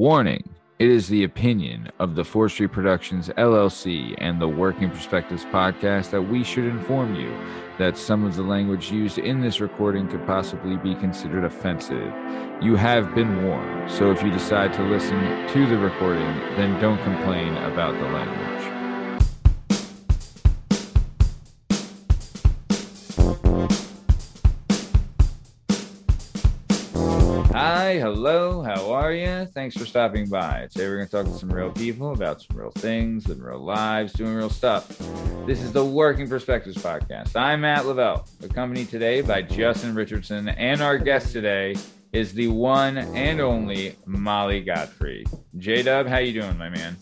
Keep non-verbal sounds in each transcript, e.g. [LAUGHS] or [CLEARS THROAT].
Warning It is the opinion of the Forestry Productions LLC and the Working Perspectives podcast that we should inform you that some of the language used in this recording could possibly be considered offensive. You have been warned, so if you decide to listen to the recording, then don't complain about the language. Hi, hello, how are you? Thanks for stopping by. Today we're going to talk to some real people about some real things, living real lives, doing real stuff. This is the Working Perspectives Podcast. I'm Matt Lavelle, accompanied today by Justin Richardson, and our guest today is the one and only Molly Godfrey. J Dub, how you doing, my man?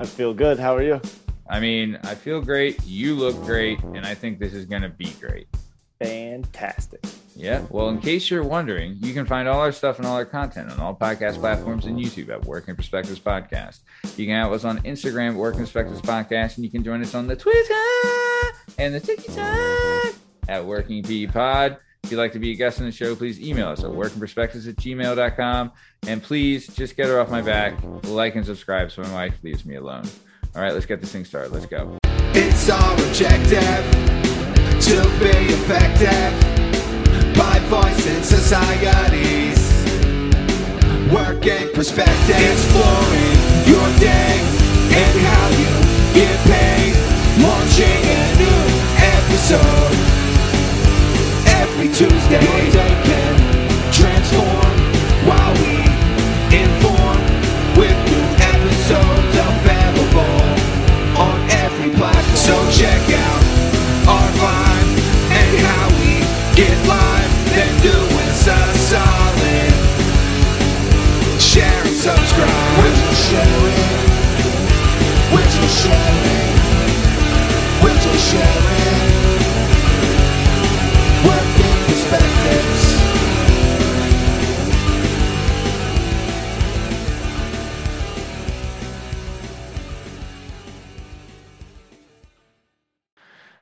I feel good. How are you? I mean, I feel great, you look great, and I think this is going to be great. Fantastic. Yeah. Well, in case you're wondering, you can find all our stuff and all our content on all podcast platforms and YouTube at Working Perspectives Podcast. You can have us on Instagram at Working Perspectives Podcast, and you can join us on the Twitter and the TikTok at Working P Pod. If you'd like to be a guest on the show, please email us at workingperspectives at gmail.com. And please just get her off my back, like and subscribe so my wife leaves me alone. All right, let's get this thing started. Let's go. It's all objective to be effective by voicing societies. Working perspective, exploring your day and how you get paid. Launching a new episode every Tuesday. Your day can transform while we inform with new episodes available on every platform. So check out get live. Do. Share and subscribe. Share it? Would you share it?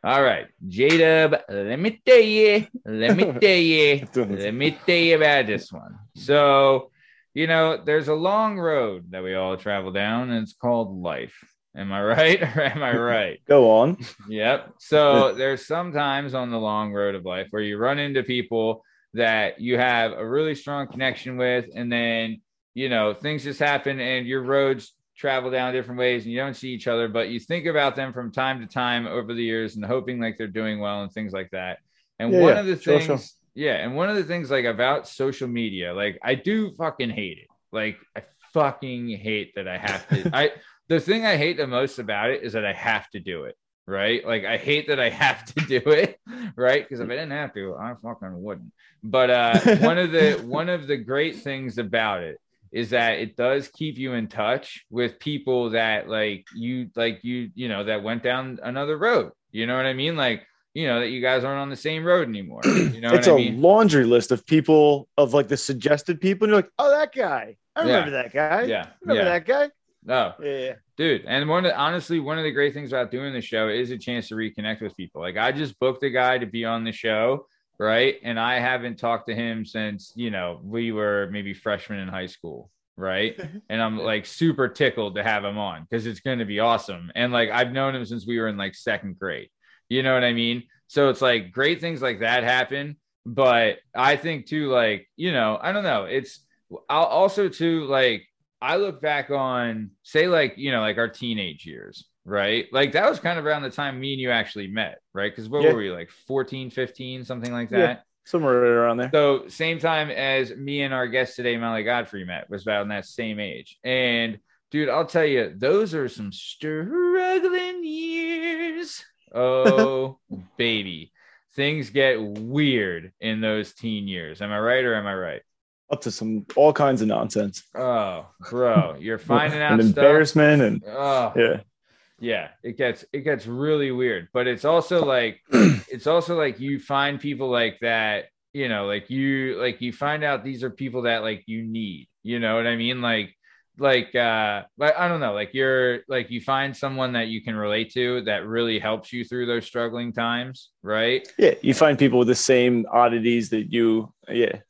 All right, J Dub, let me tell you, let me [LAUGHS] tell you, let me tell you about this one. So, you know, there's a long road that we all travel down, and it's called life. Am I [LAUGHS] right or am I right? Go on. Yep. So there's sometimes on the long road of life where you run into people that you have a really strong connection with, and then you know things just happen, and your roads travel down different ways, and you don't see each other, but you think about them from time to time over the years, and hoping like they're doing well and things like that. And Yeah, one yeah. of the Sure, things, sure. yeah, and one of the things like about social media, like I do fucking hate it. Like I fucking hate that I have to. [LAUGHS] I the thing I hate the most about it is that I have to do it right? Like I hate that I have to do [LAUGHS] it, right? Because if I didn't have to, I fucking wouldn't. But uh, one of the [LAUGHS] one of the great things about it is that it does keep you in touch with people that like you like you you know that went down another road. You know what I mean? Like you know that you guys aren't on the same road anymore. [CLEARS THROAT] You know it's what a I mean? laundry list of people of like the suggested people, and you're like, oh, that guy. I Yeah. remember that guy. Yeah, Remember yeah. that guy? No, Yeah. dude and one of honestly one of the great things about doing the show is a chance to reconnect with people like i just booked a guy to be on the show right? And i haven't talked to him since you know we were maybe freshmen in high school right? [LAUGHS] And i'm like super tickled to have him on because it's going to be awesome. And like i've known him since we were in like second grade. You know what i mean? So it's like great things like that happen. But i think too like you know i don't know. It's i'll also too like I look back on, say, like, you know, like our teenage years, right? Like that was kind of around the time me and you actually met, right? Because what Yeah. were we, like 14, 15, something like Yeah. that? Somewhere right around there. So, same time as me and our guest today, Molly Godfrey, met, was about in that same age. And dude, I'll tell you, those are some struggling years. Oh, [LAUGHS] baby. Things get weird in those teen years. Am I right or am I right? Up to some all kinds of nonsense. Oh, bro, you're [LAUGHS] finding out and stuff. embarrassment and Oh, yeah. Yeah it gets it gets really weird but it's also like [CLEARS THROAT] it's also like you find people like that you know like you like you find out these are people that like you need you know what i mean like like uh like i don't know like you're like you find someone that you can relate to that really helps you through those struggling times right Yeah. You find people with the same oddities that you yeah.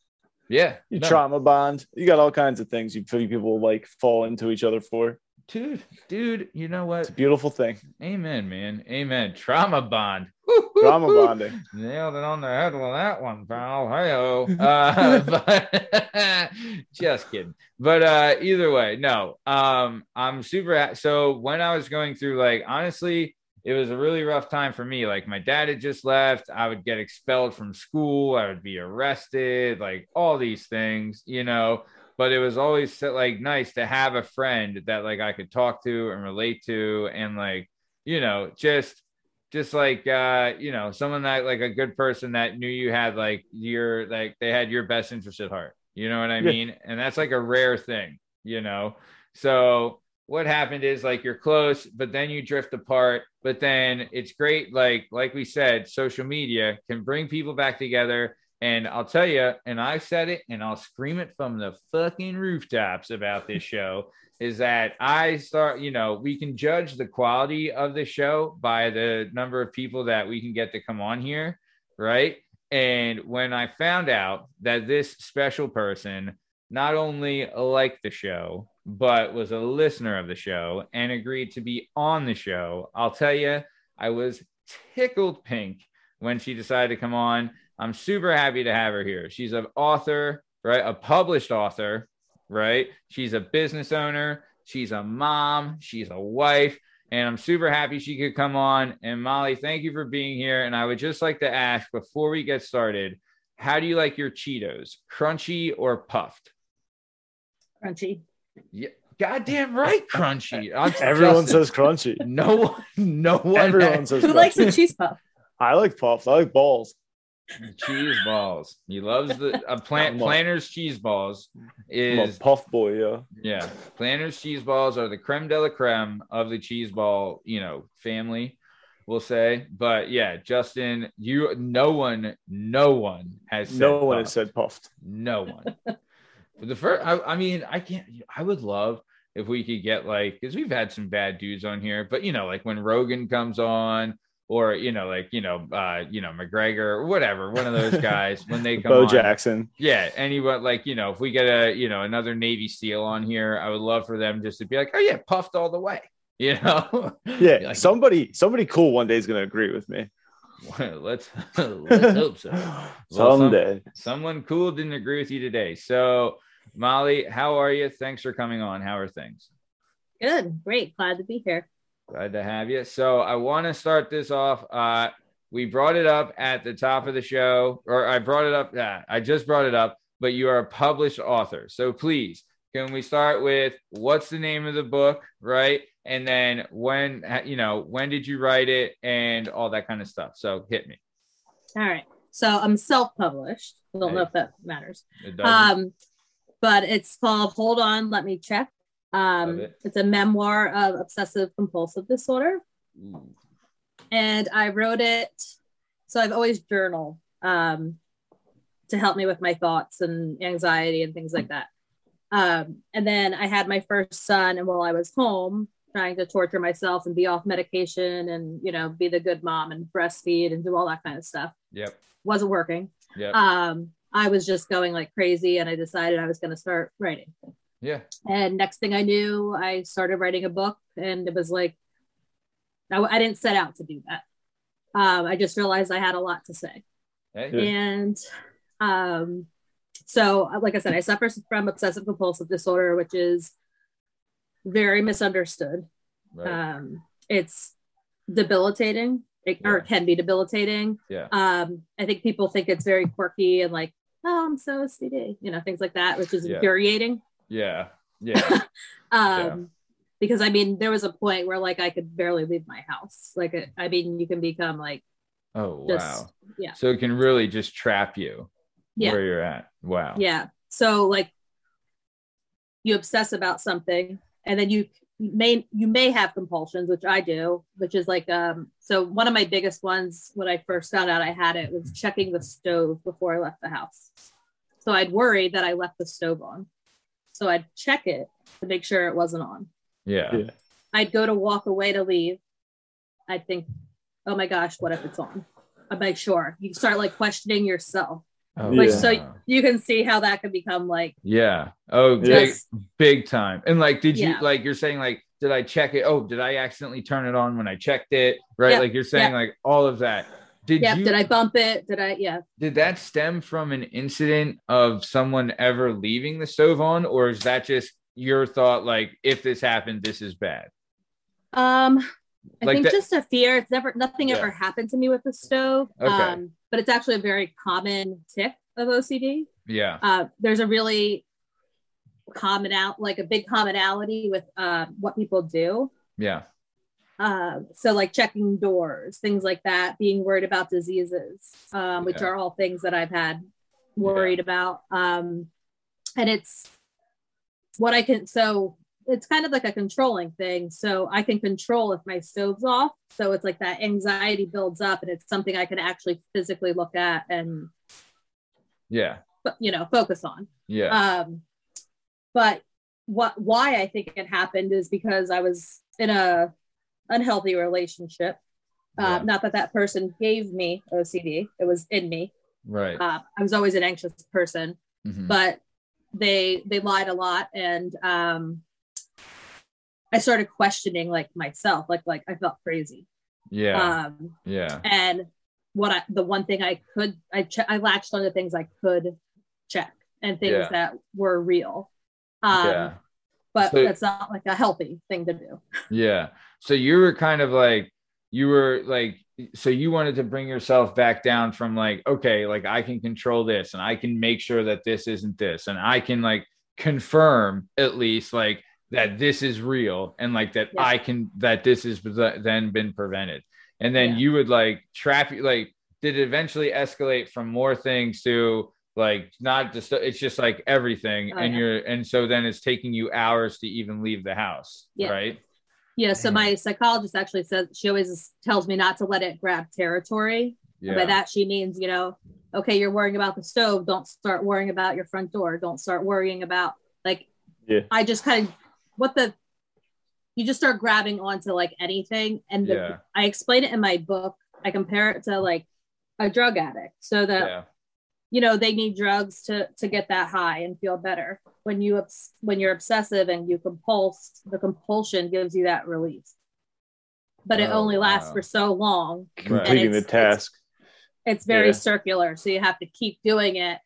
Yeah. You no. trauma bond. You got all kinds of things you people like fall into each other for. Dude, dude, you know what? It's a beautiful thing. Amen, man. Amen. Trauma bond. [LAUGHS] Trauma bonding. Nailed it on the head with that one, pal. Hey, uh, [LAUGHS] but [LAUGHS] just kidding. But uh, either way, no. Um, I'm super. ha- So when I was going through, like, honestly, it was a really rough time for me. Like, my dad had just left. I would get expelled from school. I would be arrested. Like all these things, you know. But it was always like nice to have a friend that like I could talk to and relate to, and like you know, just just like uh you know someone that like a good person that knew you had like your like they had your best interest at heart. You know what i Yeah. mean? And that's like a rare thing you know? So what happened is like you're close but then you drift apart but then it's great like like we said social media can bring people back together and i'll tell you and i said it and i'll scream it from the fucking rooftops about this [LAUGHS] show is that I start, you know, we can judge the quality of the show by the number of people that we can get to come on here, right? And when I found out that this special person not only liked the show, but was a listener of the show and agreed to be on the show, I'll tell you, I was tickled pink when she decided to come on. I'm super happy to have her here. She's an author, right? A published author, right? She's a business owner, she's a mom, she's a wife, and I'm super happy she could come on. And Molly, thank you for being here. And I would just like to ask before we get started, how do you like your Cheetos, crunchy or puffed? Crunchy. Yeah, goddamn right, crunchy. [LAUGHS] I'm- Everyone Justin, says crunchy. no one, no one. Everyone says Who crunchy. likes a cheese puff? I like puffs. I like balls. Cheese balls. He loves the uh, [LAUGHS] plant planters cheese balls. Is a puff boy, yeah. Yeah, Planters cheese balls are the creme de la creme of the cheese ball, you know, family. We'll say, but yeah, Justin, you, no one, no one has said No one has said puffed. no one. For the first, I, I mean, I can't. I would love if we could get like, because we've had some bad dudes on here, but you know, like when Rogan comes on, or you know, like you know, uh, you know, McGregor or whatever, one of those [LAUGHS] guys when they come Bo on. Jackson. Yeah, anyone like you know, if we get a you know another Navy SEAL on here, I would love for them just to be like, oh yeah, puffed all the way. [LAUGHS] You know, Yeah, Like, somebody somebody cool one day is gonna agree with me. let's [LAUGHS] let's hope so. Well, some- Someday. Someone cool didn't agree with you today. So, Molly, how are you? Thanks for coming on. How are things? Good. Great. Glad to be here. Glad to have you. So, I want to start this off. Uh, we brought it up at the top of the show, or I brought it up. Yeah, I just brought it up, but you are a published author. So, please, can we start with what's the name of the book, right? And then when, you know, when did you write it and all that kind of stuff? So, hit me. All right. So I'm self-published. I don't know if that matters. Um, but it's called Hold On, Let Me Check. Um, it. it's a memoir of obsessive compulsive disorder. Ooh. and I wrote it. So I've always journaled um, to help me with my thoughts and anxiety and things like that. Um, and then I had my first son, and while I was home trying to torture myself and be off medication and you know be the good mom and breastfeed and do all that kind of stuff, Yep. wasn't working. Yep. Um, I was just going like crazy, and I decided I was going to start writing. Yeah. And next thing I knew, I started writing a book, and it was like, I, I didn't set out to do that. Um, I just realized I had a lot to say. Hey. And um, so, like I said, I suffer from obsessive compulsive disorder, which is very misunderstood. Right. Um, it's debilitating, it, or it can be debilitating. Yeah. Um, I think people think it's very quirky and like, oh, I'm so OCD, you know, things like that, which is Yeah. infuriating. [LAUGHS] Yeah. Yeah. um Yeah. because i mean there was a point where like i could barely leave my house like it- i mean you can become like Oh Just- wow. yeah. So it can really just trap you yeah where you're at. Wow. yeah so like you obsess about something and then you may you may have compulsions which i do which is like um so one of my biggest ones when i first found out i had it was checking the stove before i left the house so i'd worry that i left the stove on so i'd check it to make sure it wasn't on Yeah. Yeah. I'd go to walk away to leave. I'd think, oh my gosh, what if it's on? I'd be like, sure. You start like questioning yourself. Oh, Like, Yeah. so you can see how that could become like, yeah. Oh, big, big time. And like, did you Yeah. like you're saying like, did I check it? Oh, did I accidentally turn it on when I checked it? Right. Yeah. Like you're saying Yeah. like all of that. Did yeah, you did I bump it? Did I, yeah. did that stem from an incident of someone ever leaving the stove on, or is that just your thought like if this happened, this is bad? Um, I Like think that- just a fear. It's never nothing Yeah. ever happened to me with the stove. Okay. Um, but it's actually a very common tip of OCD. Yeah. Uh, there's a really common out like a big commonality with uh, what people do. Yeah. Uh, so like checking doors, things like that, being worried about diseases, um, which Yeah. are all things that I've had worried about. Um, and it's what I can. So it's kind of like a controlling thing. So I can control if my stove's off. So it's like that anxiety builds up, and it's something I can actually physically look at and Yeah. you know focus on. Yeah. Um, but what why I think it happened is because I was in a unhealthy relationship. Uh, Yeah. Not that that person gave me OCD; it was in me. right. Uh, I was always an anxious person, Mhm. but they they lied a lot, and um, I started questioning like myself, like like I felt crazy. yeah. Um, yeah. and what I the one thing I could I che- I latched on to things I could check and things Yeah. that were real. Um, yeah. But So- that's not like a healthy thing to do. Yeah. So you were kind of like, you were like, so you wanted to bring yourself back down from like, okay, like I can control this and I can make sure that this isn't this. And I can like confirm at least like that this is real and like that. I can, that this has then been prevented. And then Yeah. you would like trap you, like, did it eventually escalate from more things to like not just, it's just like everything. Oh, and yeah. you're, and so then it's taking you hours to even leave the house. Yeah. Right. Yeah. So my psychologist actually says she always tells me not to let it grab territory. Yeah. By that she means, you know, okay, you're worrying about the stove. Don't start worrying about your front door. Don't start worrying about like Yeah. I just kind of what the you just start grabbing onto like anything. And the, Yeah. I explain it in my book. I compare it to like a drug addict. So that yeah. You know they need drugs to to get that high and feel better when you when you're obsessive and you compulse the compulsion gives you that release but it Oh, only lasts wow. for so long completing the it's- task. it's very Yeah. circular so you have to keep doing it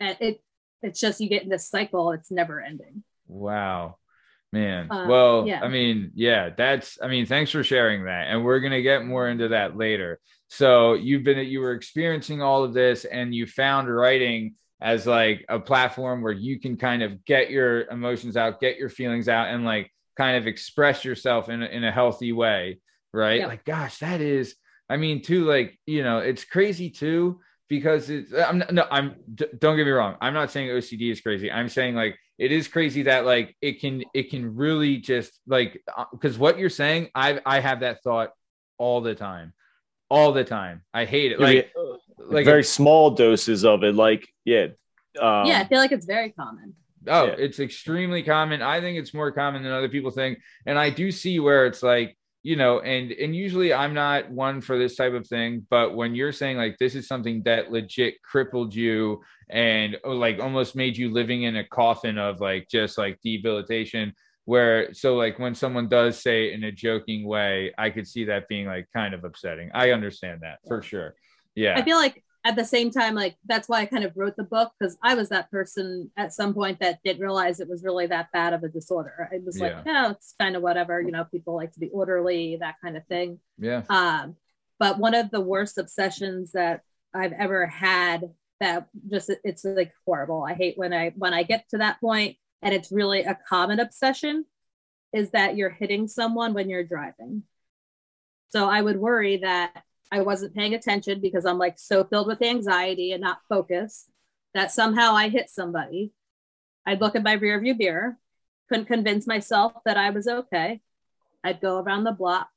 and it it's just you get in this cycle it's never ending Wow. Man. Uh, well, yeah. I mean, yeah, that's I mean, thanks for sharing that. And we're gonna get more into that later. So you've been you were experiencing all of this and you found writing as like a platform where you can kind of get your emotions out, get your feelings out, and like kind of express yourself in a, in a healthy way, right? Like, gosh, that is, I mean, too, like you know, it's crazy too because it's. I'm not, no, I'm. Don't get me wrong. I'm not saying OCD is crazy. I'm saying like it is crazy that like it can it can really just like because what you're saying, I I have that thought all the time, all the time. I hate it. Like like very small doses of it. Like, yeah. Um, yeah i feel like it's very common Oh, Yeah. it's extremely common. I think it's more common than other people think. And I do see where it's like, you know, and and usually I'm not one for this type of thing, but when you're saying like this is something that legit crippled you and oh, like almost made you living in a coffin of like just like debilitation where so like when someone does say it in a joking way, I could see that being like kind of upsetting. I understand that for sure. Yeah. i feel like at the same time like that's why i kind of wrote the book because i was that person at some point that didn't realize it was really that bad of a disorder i was like Yeah. oh it's kind of whatever you know people like to be orderly that kind of thing yeah. Um, but one of the worst obsessions that I've ever had that just it's like horrible. I hate when I when I get to that point and it's really a common obsession is that you're hitting someone when you're driving. So I would worry that I wasn't paying attention because I'm like so filled with anxiety and not focused that somehow I hit somebody. I'd look at my rear view mirror, couldn't convince myself that I was okay. I'd go around the block.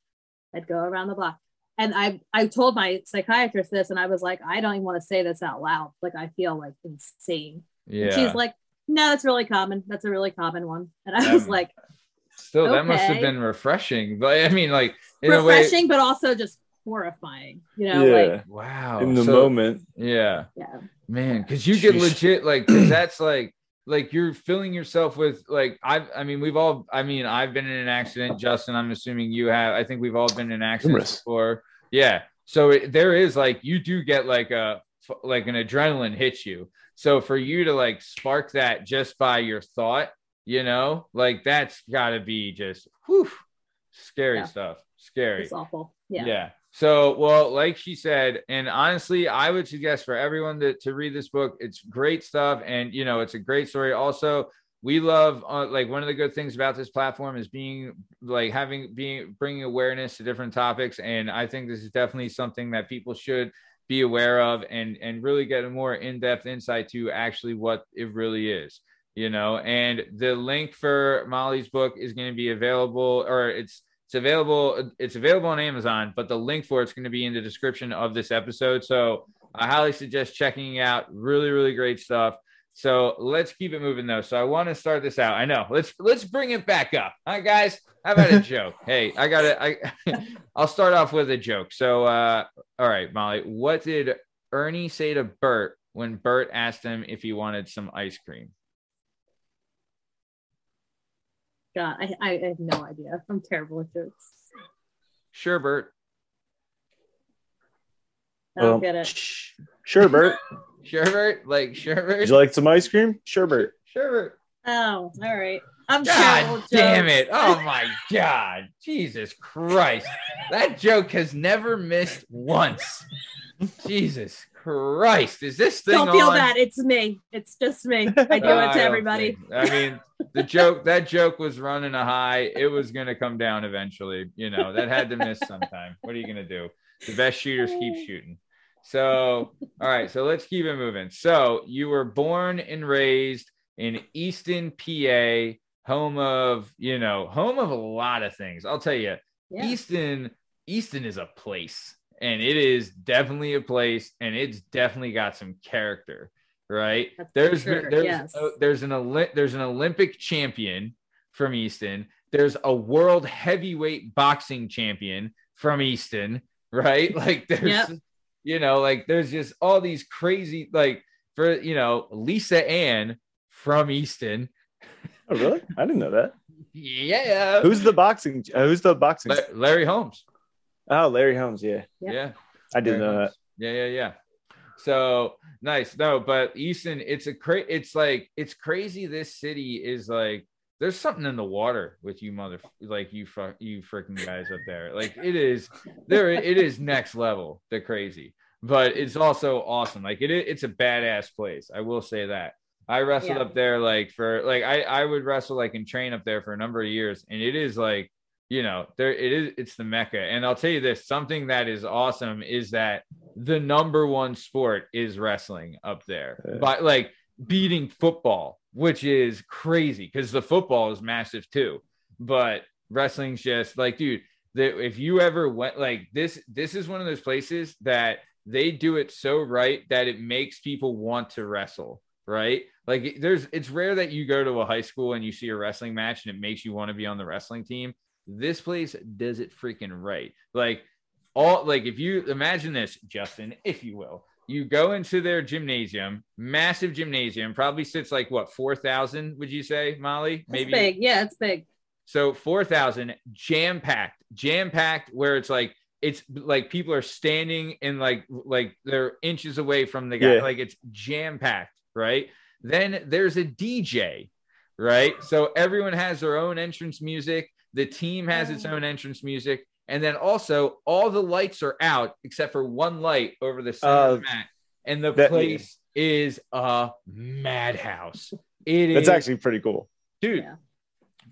I'd go around the block. And I I told my psychiatrist this and I was like, I don't even want to say this out loud. Like I feel like insane. Yeah. And she's like, No, that's really common. That's a really common one. And I was Um, like, Still, that must have been refreshing. But I mean, like in a way, refreshing, but also just horrifying. You know, yeah. like wow. in the So- moment. Yeah. yeah. man because you get Sheesh. legit like 'cause that's like like you're filling yourself with like i've i mean we've all i mean i've been in an accident justin i'm assuming you have i think we've all been in accidents before yeah so it, there is like you do get like a like an adrenaline hits you so for you to like spark that just by your thought you know like that's got to be just whew, scary Yeah. stuff scary It's awful. Yeah. yeah. So, well, like she said, and honestly, I would suggest for everyone to, to read this book. It's great stuff. And, you know, it's a great story. Also, we love, uh, like, one of the good things about this platform is being, like, having, being, bringing awareness to different topics. And I think this is definitely something that people should be aware of and, and really get a more in depth insight to actually what it really is, you know. And the link for Molly's book is going to be available, or it's, it's available. It's available on Amazon, but the link for it's going to be in the description of this episode. So I highly suggest checking it out. Really, really great stuff. So let's keep it moving though. So I want to start this out. I know. Let's let's bring it back up. All right, guys. How about a [LAUGHS] joke? Hey, I got it. I [LAUGHS] I'll start off with a joke. So uh all right, Molly, what did Ernie say to Bert when Bert asked him if he wanted some ice cream? God, I, I have no idea. I'm terrible at jokes. Sure, Bert. I don't Well, get it. sh- Sure, Bert. [LAUGHS] Sure, Bert. Like sure, Bert. Would you like some ice cream? Sure, Bert. Sure, Bert. Oh, all right. I'm terrible God damn jokes. it. Oh my God. Jesus Christ. That joke has never missed once. Jesus Christ. Is this thing Don't feel on? bad. It's me. It's just me. [LAUGHS] I do it to don't everybody. I mean, the joke, that joke was running a high. It was going to come down eventually. You know, that had to miss sometime. What are you going to do? The best shooters keep [LAUGHS] shooting. So, all right. So let's keep it moving. So you were born and raised in Easton, PA, home of, you know, home of a lot of things. I'll tell you, Yeah. Easton, Easton is a place, and it is definitely a place, and it's definitely got some character, right? That's there's sure, there's yes. uh, there's an Olymp- there's an Olympic champion from Easton. There's a world heavyweight boxing champion from Easton, [LAUGHS] right? [LAUGHS] Like there's Yep. you know, like there's just all these crazy like for you know Lisa Ann from Easton. Oh, really? I didn't know that. [LAUGHS] Yeah. Who's the boxing? Uh, who's the boxing? Larry Holmes? Oh, Larry Holmes. Yeah, Yep. Yeah. I didn't Larry know that. Yeah, yeah, yeah. So nice. No, but Easton, it's a cra- it's like it's crazy. This city is like there's something in the water with you mother like you fuck you freaking guys up there. Like it is there it is next level, the crazy. But it's also awesome. Like it, it's a badass place. I will say that. I wrestled Yeah. up there like for like I I would wrestle like and train up there for a number of years, and it is like you know there it is it's the mecca. And I'll tell you this: something that is awesome is that the number one sport is wrestling up there, Yeah. but like beating football, which is crazy because the football is massive too. But wrestling's just like, dude, that if you ever went like this, this is one of those places that they do it so right that it makes people want to wrestle, right? Like there's it's rare that you go to a high school and you see a wrestling match and it makes you want to be on the wrestling team. This place does it freaking right. Like all like if you imagine this, Justin, if you will, you go into their gymnasium, massive gymnasium, probably sits like what four thousand, would you say, Molly? It's big. Yeah, it's big. So 4,000 jam packed, jam packed, where it's like, it's like people are standing and like, like they're inches away from the guy. Yeah. Like it's jam packed, right? Then there's a DJ, right? So everyone has their own entrance music. The team has its own entrance music. And then also all the lights are out except for one light over the center of the Uh, mat. And the that- place is a madhouse. It is It's actually pretty cool. dude. Yeah.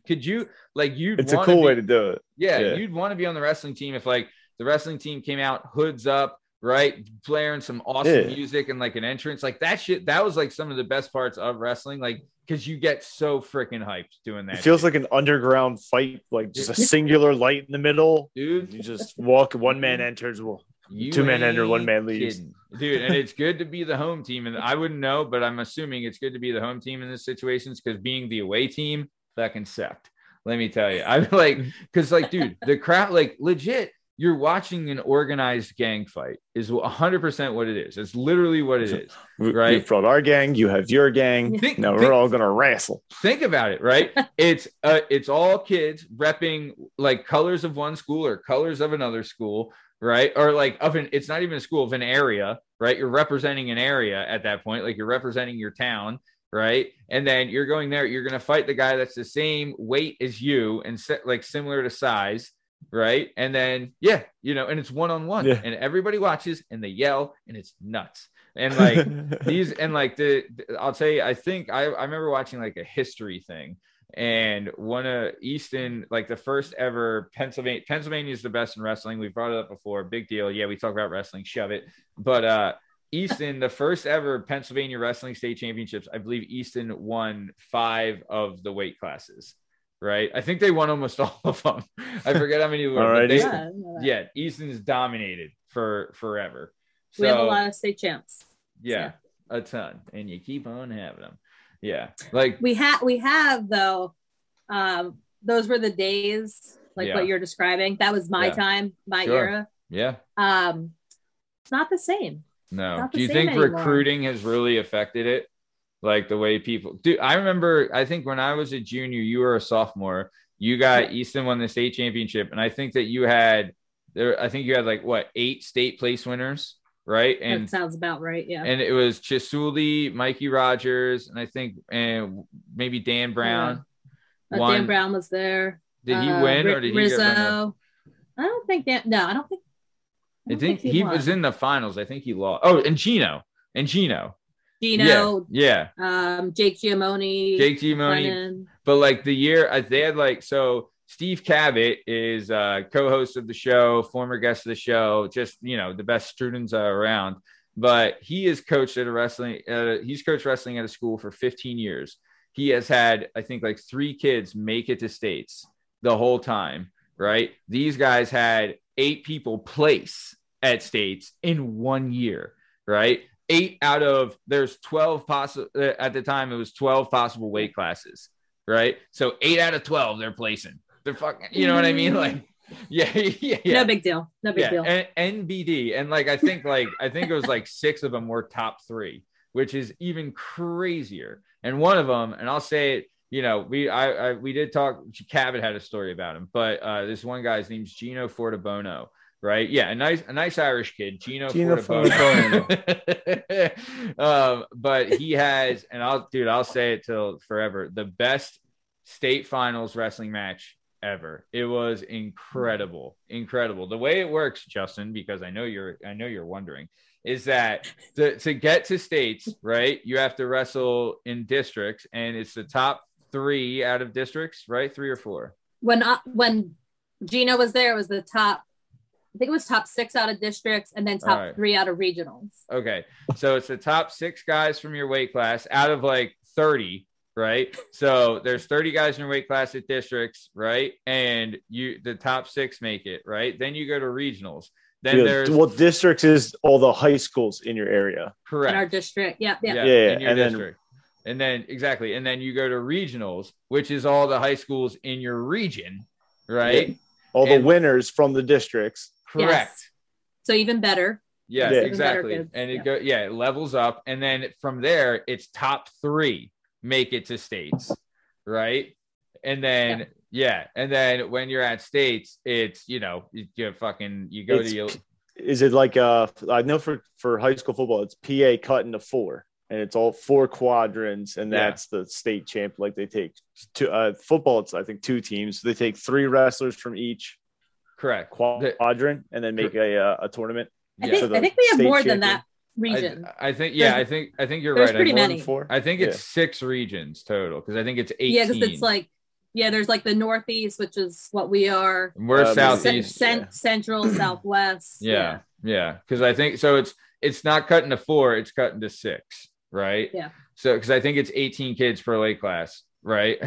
Could you like you? It's a cool way to do it. Yeah, Yeah. you'd want to be on the wrestling team if like the wrestling team came out hoods up, right, blaring some awesome Yeah. music and like an entrance, like that shit. That was like some of the best parts of wrestling, like because you get so freaking hyped doing that. It feels shit. like an underground fight, like just a [LAUGHS] singular light in the middle. dude, You just walk, one man enters. Well, you two men enter, one man leaves. kidding. dude. And it's good to be the home team, and I wouldn't know, but I'm assuming it's good to be the home team in this situations because being the away team fucking sucked. Let me tell you, I'm like, because like, dude, the crowd, like, legit, you're watching an organized gang fight is 100% what it is it's literally what it is We- Right. We've brought our gang. You have your gang. Think- now think- we're all gonna wrestle. think about it right [LAUGHS] it's uh it's all kids repping like colors of one school or colors of another school right or like of an it's not even a school of an area right you're representing an area at that point like you're representing your town right and then you're going there you're going to fight the guy that's the same weight as you and set like similar to size right and then yeah you know and it's one-on-one and everybody watches and they yell and it's nuts and like [LAUGHS] these and like the, the- I'll tell you, I think I, I remember watching like a history thing and one of Easton, like the first ever Pennsylvania, Pennsylvania is the best in wrestling. We've brought it up before. Big deal. Yeah, we talk about wrestling, shove it. But uh Easton, the first ever Pennsylvania wrestling state championships, I believe Easton won five of the weight classes. Right. I think they won almost [LAUGHS] all of them. I forget how many were. but Alrighty. they- Yeah, I didn't know that. yeah, Easton's dominated for forever. we have a lot of state champs. yeah, a ton, and you keep on having them. Yeah, like We have we have though. Um, those were the days like Yeah. what you're describing. That was my Yeah. time, my Sure. era. yeah, Um, it's not the same. no. Not the Do you same think anymore. recruiting has really affected it? Like the way people do. I remember. I think when I was a junior, you were a sophomore. You got Easton won the state championship, and I think that you had there. I think you had like what eight state place winners, right? And that sounds about right. Yeah. and it was Chisuli, Mikey Rogers, and I think and maybe Dan Brown. Uh, won. Dan Brown was there. Did he Uh, win or did he Rizzo? I don't think Dan. No, I don't think. I don't think he, was in the finals. I think he lost. Oh, and Gino. And Gino. Gino, Yeah. um, Jake Giamoni, Jake Giamoni. But like the year I- they had like so Steve Cabot is uh co-host of the show, former guest of the show, just you know, the best students around. But he is coached at a wrestling uh, he's coached wrestling at a school for 15 years. He has had, I think, like three kids make it to states the whole time, right? These guys had eight people place at states in one year, right? Eight out of there's 12 possible at the time, it was 12 possible weight classes, right? So eight out of 12 they're placing. They're fucking, you know what I mean? Like, [LAUGHS] yeah, yeah, yeah. No big deal. No big yeah, deal. and NBD, and like I think like I think it was like six of them were top three, which is even crazier. And one of them, and I'll say it, you know, we I, I we did talk. Cabot had a story about him, but uh, this one guy's name's Gino Fortabono, right? Yeah, a nice a nice Irish kid, Gino, Gino Fortabono. [LAUGHS] um, but he has, and I'll dude, I'll say it till forever, the best state finals wrestling match ever. It was incredible, incredible. The way it works, Justin, because I know you're, I know you're wondering, is that to, to get to states, right? You have to wrestle in districts, and it's the top three out of districts, right? Three or four. when I, when Gino was there, it was the top. I think it was top six out of districts, and then top All right. three out of regionals. Okay, so it's the top six guys from your weight class out of like thirty, right? So there's 30 guys in your weight class at districts, right? And you the top six make it, right? Then you go to regionals. Then Yeah, there's well, districts is all the high schools in your area. correct. in our district. Yeah, yeah. yeah, Yeah, in your and then- and then exactly, and then you go to regionals, which is all the high schools in your region, right? All the And- winners from the districts. Correct. Yes. So even better. Yes, Yeah. Even better exactly. And it yeah. go yeah, it levels up, and then from there, it's top three make it to states, right? And then yeah, and then when you're at states, it's you know you, you fucking you go It's to your, Is it like uh I know for for high school football it's PA cut into four and it's all four quadrants and Yeah. that's the state champ like they take two uh football it's I think two teams they take three wrestlers from each correct. quad- The- quadrant and then make a uh, a tournament. I Yeah. think I think we have state more than that region. I think yeah, I think I think you're there's right. pretty I, many. Four? I think Yeah. it's six regions total because I think it's 18. yeah, because it's like yeah, there's like the northeast, which is what we are. we're Um, southeast. cen- yeah. central, [CLEARS THROAT] southwest. Yeah, yeah. Because I think so. It's it's not cutting into four; it's cutting to six, right? Yeah. So because I think it's 18 kids per late class, right?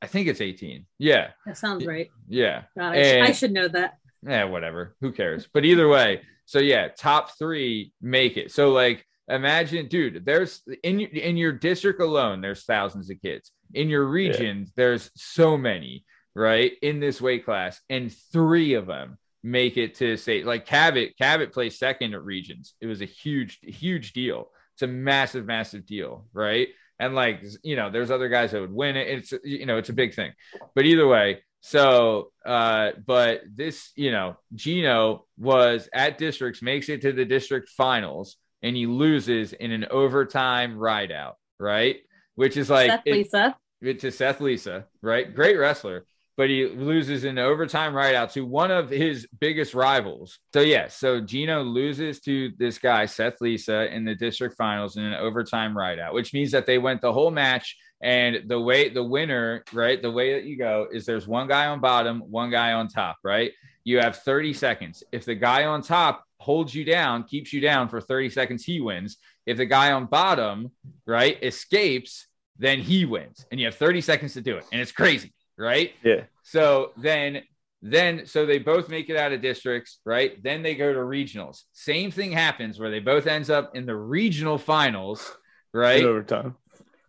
I think it's 18. Yeah, that sounds right. yeah, God, I, sh- I should know that. Yeah. Whatever. Who cares? But either way, so yeah, top three make it. So like, imagine, dude. There's in your- in your district alone, there's thousands of kids. In your region, there's so many, right? In this weight class, and three of them make it to say like Cabot. Cabot placed second at regions. It was a huge, huge deal. It's a massive, massive deal, right? And like you know, there's other guys that would win it. It's you know, it's a big thing. But either way, so uh, but this you know, Gino was at districts, makes it to the district finals, and he loses in an overtime ride out, right? Which is like Seth it- Lisa. to Seth Lisa, right? Great wrestler, but he loses in overtime ride out to one of his biggest rivals. So yeah, so Gino loses to this guy Seth Lisa in the district finals in an overtime ride out, which means that they went the whole match. And the way the winner, right? The way that you go is there's one guy on bottom, one guy on top, right? You have 30 seconds. If the guy on top holds you down, keeps you down for 30 seconds, he wins. If the guy on bottom, right, escapes, then he wins. And you have 30 seconds to do it. And it's crazy, right? Yeah. So then then so they both make it out of districts, right? Then they go to regionals. Same thing happens where they both ends up in the regional finals, right? In overtime.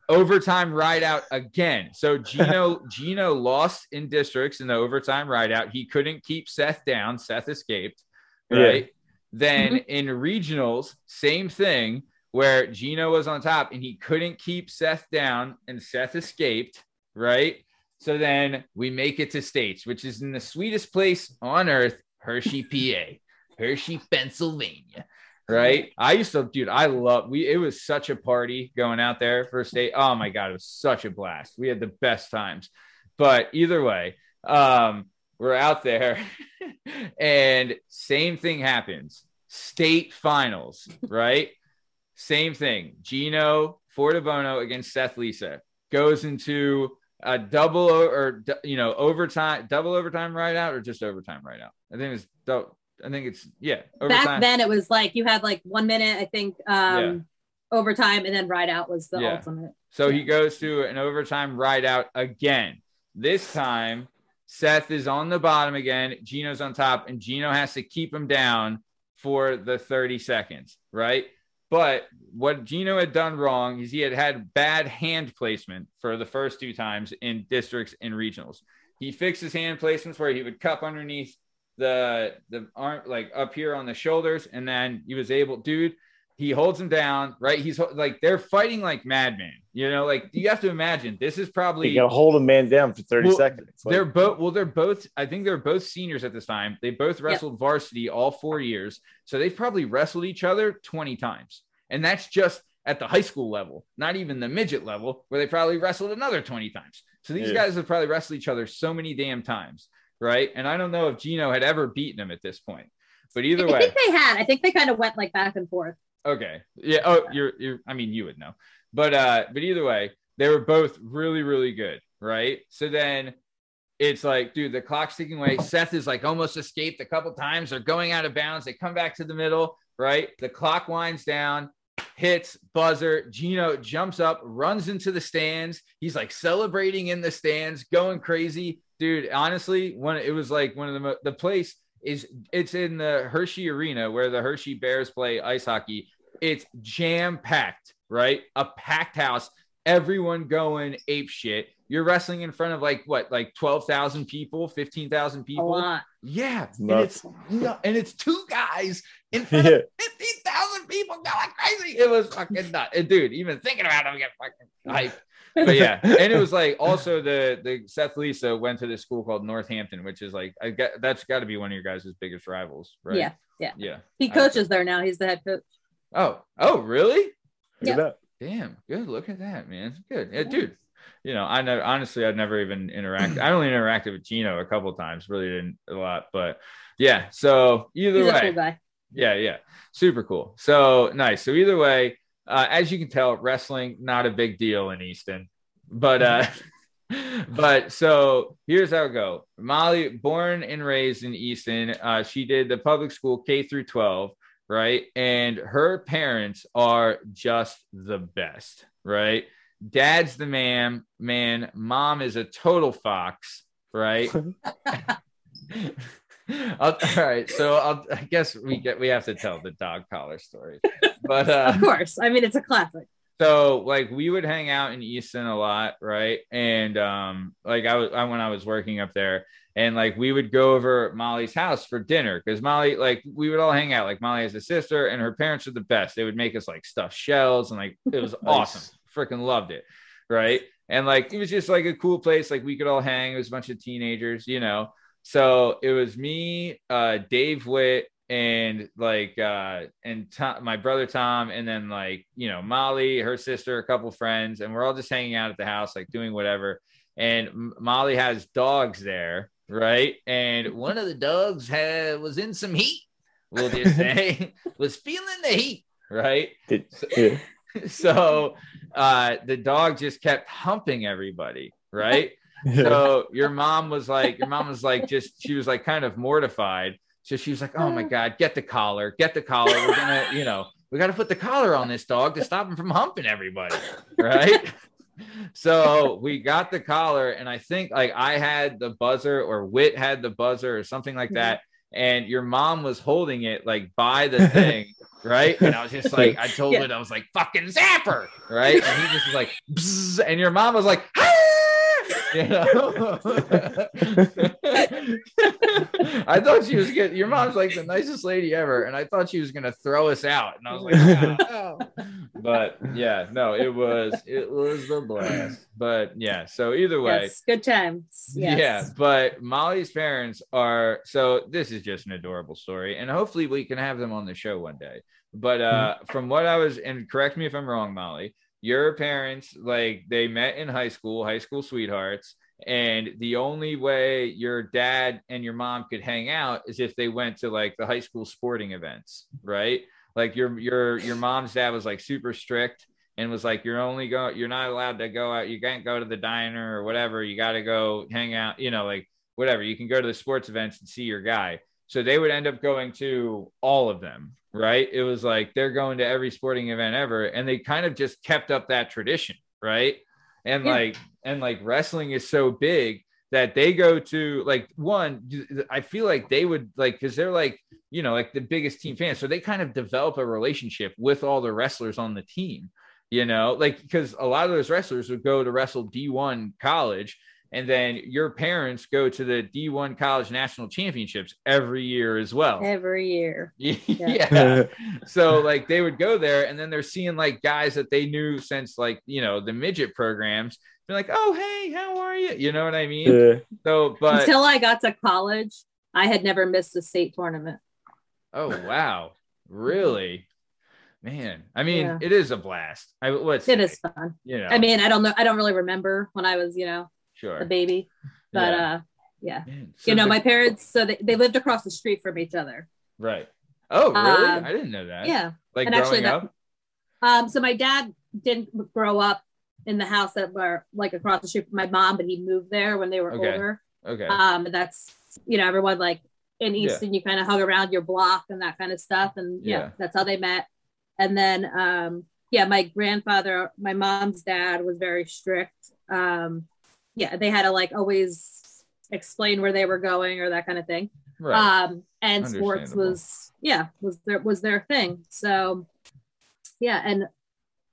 Overtime ride out again. So Gino [LAUGHS] Gino lost in districts in the overtime ride out. He couldn't keep Seth down. Seth escaped. Right. Then mm-hmm. in regionals, same thing where Gino was on top and he couldn't keep Seth down and Seth escaped. Right. So then we make it to states, which is in the sweetest place on earth, Hershey, PA, Hershey, Pennsylvania right? I used to, dude, I love we it was such a party going out there first state. Oh my god, it was such a blast. We had the best times. But either way, um, we're out there [LAUGHS] and same thing happens. State finals, right? same thing. Gino Fortabono against Seth Lisa goes into a double or you know overtime, double overtime ride out, or just overtime ride out. I think it's dou- I think it's yeah overtime. Back then, it was like you had like one minute, I think, um, overtime, and then ride out was the Yeah. ultimate. So he goes to an overtime ride out again. This time, Seth is on the bottom again. Gino's on top, and Gino has to keep him down for the 30 seconds, right? But what Gino had done wrong is he had had bad hand placement for the first two times in districts and regionals. He fixed his hand placements where he would cup underneath the the arm like up here on the shoulders, and then he was able, dude he holds him down, right? He's like they're fighting like madmen, you know. Like you have to imagine this is probably You got to hold a man down for 30 Well, seconds. Like- they're both well, they're both. I think they're both seniors at this time. They both wrestled varsity all four years, so they've probably wrestled each other twenty times, and that's just at the high school level, not even the midget level, where they probably wrestled another twenty times. So these Yeah. guys have probably wrestled each other so many damn times, right? And I don't know if Gino had ever beaten him at this point, but either I way, think they had. I think they kind of went like back and forth. Okay. Yeah. Oh, you're you're I mean you would know. But uh but either way, they were both really, really good, right? So then it's like, dude, the clock's ticking away. Seth is like almost escaped a couple times. They're going out of bounds. They come back to the middle, right? The clock winds down, hits buzzer. Gino jumps up, runs into the stands. He's like celebrating in the stands, going crazy. Dude, honestly, when it was like one of the the place is it's in the Hershey Arena where the Hershey Bears play ice hockey. It's jam packed, right? A packed house, everyone going ape shit. You're wrestling in front of like what, like 12,000 people, 15,000 A people? lot. Yeah. And it's, no, and it's two guys in [LAUGHS] front yeah. of 15,000 people going crazy. It was fucking nuts. And dude, even thinking about it, I'm getting fucking hype. But yeah, and it was like also the the Seth Lisa went to this school called Northampton, which is like I get that's got to be one of your guys' biggest rivals, right? Yeah, yeah. yeah. He coaches there now. He's the head coach. Oh, oh, really? Look Yeah. Damn, good. Look at that, man. Good, yeah, dude. You know, I know honestly, I've never even interacted. I only interacted with Gino a couple times, really didn't a lot, but yeah. So either He's way, cool yeah, yeah, super cool. So nice. So either way, uh, as you can tell, wrestling not a big deal in Easton, but uh, [LAUGHS] [LAUGHS] but so here's how it go. Molly, born and raised in Easton, uh, she did the public school K through 12, right? And her parents are just the best, right? Dad's the man, man. Mom is a total fox, right? [LAUGHS] [LAUGHS] I'll, all right, so I'll, I guess we get we have to tell the dog collar story, but uh, Of course. I mean, it's a classic. so like we would hang out in Easton a lot, right? And um, like I was I, when I was working up there, and like we would go over Molly's house for dinner because Molly, like we would all hang out. Like Molly has a sister, and her parents are the best. They would make us like stuffed shells, and like it was [LAUGHS] awesome. Freaking loved it, right? And like it was just like a cool place. Like we could all hang. It was a bunch of teenagers, you know. So it was me, uh, Dave Witt, and like uh and Tom, my brother Tom and then like you know Molly her sister a couple friends and we're all just hanging out at the house like doing whatever and Molly has dogs there right? And one of the dogs had was in some heat we'll just [LAUGHS] say was feeling the heat right? It- so, yeah. [LAUGHS] so uh the dog just kept humping everybody right? [LAUGHS] So your mom was like your mom was like just she was like kind of mortified. So she was like oh my god get the collar get the collar. We're gonna you know we got to put the collar on this dog to stop him from humping everybody right so we got the collar and i think like i had the buzzer or wit had the buzzer or something like that and your mom was holding it like by the [LAUGHS] thing right and i was just like i told Yeah. it i was like fucking zapper right and he just was like and your mom was like "Ah!" You know i thought she was good. your mom's like the nicest lady ever and i thought she was gonna throw us out and i was like [LAUGHS] "Oh." but yeah no it was it was the blast but yeah so either way Yes, good times. Yes. yeah, but Molly's parents are so this is just an adorable story, and hopefully we can have them on the show one day. But uh from what I was and correct me if I'm wrong, Molly, your parents like they met in high school, high school sweethearts, and the only way your dad and your mom could hang out is if they went to like the high school sporting events, right? Like your your your mom's dad was like super strict and was like you're only go you're not allowed to go out you can't go to the diner or whatever you got to go hang out you know like whatever you can go to the sports events and see your guy so they would end up going to all of them right? It was like they're going to every sporting event ever and they kind of just kept up that tradition right? And Yeah. like and like wrestling is so big that they go to like one i feel like they would like because they're like you know like the biggest team fans. So they kind of develop a relationship with all the wrestlers on the team you know, like because a lot of those wrestlers would go to wrestle D1 college, and then your parents go to the D1 college national championships every year as well. Every year. [LAUGHS] yeah. [LAUGHS] So like they would go there, and then they're seeing like guys that they knew since like you know the midget programs. They're like, oh hey, how are you? You know what I mean? Yeah. So, but Until I got to college, I had never missed a state tournament. oh wow, really? Man, I mean, Yeah. it is a blast. I let's It say, is fun. You know, I mean, I don't know. I don't really remember when I was, you know, sure. a baby, but Yeah. uh, yeah. Man, so You know, the- my parents, so they, they lived across the street from each other. Right. Oh, really? Um, I didn't know that. Yeah. Like and growing actually that- up. Um, so my dad didn't grow up in the house that were like across the street from my mom, but he moved there when they were Okay. older. Okay. Um, and that's you know everyone like in Yeah. Easton, you kind of hung around your block and that kind of stuff, and yeah, Yeah. that's how they met. And then um, yeah, my grandfather, my mom's dad was very strict. Um, yeah, they had to like always explain where they were going or that kind of thing. right. Um, and sports was yeah was their was their thing. So yeah, and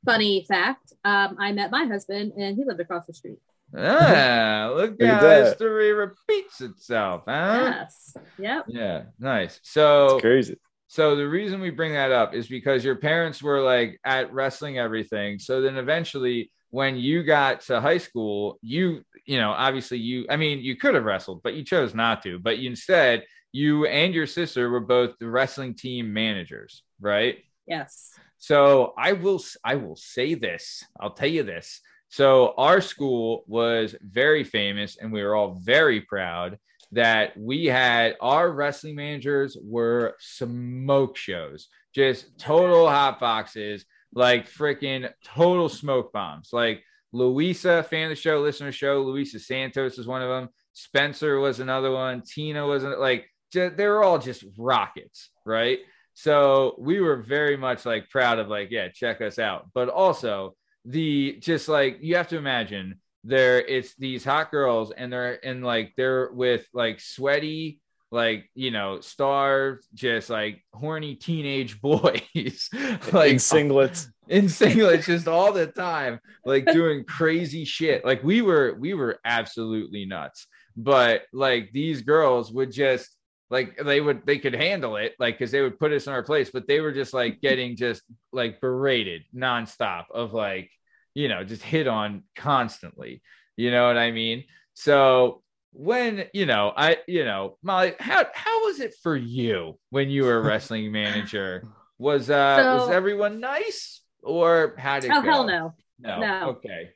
funny fact, um, I met my husband and he lived across the street. ah, look Look at how that. history repeats itself, huh? Yes. Yep. Yeah. Nice. So It's crazy. So the reason we bring that up is because your parents were like at wrestling everything. So then eventually when you got to high school, you you know, obviously you I mean, you could have wrestled, but you chose not to. But you, instead, you and your sister were both the wrestling team managers, right? Yes. So I will I will say this. I'll tell you this. So our school was very famous and we were all very proud that we had our wrestling managers were smoke shows. Just total hot boxes, like freaking total smoke bombs. Like Louisa, fan of the show, listener show, Louisa Santos is one of them. Spencer was another one. Tina was an- like they were all just rockets, right? So we were very much like proud of like, yeah, check us out. But also the just like you have to imagine there it's these hot girls and they're in like they're with like sweaty like you know starved just like horny teenage [LAUGHS] boys. Like in singlets. [LAUGHS] in singlets just all the time like doing crazy shit. Like we were we were absolutely nuts. But like these girls would just like they would they could handle it like because they would put us in our place but they were just like getting just like berated nonstop of like you know just hit on constantly. You know what i mean? So when you know i you know molly how how was it for you when you were a [LAUGHS] wrestling manager was uh was everyone nice or how did it Oh go? hell no. no No. okay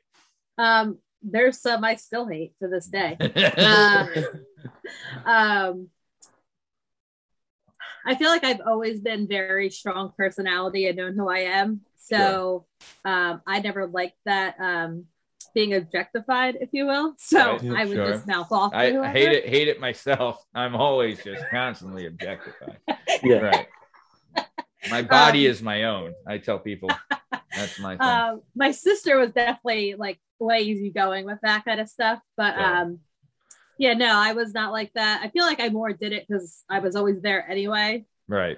Um, there's some I still hate to this day. Uh, [LAUGHS] um, I feel like I've always been very strong personality and known who I am. So um, I never liked that um, being objectified, if you will. So Right, I would sure. just mouth off. I, I whoever. hate it hate it myself i'm always just constantly objectified [LAUGHS] Yeah. right my body Um, is my own i tell people [LAUGHS] that's my thing Um, my sister was definitely like way easygoing with that kind of stuff, but Yeah. um, yeah, no, I was not like that. I feel like I more did it because I was always there anyway. right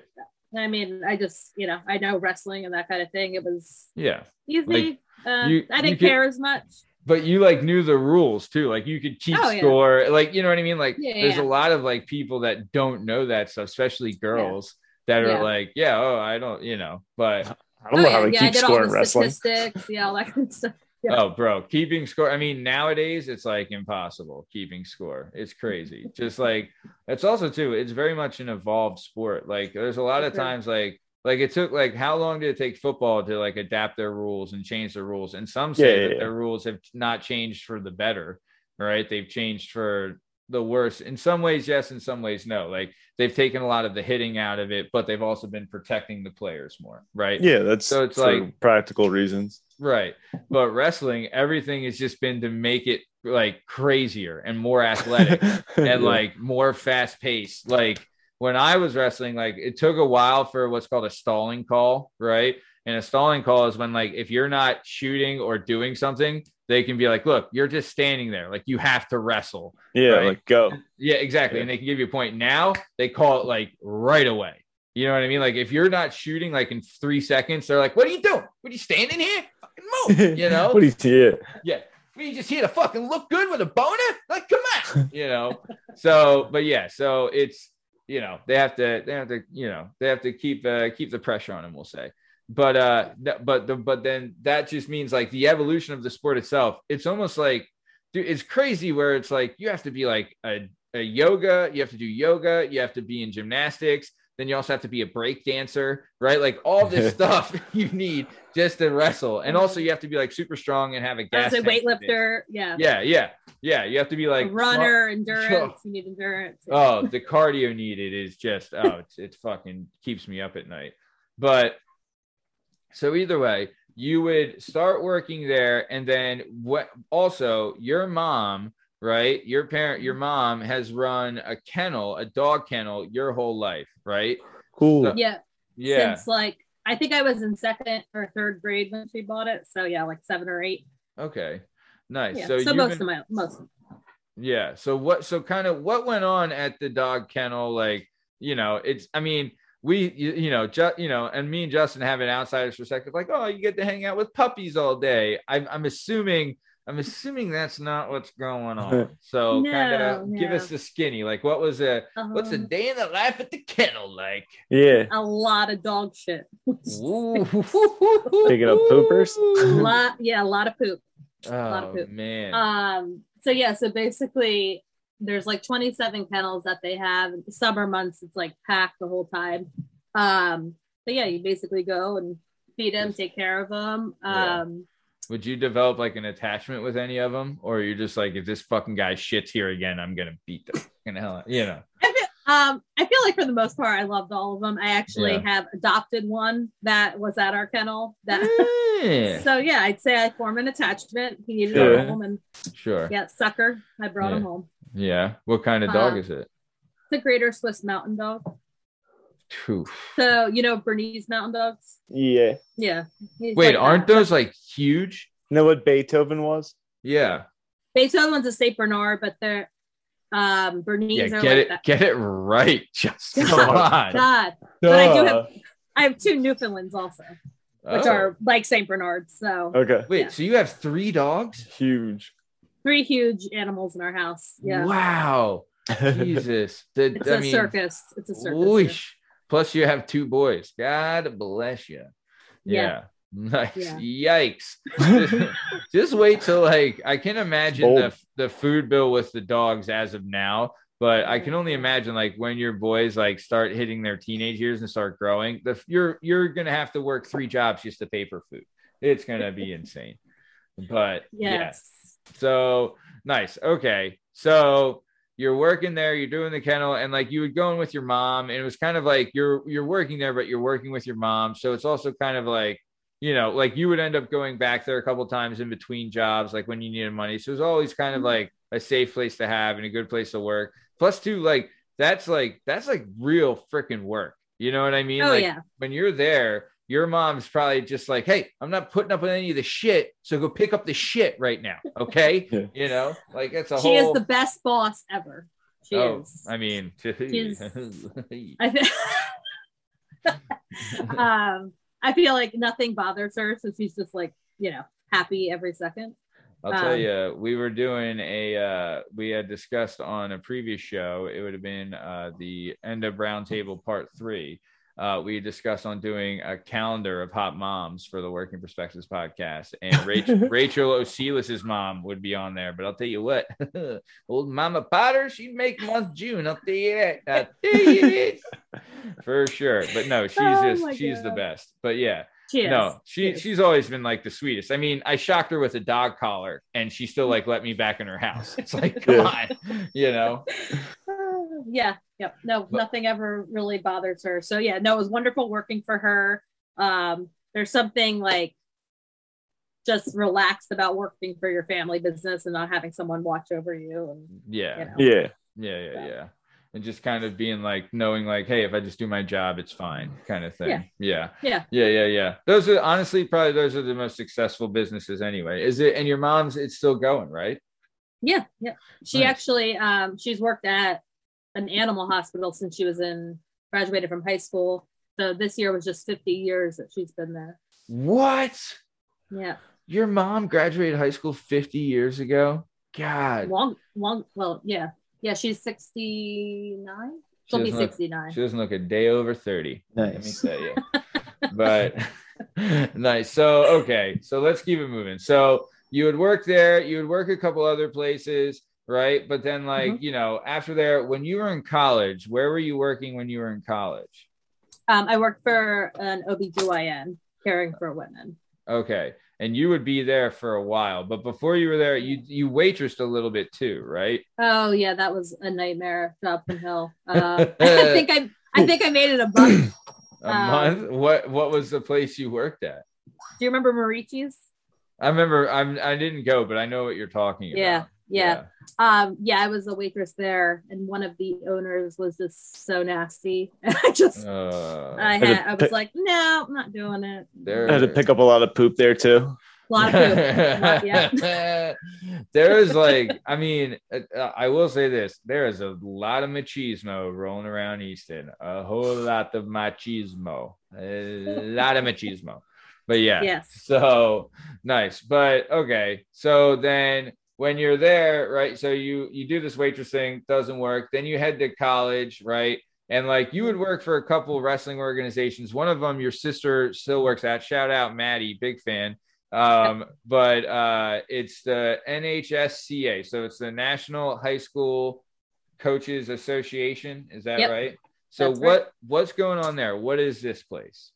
I mean, I just you know I know wrestling and that kind of thing. It was yeah easy. Uh, you- I didn't could- care as much. but you like knew the rules too like you could keep Oh, yeah. score like you know what i mean like Yeah, there's yeah. a lot of like people that don't know that stuff especially girls that are Yeah. like yeah oh i don't you know but I don't know how Oh, yeah, they keep score in the wrestling. statistics, yeah, all that kind of stuff. [LAUGHS] Yeah. Oh, bro, keeping score. I mean, nowadays it's like impossible keeping score. It's crazy. Just like it's also too. It's very much an evolved sport. Like there's a lot of times like like it took like how long did it take football to like adapt their rules and change their rules? And some say Yeah, yeah, that yeah. their rules have not changed for the better. Right? They've changed for the worse. In some ways, yes. In some ways, no. Like they've taken a lot of the hitting out of it, but they've also been protecting the players more. Right? Yeah, that's So it's like- practical reasons. Right. But wrestling, everything has just been to make it like crazier and more athletic [LAUGHS] and like more fast paced. Like when I was wrestling, like it took a while for what's called a stalling call, right? And a stalling call is when like if you're not shooting or doing something, they can be like, look, you're just standing there. Like you have to wrestle. yeah, right. like go. Yeah, exactly. Yeah. And they can give you a point. Now they call it like right away. You know what I mean? Like if you're not shooting like in three seconds, they're like, "What are you doing? What are you standing here? Fucking move!" [LAUGHS] You know? what do you? Yeah. yeah. We just here to fucking look good with a boner? Like, come on, [LAUGHS] you know. So, but yeah, so it's you know they have to they have to you know they have to keep uh, keep the pressure on them. We'll say, but uh, but the but then that just means like the evolution of the sport itself. It's almost like dude, it's crazy where it's like you have to be like a, a yoga, you have to do yoga, you have to be in gymnastics. Then you also have to be a break dancer, right? Like all this [LAUGHS] stuff [LAUGHS] you need just to wrestle, and also you have to be like super strong and have a I gas. was a tank to weightlifter, yeah, Yeah, yeah, yeah. You have to be like a runner, endurance. [LAUGHS] You need endurance. Oh, the cardio needed is just oh, it's it's fucking keeps me up at night. But so either way, you would start working there, and then what? Also, your mom, right? Your parent, your mm-hmm. mom has run a kennel, a dog kennel, your whole life, right? Cool. So- yeah, Yeah. since like I think I was in second or third grade when she bought it. So yeah, like seven or eight. Okay. Nice. Yeah. So, So, most been- of my most. Yeah. So what? So kind of what went on at the dog kennel? Like, you know, it's. I mean, we, you, you know, just you know, and me and Justin have an outsider's perspective. Like, oh, you get to hang out with puppies all day. I'm, I'm assuming. I'm assuming that's not what's going on. So kind of No, give us the skinny. Like, what was a what's a Um, day in the life at the kennel like? Yeah. a lot of dog shit. Ooh. Picking up poopers? a [LAUGHS] [LAUGHS] lot, yeah, a lot of poop. lot of Oh poop. man. Um, so yeah, so basically there's like 27 kennels that they have. Summer months, it's like packed the whole time. Um, but yeah, you basically go and feed them, take care of them. Yeah. Would you develop like an attachment with any of them, or you're just like, if this fucking guy shits here again, I'm gonna beat the fucking hell, out-" you know? I feel, um, I feel like for the most part, I loved all of them. I actually Yeah. have adopted one that was at our kennel. That Yeah, [LAUGHS] so yeah, I'd say I form an attachment. He needed Sure. a home, and sure. yeah, sucker. I brought him home. Yeah. What kind of dog Uh, is it? It's a Greater Swiss Mountain Dog. Phew. So you know Bernese Mountain Dogs. Yeah. Yeah. he's Wait, like aren't that. those like huge? You know what Beethoven was? Yeah. Beethoven's a Saint Bernard, but they're Um, Bernese Yeah, are get like it, that. get it right. [LAUGHS] Just God. come on. God, but I do have I have two Newfoundlands also, which Oh. are like Saint Bernards. So Okay. wait. yeah. So you have three dogs? Huge. three huge animals in our house. Yeah, Wow. [LAUGHS] Jesus. The- it's I a mean, circus. It's a circus. Whoosh. Plus, you have two boys. God bless you. Yeah. Yeah. Nice. Yeah. Yikes. just, [LAUGHS] just wait till like I can imagine Bold. the the food bill with the dogs as of now, but I can only imagine like when your boys like start hitting their teenage years and start growing, the you're you're gonna have to work three jobs just to pay for food. It's gonna be insane. But yeah, Yes. so nice. Okay. So you're working there, you're doing the kennel, and like you would go in with your mom, and it was kind of like you're you're working there, but you're working with your mom. So it's also kind of like, you know, like you would end up going back there a couple times in between jobs, like when you needed money. So it was always kind of mm-hmm. like a safe place to have and a good place to work. Plus, two, like that's like that's like real freaking work. You know what I mean? Oh like yeah. when you're there, your mom's probably just like, "Hey, I'm not putting up with any of the shit, so go pick up the shit right now, [LAUGHS] okay?" Yeah. You know, like it's a whole She whole. is the best boss ever. She oh, is. I mean, [LAUGHS] She's- [LAUGHS] I think. um, I feel like nothing bothers her, so she's just like you know happy every second. I'll tell um, you, we were doing a. Uh, we had discussed on a previous show. It would have been uh, the end of Roundtable Part Three. Uh, we discussed on doing a calendar of hot moms for the Working Perspectives podcast, and [LAUGHS] Rachel, Rachel mom would be on there. But I'll tell you what, [LAUGHS] old Mama Potter, she'd make month June. I'll tell you that. I'll tell you [LAUGHS] that. for sure. But no, she's Oh just she's the best. But yeah, She no, she she's always been like the sweetest. I mean, I shocked her with a dog collar, and she still like let me back in her house. It's like, come Yeah. on, you know. yeah yep no But- nothing ever really bothers her so yeah no it was wonderful working for her um there's something like just relaxed about working for your family business and not having someone watch over you and Yeah, you know Yeah. yeah, yeah, Yeah. yeah. And just kind of being like knowing like, hey, if I just do my job, it's fine, kind of thing. Yeah. yeah, Yeah. yeah, yeah, yeah. Those are honestly probably those are the most successful businesses anyway. Is it? And your mom's, it's still going, right? yeah yeah she Nice. actually um she's worked at an animal hospital since she was in graduated from high school so this year was just 50 years that she's been there What? yeah Your mom graduated high school 50 years ago? God. long long well yeah yeah she's 69 she'll be doesn't look- 69 She doesn't look a day over 30. Nice. Let me Nice. tell you. [LAUGHS] but [LAUGHS] nice. So, okay. So let's keep it moving. So you would work there, you would work a couple other places, right? But then, like, Mm-hmm. you know, after there, when you were in college, where were you working when you were in college? Um, I worked for an OBGYN caring for women. Okay. And you would be there for a while, but before you were there, you you waitressed a little bit too, right? Oh yeah, that was a nightmare job from hell. [LAUGHS] Uh, I think I I think I made it a month. [CLEARS THROAT] A Um, month. What what was the place you worked at? Do you remember Marici's? I remember I'm I didn't go, but I know what you're talking about. Yeah, yeah. Um, yeah, I was a waitress there, and one of the owners was just so nasty. And [LAUGHS] I just Uh, I Had had I was pick- like, no, I'm not doing it. There- I had to pick up a lot of poop there too. A lot of poop. [LAUGHS] Not yet. [LAUGHS] there is like, I mean, uh, I will say this: there is a lot of machismo rolling around Easton. A whole lot of machismo. A lot of machismo. But yeah, Yes. so nice. But okay, so then when you're there, right? So you you do this waitress thing, doesn't work. Then you head to college, right? And like you would work for a couple wrestling organizations. One of them, your sister still works at. Shout out Maddie, big fan. Um, [LAUGHS] but uh, it's the NHSCA, so it's the National High School Coaches Association. Is that Yep. right? So That's what right. what's going on there? What is this place?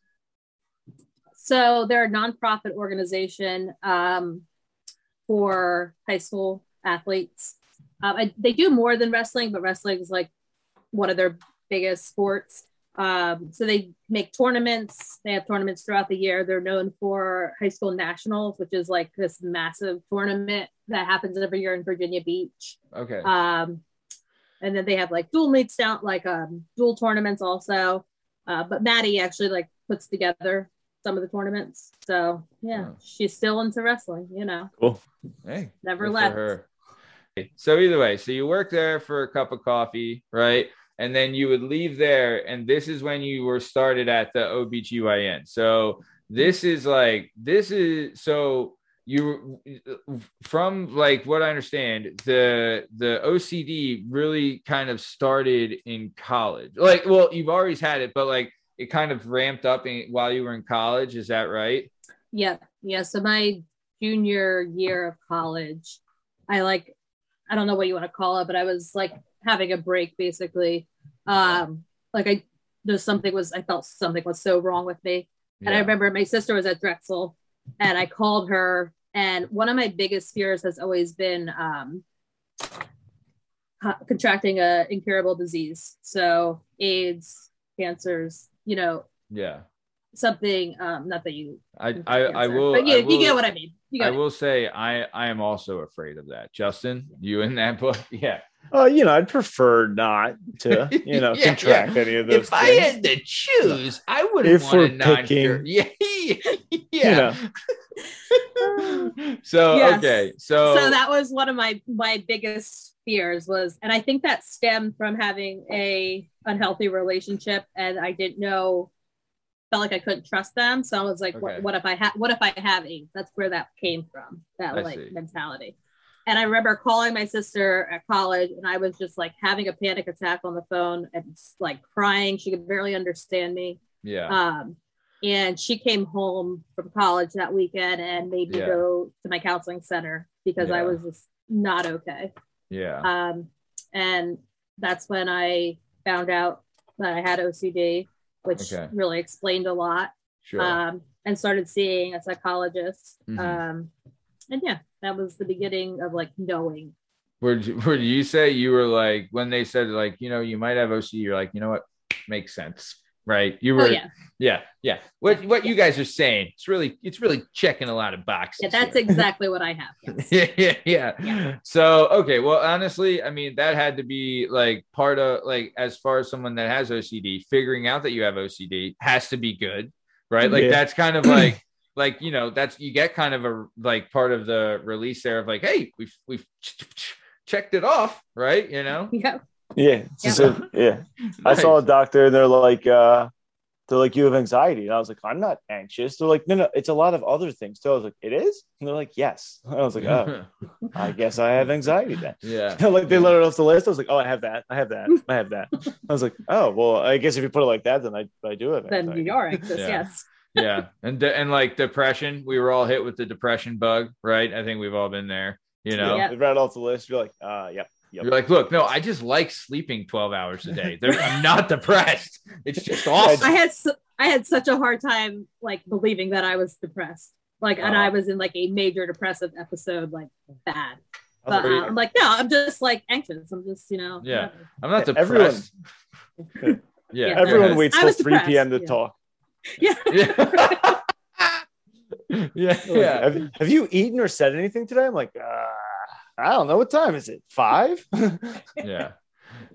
So they're a nonprofit organization um, for high school athletes. Um, I, they do more than wrestling, but wrestling is like one of their biggest sports. Um, so they make tournaments. They have tournaments throughout the year. They're known for high school nationals, which is like this massive tournament that happens every year in Virginia Beach. Okay. Um, and then they have like dual meets down, like um, dual tournaments also. Uh, but Maddie actually like puts together some of the tournaments. So yeah, Oh. she's still into wrestling. You know, Cool. Hey, never good left. her. So either way, so you work there for a cup of coffee, right? And then you would leave there, and this is when you were started at the OBGYN. So this is like this is so you from like what I understand, the the OCD really kind of started in college. Like, well, you've always had it, but like it kind of ramped up in, while you were in college. Is that right? Yeah, yeah. So my junior year of college, I like, I don't know what you want to call it, but I was like having a break basically. Um, like I, there's something was, I felt something was so wrong with me. And I remember my sister was at Drexel and I called her. And one of my biggest fears has always been um, contracting a incurable disease. So AIDS, cancers, you know, Yeah. something, um, not that you, I I, I will. but you, I you will- get what I mean. You I it. will say I I am also afraid of that. Justin, you in that book? [LAUGHS] Yeah. Oh, you know, I'd prefer not to, [LAUGHS] you know, Yeah, contract any of those. If I had to choose, I wouldn't If want we're a picking- [LAUGHS] Yeah. you Yeah. know, [LAUGHS] so Yes. okay. So, so that was one of my my biggest fears was and i think that stemmed from having a unhealthy relationship and i didn't know felt like i couldn't trust them so i was like Okay. what, what if i have what if i have aids that's where that came from that I like see. mentality and i remember calling my sister at college and i was just like having a panic attack on the phone and like crying she could barely understand me yeah. um, and she came home from college that weekend and made me Yeah. go to my counseling center because I was just not okay. yeah. Um, and that's when I found out that I had OCD, which Okay. really explained a lot. Sure. Um, and started seeing a psychologist. Mhm. Um, and yeah, that was the beginning of like knowing. Would you, would you say you were like when they said like you know you might have OCD? You're like you know what makes sense, right? You oh, were Oh yeah, yeah yeah. What what you guys are saying? It's really it's really checking a lot of boxes. yeah, that's here. [LAUGHS] exactly what I have. Yes. [LAUGHS] yeah, yeah, yeah. Yeah. So, okay, well, honestly, I mean, that had to be like part of like as far as someone that has OCD, figuring out that you have OCD has to be good, right? Like Yeah. that's kind of like like you know that's you get kind of a like part of the release there of like, hey, we've we've checked it off, right? You know, [LAUGHS] Yeah. Yeah, it's just a- yeah. I saw a doctor and they're like, uh, they're like, you have anxiety. And I was like, I'm not anxious. They're like, no, no, it's a lot of other things. So I was like, it is? And they're like, yes. [LAUGHS] I was like, oh, [LAUGHS] I guess I have anxiety then. yeah, [LAUGHS] like they let it off the list. I was like, oh, I have that. I have that. I have that. I was like, oh, well, I guess if you put it like that, then I, I do have Then anxiety. you are anxious. Yeah. Yes. yeah, and de- and like depression, we were all hit with the depression bug, right? I think we've all been there, you know. Yeah. They read off the list. You're like, uh, yep. Yep. You're like, look, no, I just like sleeping 12 hours a day. There- I'm not depressed. It's just awesome. I had su- I had such a hard time like believing that I was depressed. Like, and. I was in like a major depressive episode, like bad. But uh, I'm like, no, I'm just like anxious. I'm just, you know. Yeah. whatever. I'm not Everyone- depressed. [LAUGHS] yeah. Yeah. Everyone waits till 3 depressed, p.m. to yeah. talk. [LAUGHS] Yeah. Yeah. [LAUGHS] yeah. Yeah. Have, have you eaten or said anything today? I'm like, uh, I don't know. What time is it? Five? [LAUGHS] yeah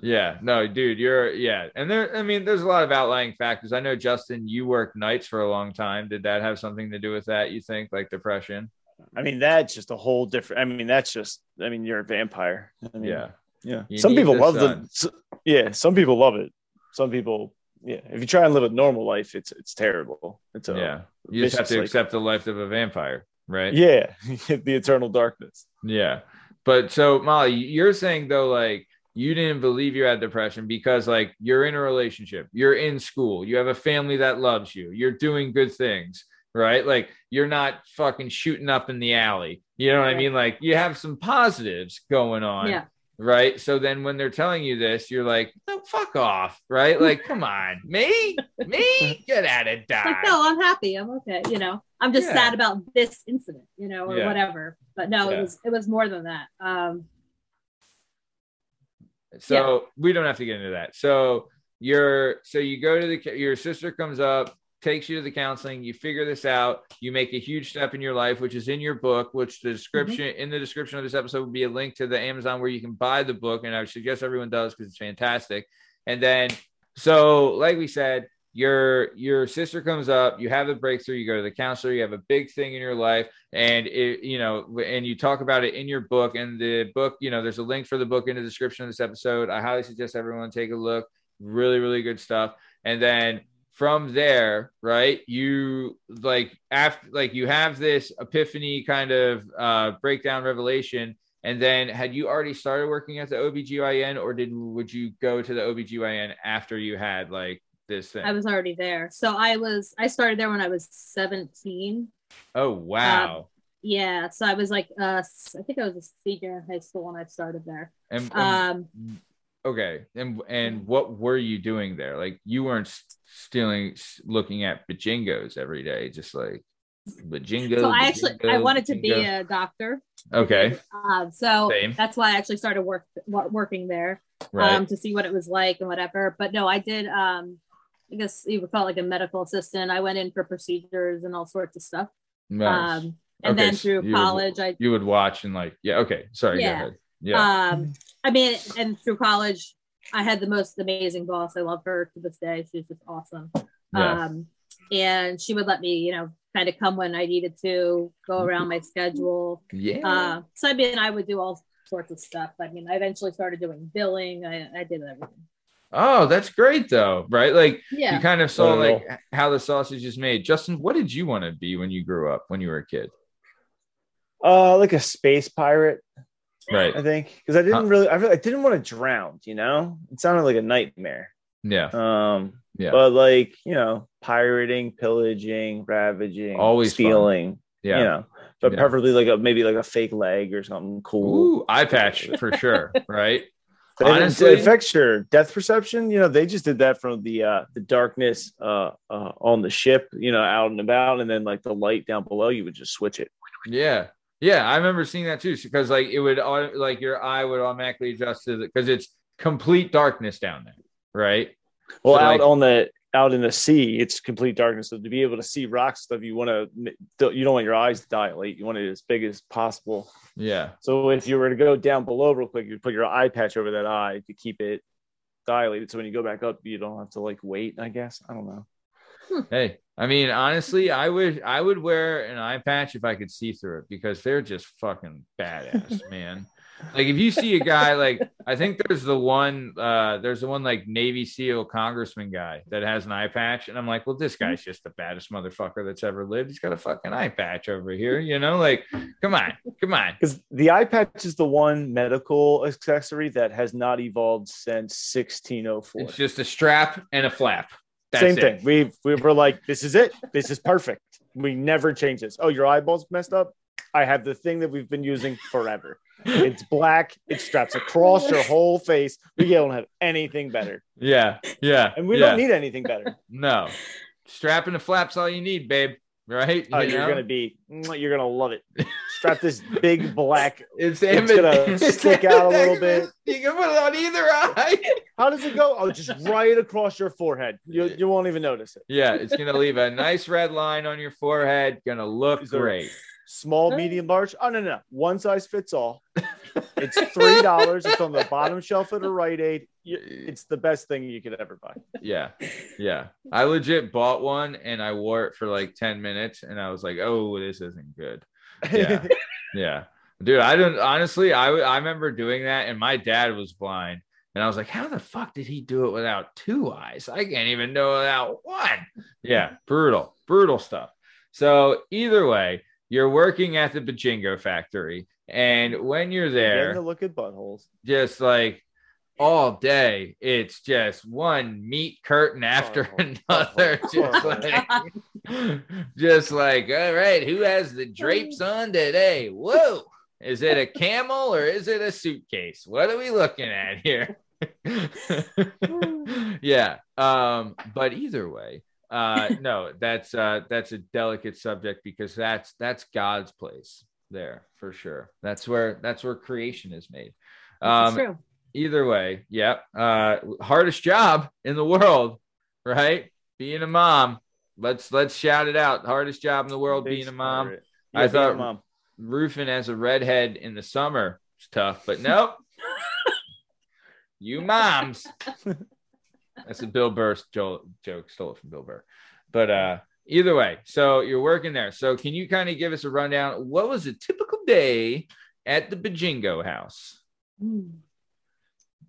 yeah no dude you're yeah and there i mean there's a lot of outlying factors i know justin you worked nights for a long time did that have something to do with that you think like depression I mean, that's just a whole different. I mean, that's just. I mean, you're a vampire. I mean, yeah yeah. You Some people the love sun. the. s- Yeah, some people love it. Some people, yeah. If you try and live a normal life, it's it's terrible. It's a yeah you just have to cycle. accept the life of a vampire right Yeah, [LAUGHS] the eternal darkness. Yeah. But so Molly, you're saying though, like you didn't believe you had depression because like you're in a relationship, you're in school, you have a family that loves you, you're doing good things, right? Like you're not fucking shooting up in the alley. You know what I mean? Like you have some positives going on. Yeah. Right. So then when they're telling you this, you're like, no, fuck off. Right. Like, come on, [LAUGHS] me, me, get out of dodge. Like, no, I'm happy. I'm okay. You know, I'm just Yeah. sad about this incident, you know, or Yeah. whatever. But no, Yeah. it was it was more than that. Um, So we don't have to get into that. So you're so you go to the your sister comes up, takes you to the counseling, you figure this out, you make a huge step in your life, which is in your book, which the mm-hmm. description in the description of this episode will be a link to the Amazon where you can buy the book. And I would suggest everyone does because it's fantastic. And then so like we said, your your sister comes up, you have a breakthrough, you go to the counselor, you have a big thing in your life, and it, you know, and you talk about it in your book. And the book, you know, there's a link for the book in the description of this episode. I highly suggest everyone take a look. Really, really good stuff. And then from there, right, you like after like you have this epiphany kind of uh breakdown revelation. And then had you already started working at the OBGYN or did would you go to the OBGYN after you had like this thing? I was already there. So I was I started there when I was 17. oh wow. Yeah. So I was like uh I think I was a senior in high school when I started there. and, and- Um okay. And and what were you doing there? Like you weren't stealing looking at bajingos every day, just like bajingo. so I actually I bajingo, wanted to be a doctor. Okay. Um, so Same. that's why I actually started work working there Right. um, to see what it was like and whatever. But no, I did. Um, I guess you would call it like a medical assistant. I went in for procedures and all sorts of stuff. Nice. Um, and Okay, then so through would- college, I you would watch and like yeah okay sorry Yeah. Go ahead yeah um, I mean, and through college, I had the most amazing boss. I love her to this day. She's just awesome. yeah Um, and she would let me, you know, kind of come when I needed to, go around my schedule. yeah Uh, so I mean, I would do all sorts of stuff. I mean, I eventually started doing billing. I, I did everything. oh that's great though right like Yeah. you kind of saw Not like how the sausage is made justin what did you want to be when you grew up when you were a kid Uh, like a space pirate, right I think, because I didn't Huh. really, I really, I didn't want to drown. You know, it sounded like a nightmare. yeah Um, Yeah. but like you know, pirating, pillaging, ravaging, Always fun. stealing. yeah You know, but Yeah. preferably like a maybe like a fake leg or something cool. Ooh, eye patch for sure [LAUGHS] right honestly- it affects your depth perception. You know, they just did that from the uh the darkness uh, uh on the ship, you know, out and about, and then like the light down below, you would just switch it. Yeah. Yeah, I remember seeing that too. Because like it would like your eye would automatically adjust to the because it's complete darkness down there, right? Well, So, out like- on the out in the sea, it's complete darkness. So to be able to see rock stuff, you want to you don't want your eyes to dilate. You want it as big as possible. Yeah. So if you were to go down below real quick, you put your eye patch over that eye to keep it dilated. So when you go back up, you don't have to like wait. I guess I don't know. Hey, I mean, honestly, I would I would wear an eye patch if I could see through it because they're just fucking badass, [LAUGHS] man. Like if you see a guy like I think there's the one uh there's the one like Navy SEAL congressman guy that has an eye patch, and I'm like, well, this guy's just the baddest motherfucker that's ever lived. He's got a fucking eye patch over here, you know? Like, come on, come on. Because the eye patch is the one medical accessory that has not evolved since 1604. It's just a strap and a flap. That's Same it. thing. We we were like, this is it. This is perfect. We never change this. Oh, your eyeballs messed up. I have the thing that we've been using forever. It's black. It straps across your whole face. We don't have anything better, Yeah, yeah, and we yeah. don't need anything better. no strapping the flap's all you need, babe. Right? Oh, You you're know? gonna be, you're gonna love it. [LAUGHS] Strap this big [LAUGHS] black. It's, It's gonna [LAUGHS] stick out a little bit. You can put it on either eye. How does it go? Oh, just right across your forehead. You you won't even notice it. yeah, it's gonna leave a nice red line on your forehead. Gonna look Is great. Small, medium, large. Oh no, no, no. One size fits all. It's [LAUGHS] three dollars. It's on the bottom shelf at a Rite Aid. It's the best thing you could ever buy. Yeah, yeah. I legit bought one and I wore it for like ten minutes, and I was like, "Oh, this isn't good." Yeah. [LAUGHS] Yeah, dude. I don't honestly. I, I remember doing that, and my dad was blind, and I was like, "How the fuck did he do it without two eyes? I can't even it without one." Yeah, brutal, brutal stuff. So either way, you're working at the Bajingo factory, and when you're there, look at buttholes. just like all day, it's just one meat curtain after Horrible. [LAUGHS] another. Just Horrible. like, [LAUGHS] just like, all right, who has the drapes on today? Whoa. Is it a camel or is it a suitcase? What are we looking at here? [LAUGHS] yeah. Um, but either way, uh, no, that's uh that's a delicate subject because that's that's God's place there for sure. That's where that's where creation is made. Um, true. Either way, yep. Uh, hardest job in the world, right? Being a mom. Let's let's shout it out. Hardest job in the world, being a mom. Pirate. I Yeah, being a thought- mom. Roofing as a redhead in the summer is tough, but nope. you moms. That's a Bill Burr joke. Stole it from Bill Burr. But uh, either way, so you're working there. So can you kind of give us a rundown? What was a typical day at the Bajingo house? Hmm.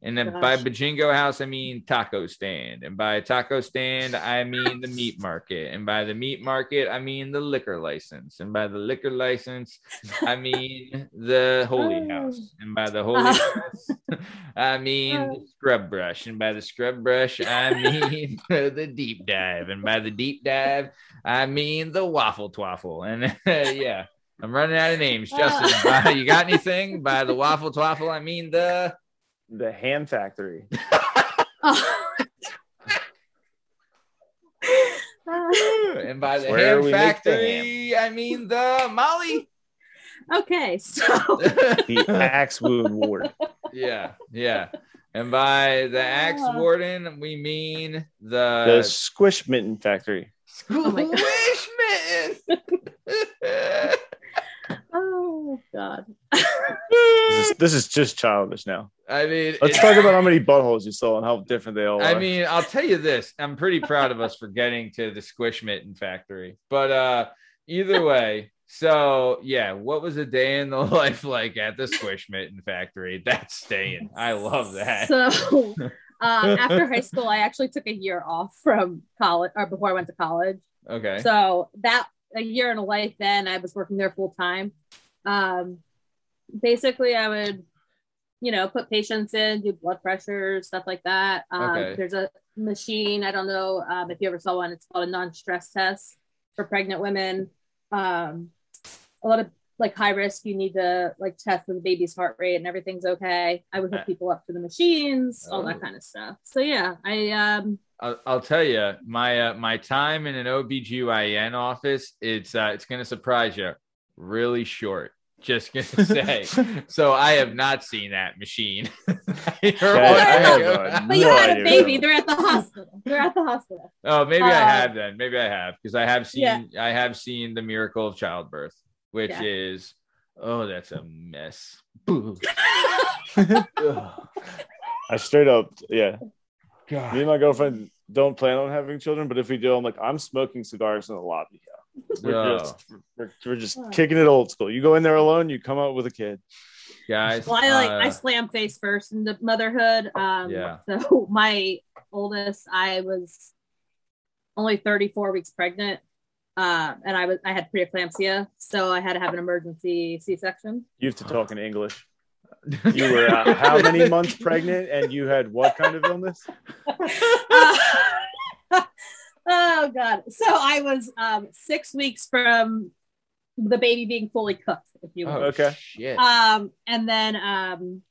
And then by Gosh. Bajingo house, I mean taco stand. And by taco stand, I mean the meat market. And by the meat market, I mean the liquor license. And by the liquor license, I [LAUGHS] mean the holy Oh. house. And by the holy [LAUGHS] house, I mean the oh. scrub brush. And by the scrub brush, I [LAUGHS] mean the deep dive. And by the deep dive, I mean the waffle twaffle. And yeah, I'm running out of names. Justin, by, you got anything? By the waffle twaffle, I mean the. The ham factory. Oh. [LAUGHS] [LAUGHS] and by the Where ham we make the factory, I mean the Molly. okay, so [LAUGHS] The axe wound ward. yeah, yeah. And by the axe Ah. warden, we mean The the squish mitten factory. Oh squish mitten. Oh god. This is, [LAUGHS] this is just childish now. I mean, Let's it- talk about how many buttholes you saw and how different they all are. I are. mean, I'll tell you this. I'm pretty proud of us for getting to the squish mitten factory. But uh either way, so yeah, what was a day in the [LAUGHS] life like at the squish mitten factory? That's staying. I love that. So um, after high school, I actually took a year off from college or before I went to college. Okay. So that a year in a life, then I was working there full time. Um, basically, I would, you know, put patients in, do blood pressure, stuff like that. Um, Okay. There's a machine. I don't know um, if you ever saw one. It's called a non-stress test for pregnant women. Um, a lot of like high risk, you need to like test the baby's heart rate and everything's okay. I would hook people up to the machines, all Oh. that kind of stuff. So yeah, I um I'll, I'll tell you my uh, my time in an OBGYN office it's uh, it's going to surprise you really short just going [LAUGHS] to say so I have not seen that machine [LAUGHS] Yeah, I have, but you no had a idea. baby. They're at the hospital. They're at the hospital. oh maybe I Uh, have then maybe I have because I have seen Yeah. I have seen the miracle of childbirth which Yeah. is oh that's a mess Ugh. [LAUGHS] Ugh. I straight up, yeah. Me and my girlfriend don't plan on having children, but if we do, I'm like, I'm smoking cigars in the lobby. We're No. just, we're, we're just kicking it old school. You go in there alone, you come out with a kid. guys Well, I like I uh, slam face first into motherhood. Um, Yeah. [LAUGHS] So my oldest, I was only 34 weeks pregnant, uh, and I was I had preeclampsia, so I had to have an emergency C-section. You have to talk in English. [LAUGHS] You were uh, how many months pregnant, and you had what kind of illness? [LAUGHS] Uh, oh god! So I was um, six weeks from the baby being fully cooked, if you will. oh, Okay. shit. Um, and then um,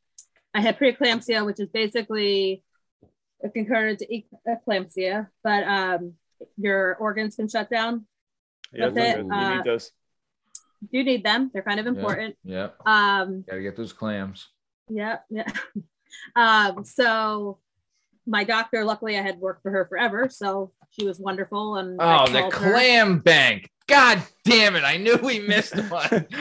I had preeclampsia, which is basically a concurrent to eclampsia, but um, your organs can shut down. Yeah, That's it. good. you Uh, need those. Do need them; they're kind of important. yeah Um, gotta get those clams yeah, yeah. [LAUGHS] um, so my doctor, luckily, I had worked for her forever, so she was wonderful. And Oh, the called her. clam bank. God damn it. I knew we missed [LAUGHS] one. [LAUGHS]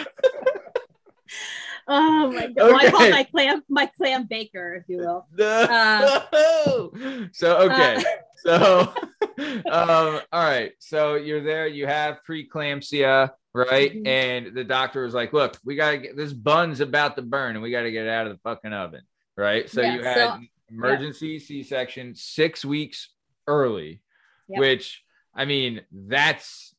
Oh my god! Well, I called my clam my clam baker, if you will. [LAUGHS] No. so, okay. Uh, So, um, all right. So you're there, you have preeclampsia, right? Mhm. And the doctor was like, look, we got to get this bun's about to burn and we got to get it out of the fucking oven, right? So Yeah, you had so- emergency C section six weeks early, Yep. which I mean, that's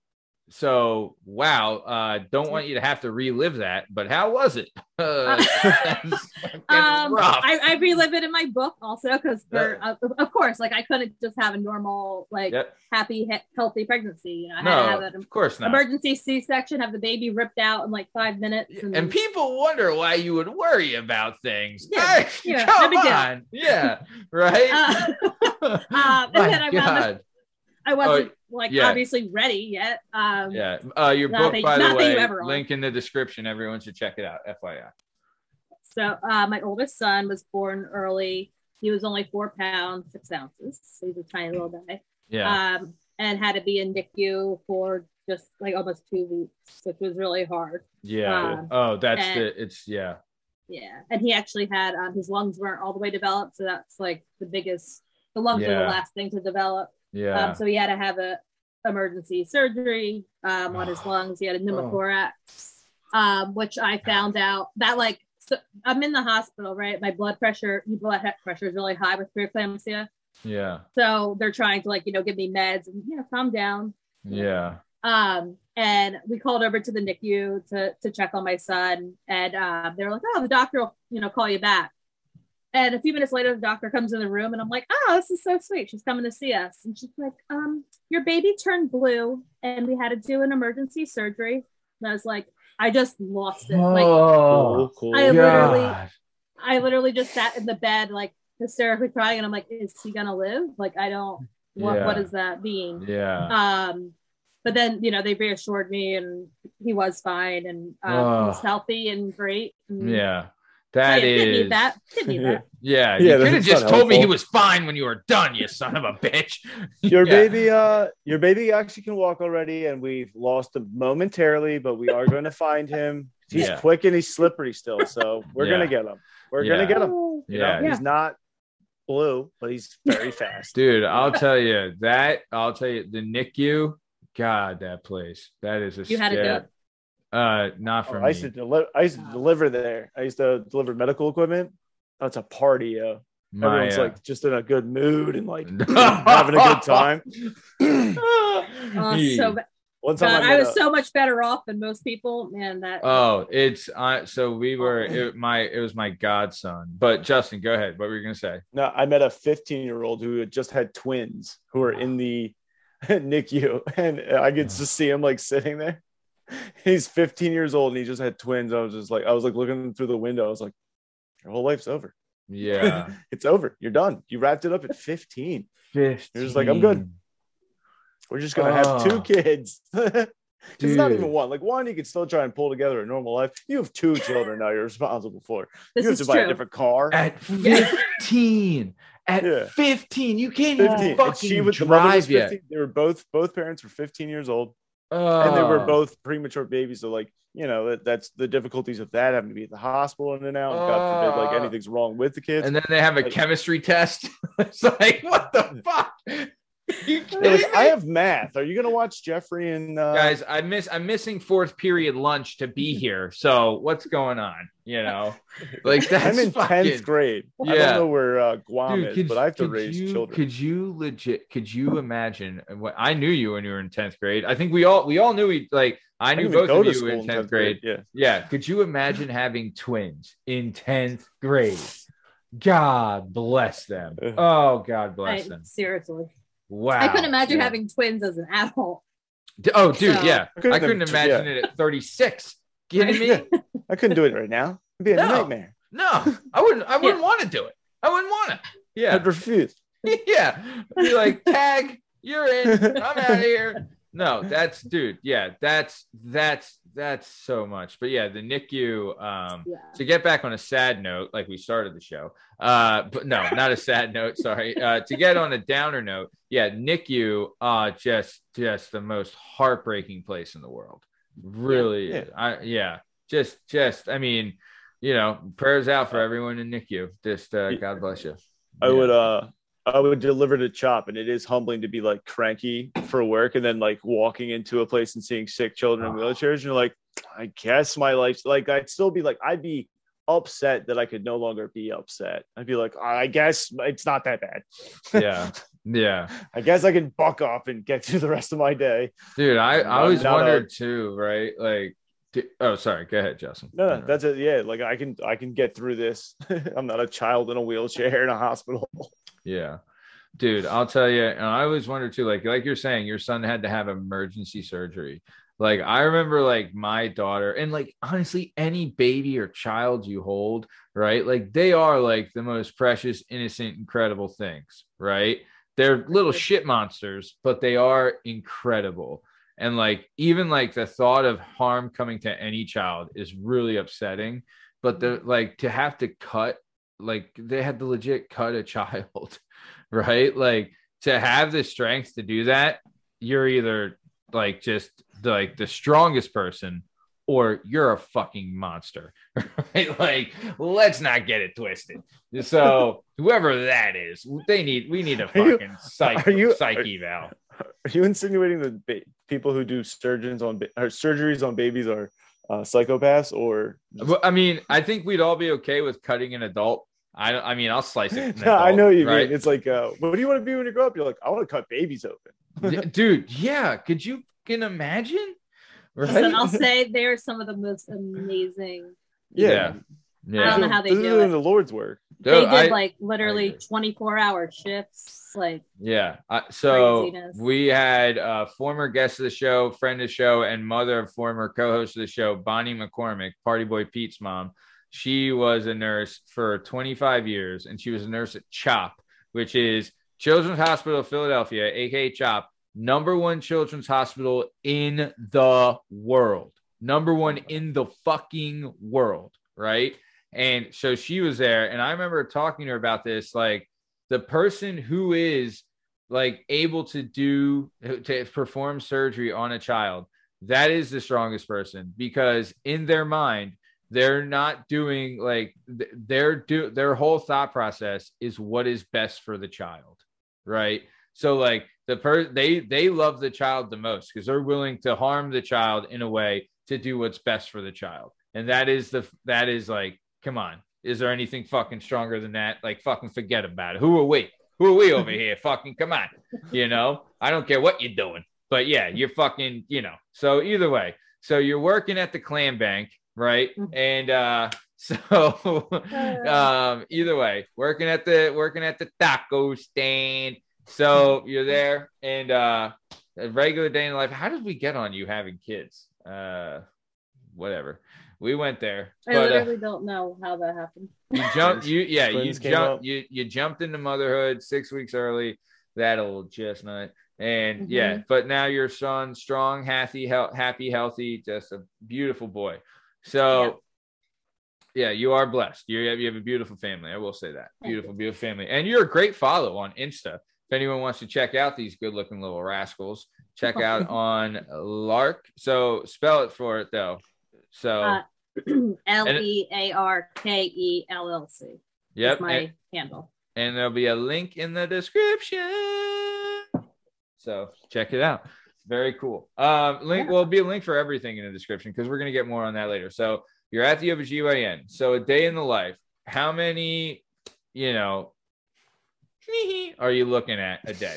so wow. Uh, don't want you to have to relive that, but how was it? [LAUGHS] Uh, that's [LAUGHS] um. I, I relive it in my book also because uh, of course, like I couldn't just have a normal, like Yep. happy, he- healthy pregnancy. You know, I had to have an of course not. emergency C-section, have the baby ripped out in like five minutes, and, and people wonder why you would worry about things. Yeah, Guys, yeah, come on. Yeah, right? Uh, um, [LAUGHS] and My then I wound up- God. I wasn't like yeah. obviously ready yet. Um, Yeah. Uh, your book, that- by the not that you way, link in the description. Everyone should check it out. FYI. So uh, my oldest son was born early. He was only four pounds six ounces, so he's a tiny little guy. Yeah. Um, and had to be in NICU for just like almost two weeks, which was really hard. yeah. um, oh, that's and- the, it's, yeah. Yeah, and he actually had um, his lungs weren't all the way developed, so that's like the biggest The lungs are the last thing to develop. Yeah. Um, so he had to have a emergency surgery um, on his [SIGHS] lungs. He had a pneumothorax, um, which I found out that like so I'm in the hospital, right? My blood pressure, blood pressure is really high with preeclampsia. yeah. So they're trying to like, you know, give me meds and you know, calm down. Yeah. Um, and we called over to the NICU to to check on my son, and um, they were like, "Oh, the doctor will, you know, call you back." And a few minutes later, the doctor comes in the room, and I'm like, "Oh, this is so sweet. She's coming to see us." And she's like, "Um, your baby turned blue, and we had to do an emergency surgery." And I was like, I just lost it. Like, oh, Cool, cool. I literally- I literally just sat in the bed, like hysterically crying, and I'm like, "Is he gonna live?" Like, I don't. What Yeah. What does that mean? Yeah. um but then you know they reassured me and he was fine and um, he was Oh. healthy and great and Yeah. I That didn't need is. that didn't that Yeah. [LAUGHS] Yeah, you could have just not told me he was fine when you were done, you son of a bitch. [LAUGHS] Your Yeah. baby, uh, your baby actually can walk already, and we've lost him momentarily, but we are going to find him. He's Yeah. quick and he's slippery still, so we're Yeah. gonna get him. We're Yeah. gonna get him. You know, Yeah. he's not blue, but he's very fast. [LAUGHS] Dude, I'll tell you that. I'll tell you the NICU. God, that place. That is a. You had to scare- go. Uh, not for Oh, me. I used to deliver. I used to deliver there. I used to deliver medical equipment. That's a party, yo. My, Everyone's uh, like just in a good mood and like [LAUGHS] having a good time. [LAUGHS] oh, so ba- One time God, I, I was a- so much better off than most people man that Oh, it's uh, so we were it, my it was my godson. But Justin, go ahead. What were you gonna say? No, I met a 15 year old who had just had twins who were in the [LAUGHS] NICU, and I could just see him like sitting there. [LAUGHS] He's 15 years old and he just had twins. I was just like, I was like looking through the window. I was like, your whole life's over. Yeah, [LAUGHS] It's over. You're done. You wrapped it up at 15. You're just like, I'm good. We're just gonna have two oh. kids. [LAUGHS] it's not even one. Like one, you could still try and pull together a normal life. You have two children now. You're responsible for. this you have is to buy a different car. At 15. At Yeah. 15. You can't 15. even And fucking she was the drive yet. 15. They were both both parents were 15 years old. Oh. and they were oh. both premature babies. So like, you know, that, that's the difficulties of that having to be at the hospital in and out. and God forbid, like Oh. anything's wrong with the kids. And then they have a Like- chemistry test. [LAUGHS] it's like, what the [LAUGHS] fuck? You [LAUGHS] They're kidding like, I have math. Are you gonna watch Jeffrey and uh, Guys, I miss I'm missing fourth period lunch to be [LAUGHS] here. So what's going on? You know, [LAUGHS] like that's I'm in fucking- tenth grade. I Yeah. don't know where uh, Guam Dude, is, could, but I have to raise you, children. Could you legit? Could you imagine? What I knew you when you were in tenth grade. I think we all we all knew we like. I I knew didn't both of you in tenth 10th grade. Yeah. Yeah. Could you imagine having twins in tenth grade? God bless them. Oh, God I, bless them. seriously Wow. i couldn't imagine Yeah. having twins as an adult D- Oh, dude, So- yeah. I couldn't I couldn't have- imagine yeah. it at 36. Kidding me? [LAUGHS] I couldn't do it right now. It'd be a No. nightmare. No, I wouldn't. I wouldn't want to do it. I wouldn't want to. Yeah, I'd refuse. [LAUGHS] yeah. Be like, tag, you're in. I'm out of here. [LAUGHS] No, that's dude. Yeah, that's that's that's so much. But yeah, the NICU. Um, yeah to get back on a sad note, like we started the show. Uh, but no, not a sad note. Sorry. Uh, to get on a downer note, yeah, NICU. Uh, just just the most heartbreaking place in the world. Really, Yeah. I yeah. Just just. I mean, you know, prayers out for everyone in NICU. Just uh, God bless you. I Yeah. would uh I would deliver to CHOP and it is humbling to be like cranky for work and then like walking into a place and seeing sick children in Oh. wheelchairs and you're like, I guess my life's like I'd still be like I'd be upset that I could no longer be upset. I'd be like, I guess it's not that bad. Yeah. Yeah. [LAUGHS] I guess I can buck up and get through the rest of my day. Dude, I, I always not a- wondered too, right? Like, oh, sorry. Go ahead, Justin. No, no, that's it. Yeah, like I can I can get through this. [LAUGHS] I'm not a child in a wheelchair in a hospital. Yeah. Dude, I'll tell you, and I always wonder too, like like you're saying, your son had to have emergency surgery. Like I remember like my daughter, and like honestly, any baby or child you hold, right? Like they are like the most precious, innocent, incredible things, right? They're little shit monsters, but they are incredible. And like even like the thought of harm coming to any child is really upsetting. But the mm-hmm. like to have to cut like they had to legit cut a [LAUGHS] child, right? Like to have the strength to do that, you're either like just like the strongest person or you're a fucking monster. [LAUGHS] Right? Like, let's not get it twisted. So [LAUGHS] whoever that is, they need we need a you- fucking psych are you- psych are- eval. Are you insinuating that ba- people who do surgeons on ba- or surgeries on babies are uh, psychopaths or? Well, I mean, I think we'd all be okay with cutting an adult. I I mean, I'll slice it. [LAUGHS] an Yeah, I know you right? mean. It's like, uh, what do you want to be when you grow up? You're like, I want to cut babies open. [LAUGHS] Dude yeah could you can imagine right Listen, I'll [LAUGHS] say they're some of the most amazing. Yeah. I don't know how they this do is it. the Lord's work. They Dude, did I- like literally 24 hour shifts. Like, yeah I, so Craziness. we had a former guest of the show friend of the show and mother of former co-host of the show bonnie mccormick party boy pete's mom. She was a nurse for 25 years and she was a nurse at chop which is children's hospital of philadelphia aka chop number one children's hospital in the world. Number one in the fucking world right? And so she was there and i remember talking to her about this like the person who is like able to do to perform surgery on a child that is the strongest person because in their mind they're not doing like th- their do their whole thought process is what is best for the child right? So like the per they they love the child the most because they're willing to harm the child in a way to do what's best for the child. And that is the that is like come on is there anything fucking stronger than that? Like fucking forget about it. Who are we? Who are we over [LAUGHS] here? Fucking come on. You know? I don't care what you're doing. But yeah you're fucking you know. So either way so you're working at the clam bank right? And uh [LAUGHS] so um either way working at the working at the taco stand. So [LAUGHS] you're there and uh a regular day in life. How did we get on you having kids? Uh whatever we went there I but uh, literally don't know how that happened. you jumped you yeah you Twins came jumped you you jumped into motherhood six weeks early. That old chestnut. And yeah Mhm. but now your son strong happy hel- happy healthy just a beautiful boy. So yeah, you are blessed. You have, you have a beautiful family. I will say that. Thank you. beautiful beautiful family. And you're a great follow on insta. If anyone wants to check out these good looking little rascals check out [LAUGHS] on lark. So spell it for it though. So Uh, [CLEARS THROAT] L E A R K E L L C. yep my and- handle. and there'll be a link in the description. So check it out. Very cool. Um, link Yeah. will be a link for everything in the description because we're gonna get more on that later. So you're at the OBGYN. So a day in the life. How many, you know, [LAUGHS] are you looking at a day?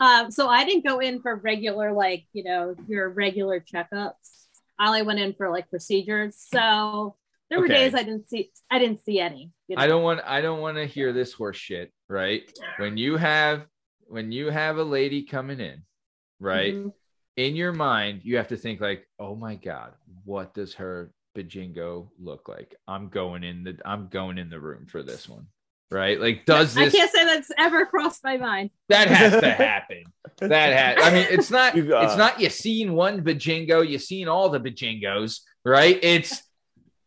Um, so I didn't go in for regular, like, you know, your regular checkups. I only went in for like procedures. So there were Okay. days I didn't see I didn't see any. you know. I don't want I don't want to hear this horse shit, right? When you have when you have a lady coming in, right? Mhm. in your mind, you have to think like, oh my God, what does her bajingo look like? I'm going in the I'm going in the room for this one. Right? Like, does this? I can't say that's ever crossed my mind. that [LAUGHS] has to happen? That has I mean, it's not You, uh, it's not you seen one bajingo, you seen all the bajingos, right? It's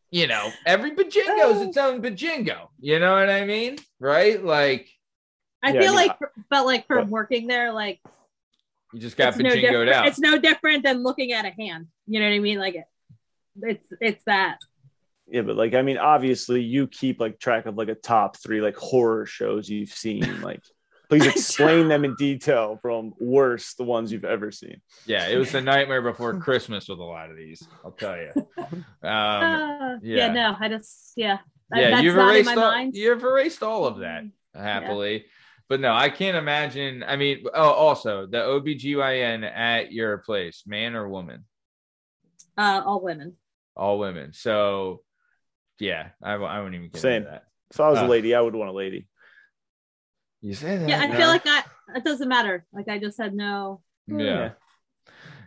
you know, every bajingo is its own bajingo. You know what I mean? Right? Like I Yeah, I feel mean, like, but like from but- working there, like you just got it's no, bajingoed out. it's no different than looking at a hand. You know what I mean? Like it, it's it's that. Yeah, but like I mean, obviously you keep like track of like a top three like horror shows you've seen. [LAUGHS] Like, please explain them in detail from worst the ones you've ever seen. Yeah, it was the nightmare before Christmas with a lot of these. I'll tell you. [LAUGHS] Um, Uh, yeah. yeah. no, I just yeah. Yeah, that's you've erased all, mind. you've erased all of that happily. But no, I can't imagine. I mean, oh, also the OBGYN at your place, man or woman? Uh, all women. All women. So yeah, I won't even get Same. into that. If I was Uh, a lady, I would want a lady. You say that? Yeah, I no? feel like I. It doesn't matter. Like I just said no. yeah.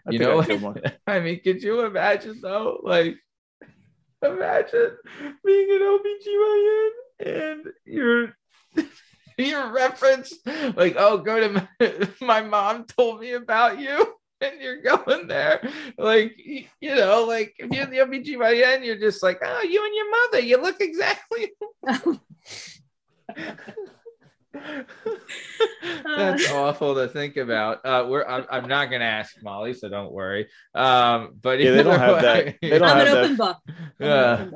I You know I'd kill one. [LAUGHS] I mean, could you imagine though? Like, imagine being an OBGYN and you're [LAUGHS] your reference, like, oh, go to my, [LAUGHS] my mom told me about you. And [LAUGHS] you're going there, like you know, like if you're the OBGYN, you're just like, oh, you and your mother, you look exactly. [LAUGHS] That's [LAUGHS] awful to think about. Uh, we're I'm, I'm not gonna ask Molly, so don't worry. Um, but Yeah, they don't either have that. They don't I'm have an that. open book. I'm Yeah.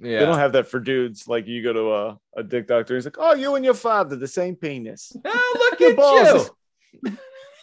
yeah. They don't have that for dudes. Like you go to a, a dick doctor, he's like, "Oh, you and your father, the same penis." oh, look at balls. you.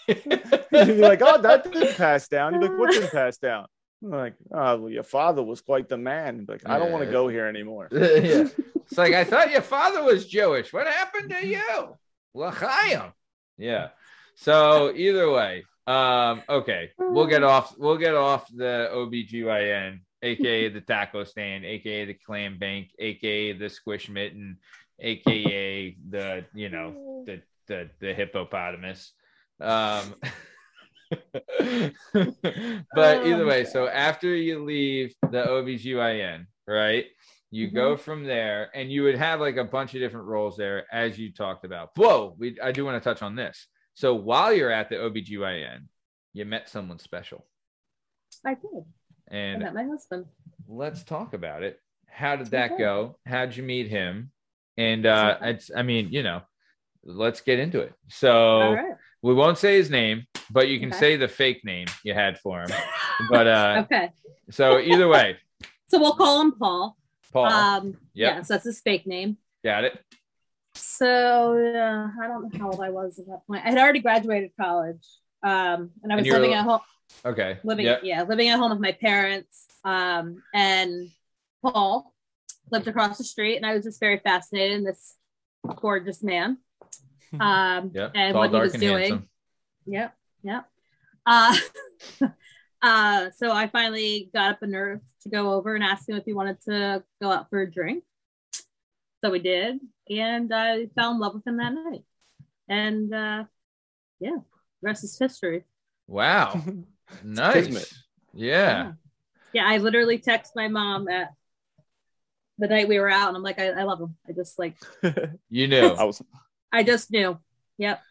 You're like, "Oh, that didn't pass down." You're like, "What didn't pass down?" I'm like, "Oh, well, your father was quite the man." Like, "I don't want to go here anymore." [LAUGHS] yeah. It's like I thought your father was Jewish. What happened to you? L'chaim. Yeah. So either way, um, okay, we'll get off we'll get off the OBGYN, aka the taco stand, aka the clam bank, aka the squish mitten, aka the you know the the, the hippopotamus. Um [LAUGHS] but either way, so after you leave the OBGYN, right? You go from there and you would have like a bunch of different roles there as you talked about. Whoa, we I do want to touch on this. So while you're at the OBGYN, you met someone special. I did. I And met my husband. let's talk about it. How did that Okay. go? How'd you meet him? And uh it's I mean, you know, let's get into it. So All right. We won't say his name, but you can Okay. say the fake name you had for him. But uh [LAUGHS] Okay. so either way, [LAUGHS] So we'll call him Paul. Paul, Um, Yep. yeah, so that's his fake name. got it. So uh, I don't know how old I was at that point. I had already graduated college, um, and I was were- living at home. Okay. Living, Yep. yeah, living at home with my parents. Um, and Paul lived across the street, and I was just very fascinated in this gorgeous man. Um, Yep. and Tall, what he was doing. handsome. Yep, yep. Uh, [LAUGHS] uh, so I finally got up a nerve to go over and ask him if he wanted to go out for a drink. So we did, and I fell in love with him that night. And uh, yeah, the rest is history. Wow. [LAUGHS] Nice. Kismet. Yeah. Yeah, I literally text my mom at the night we were out, and I'm like, I, I love him. I just like, [LAUGHS] You knew. I was I just knew. Yep.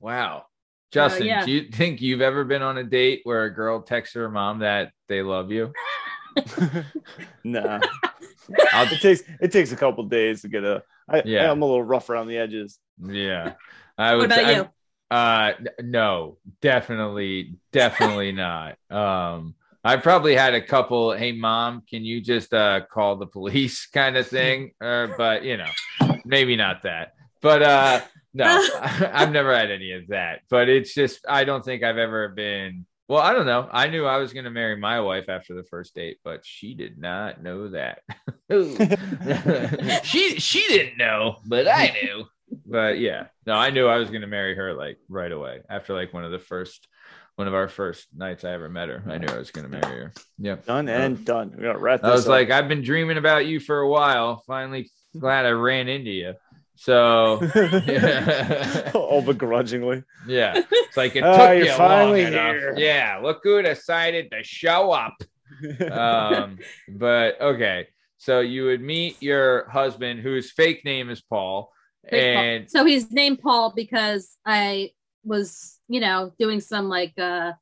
Wow. Justin, yeah. do you think you've ever been on a date where a girl texts her mom that they love you? [LAUGHS] nah. I'll, It takes it takes a couple days to get a. I, Yeah. I'm a little rough around the edges. yeah. I What would about say- you? Uh no, definitely, definitely [LAUGHS] not. Um I probably had a couple, hey mom, can you just uh call the police [LAUGHS] kind of thing? Uh, but you know, maybe not that. But uh no, [LAUGHS] [LAUGHS] I've never had any of that. But it's just I don't think I've ever been well, I don't know. I knew I was gonna marry my wife after the first date, but she did not know that. [LAUGHS] she she didn't know, but I knew but yeah, no, I knew I was gonna marry her like right away after like one of the first, one of our first nights I ever met her. I knew I was gonna marry her. Yep. Done and done. We're gonna wrap I was up. like, I've been dreaming about you for a while. Finally, glad I ran into you. So yeah, [LAUGHS] all begrudgingly. yeah. It's like it took Ah, you you're finally long enough. here. Yeah, look who decided to show up. Um, [LAUGHS] but okay. So you would meet your husband, whose fake name is Paul, Fake Paul. and so he's named Paul because I was, you know, doing some like uh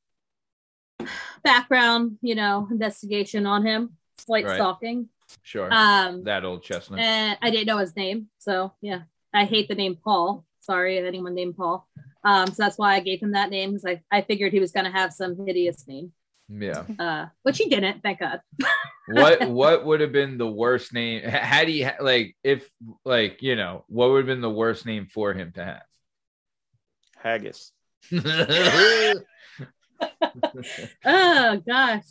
background, you know, investigation on him, slight Right. stalking. Sure Um that old chestnut. and I didn't know his name. So yeah. I hate the name Paul. Sorry if anyone named Paul. Um, so that's why I gave him that name because I, I figured he was gonna have some hideous name. Yeah. [LAUGHS] Uh, which he didn't, thank God. [LAUGHS] What what would have been the worst name? h- Had he like if like you know what would have been the worst name for him to have? Haggis. [LAUGHS] Oh gosh.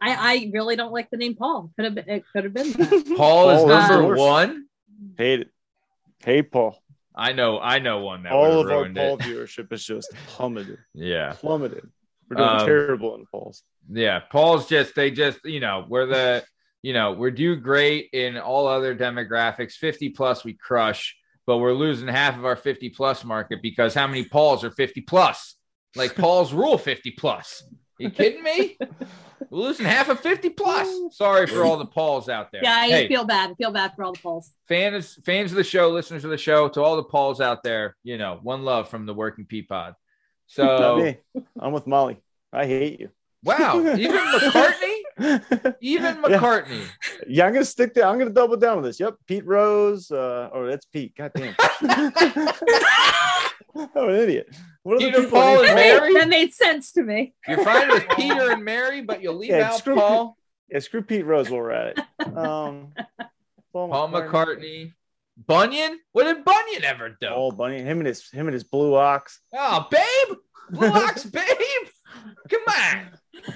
I, I really don't like the name Paul. Could have been it could have been that. [LAUGHS] Paul is Paul is number the one. Hate it. Hey Paul. I know I know one that All of our ruined Paul it. [LAUGHS] viewership is just plummeted. Yeah. Plummeted. We're doing Um, terrible in Pauls. Yeah. Paul's just they just you know we're the you know we're do great in all other demographics. Fifty plus we crush, but we're losing half of our fifty plus market because how many Pauls are fifty plus? Like Paul's rule fifty plus. You kidding me? [LAUGHS] We're losing half of 50 plus. Sorry for all the Pauls out there. Yeah, I hey, feel bad. I feel bad for all the Pauls. fans, fans of the show, listeners of the show, to all the Pauls out there, you know, one love from the Working Pea Pod. So. I'm with Molly. I hate you. wow, even [LAUGHS] McCartney, even McCartney. Yeah, I'm gonna stick there. I'm gonna double down with this. Yep, Pete Rose. Uh, or that's Pete. God damn. [LAUGHS] [LAUGHS] I'm an idiot. What are Peter, people? Paul, and Mary? that made sense to me. You're fine with [LAUGHS] Peter and Mary, but you'll leave Yeah, out screw Paul, Yeah, screw Pete Rose while we're at it. [LAUGHS] Um, Paul McCartney, Bunyan. What did Bunyan ever do? Paul Bunny, him and his him and his blue ox. Oh, babe, Blue Ox, babe, come on.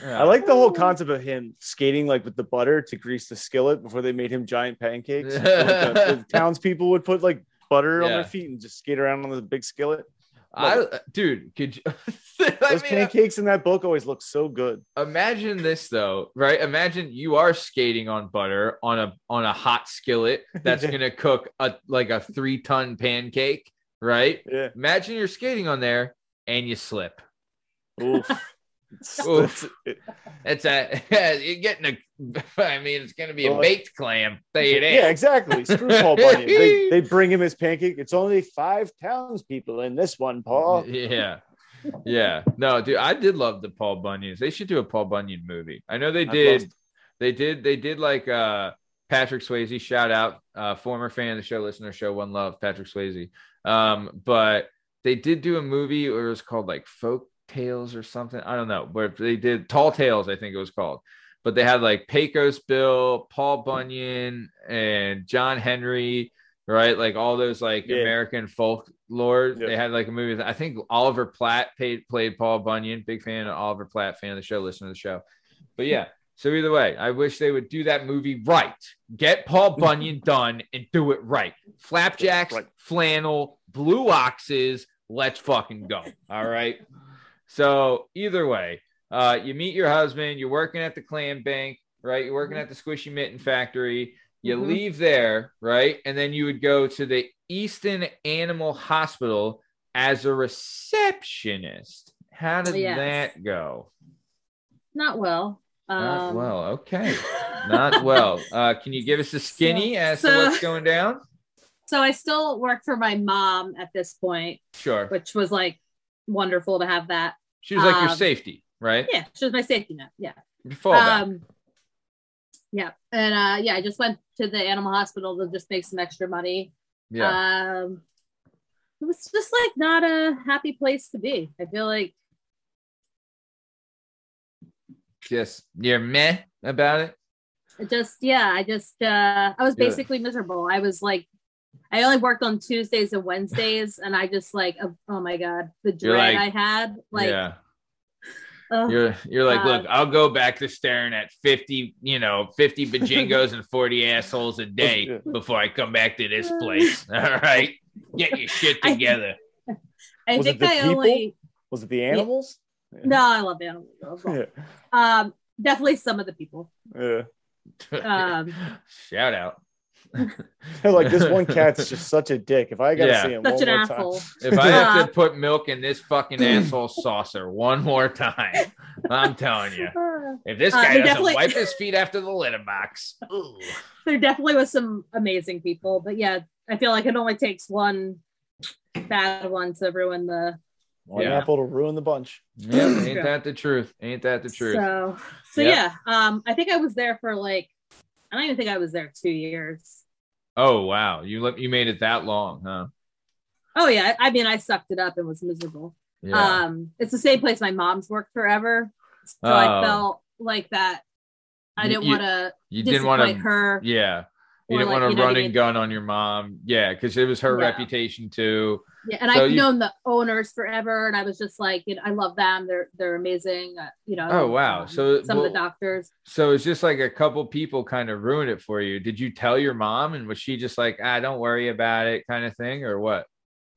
I like the whole concept of him skating like with the butter to grease the skillet before they made him giant pancakes. Like, the, the townspeople would put like butter on Yeah. their feet and just skate around on the big skillet. I, uh, dude, could you? [LAUGHS] I Those mean, uh, pancakes in that book always look so good. imagine this though, right? Imagine you are skating on butter on a on a hot skillet [LAUGHS] that's gonna cook a like a three ton pancake, right? Yeah. Imagine you're skating on there and you slip. Oof. [LAUGHS] It's- It's a [LAUGHS] you're getting a. [LAUGHS] I mean, it's gonna be a baked clam. You that. yeah, exactly. [LAUGHS] Screw Paul Bunyan. They, they bring him his pancake. It's only five townspeople in this one, Paul. Yeah. Yeah. No, dude, I did love the Paul Bunyans. They should do a Paul Bunyan movie. I know they did. They did. They did like uh Patrick Swayze. Shout out, uh, former fan of the show, listener show, one love, Patrick Swayze. Um, but they did do a movie, or it was called like Folk Tales or something. I don't know, but they did Tall Tales, I think it was called. But they had like Pecos Bill, Paul Bunyan, and John Henry, right? Like all those like Yeah. American folklore. Yep. They had like a movie. I think Oliver Platt paid, played Paul Bunyan. Big fan of Oliver Platt, fan of the show, listen to the show. But yeah, so either way, I wish they would do that movie right. Get Paul [LAUGHS] Bunyan done and do it right. Flapjacks, Right. flannel, blue oxes. Let's fucking go. All right. So either way, uh, you meet your husband. You're working at the clam bank, right? You're working at the Squishy Mitten factory. You Mhm. leave there, right? And then you would go to the Easton Animal Hospital as a receptionist. How did Yes. that go? Not well. Not Um, well. Okay. [LAUGHS] Not well. Uh, can you give us a skinny as to what's going down? [LAUGHS] So I still work for my mom at this point, Sure. which was like wonderful to have that. She was like your um, safety, right? Yeah, she was my safety net. Yeah. Your fallback. Um, yeah, and uh, yeah, I just went to the animal hospital to just make some extra money. yeah. Um, it was just like not a happy place to be. I feel like Just you're meh about it. just yeah, I just uh, I was Yeah. basically miserable. I was like, I only worked on Tuesdays and Wednesdays, and I just like oh, oh my god, the dread like- I had like. yeah. ugh. [SIGHS] You're you're like, Uh, look, I'll go back to staring at 50, you know, 50 bajingos and 40 assholes a day [LAUGHS] before I come back to this place. [LAUGHS] All right. Get your shit together. I Was it think the I people? only Was it the animals? no, I love animals. [LAUGHS] Yeah. Um, definitely some of the people. Yeah. Um, Shout out. [LAUGHS] like this one cat's [LAUGHS] just such a dick. If I gotta Yeah. see him Such one an more asshole. time, [LAUGHS] If I have Uh, to put milk in this fucking asshole saucer one more time, I'm telling you. If this Uh, guy they doesn't definitely- wipe his feet after the litter box, ooh. there definitely was some amazing people, but yeah, I feel like it only takes one bad one to ruin the. one Yeah. apple to ruin the bunch. yeah, ain't that the truth? Ain't that the truth? So, so Yep. yeah, um, I think I was there for like, I don't even think I was there two years. Oh wow, you let you made it that long, huh? Oh yeah, I mean, I sucked it up and was miserable. Yeah. Um, it's the same place my mom's worked forever, so Oh. I felt like that. I didn't want to you didn't want to. her. Yeah. You didn't like, want to run and gun on your mom. Yeah, because it was her Yeah. reputation too. Yeah, and So I've you- known the owners forever, and I was just like, you know, I love them. They're they're amazing. Uh, you know. Oh, wow. um, So, some of the doctors. So it's just like a couple people kind of ruined it for you. Did you tell your mom and was she just like, ah, don't worry about it kind of thing or what?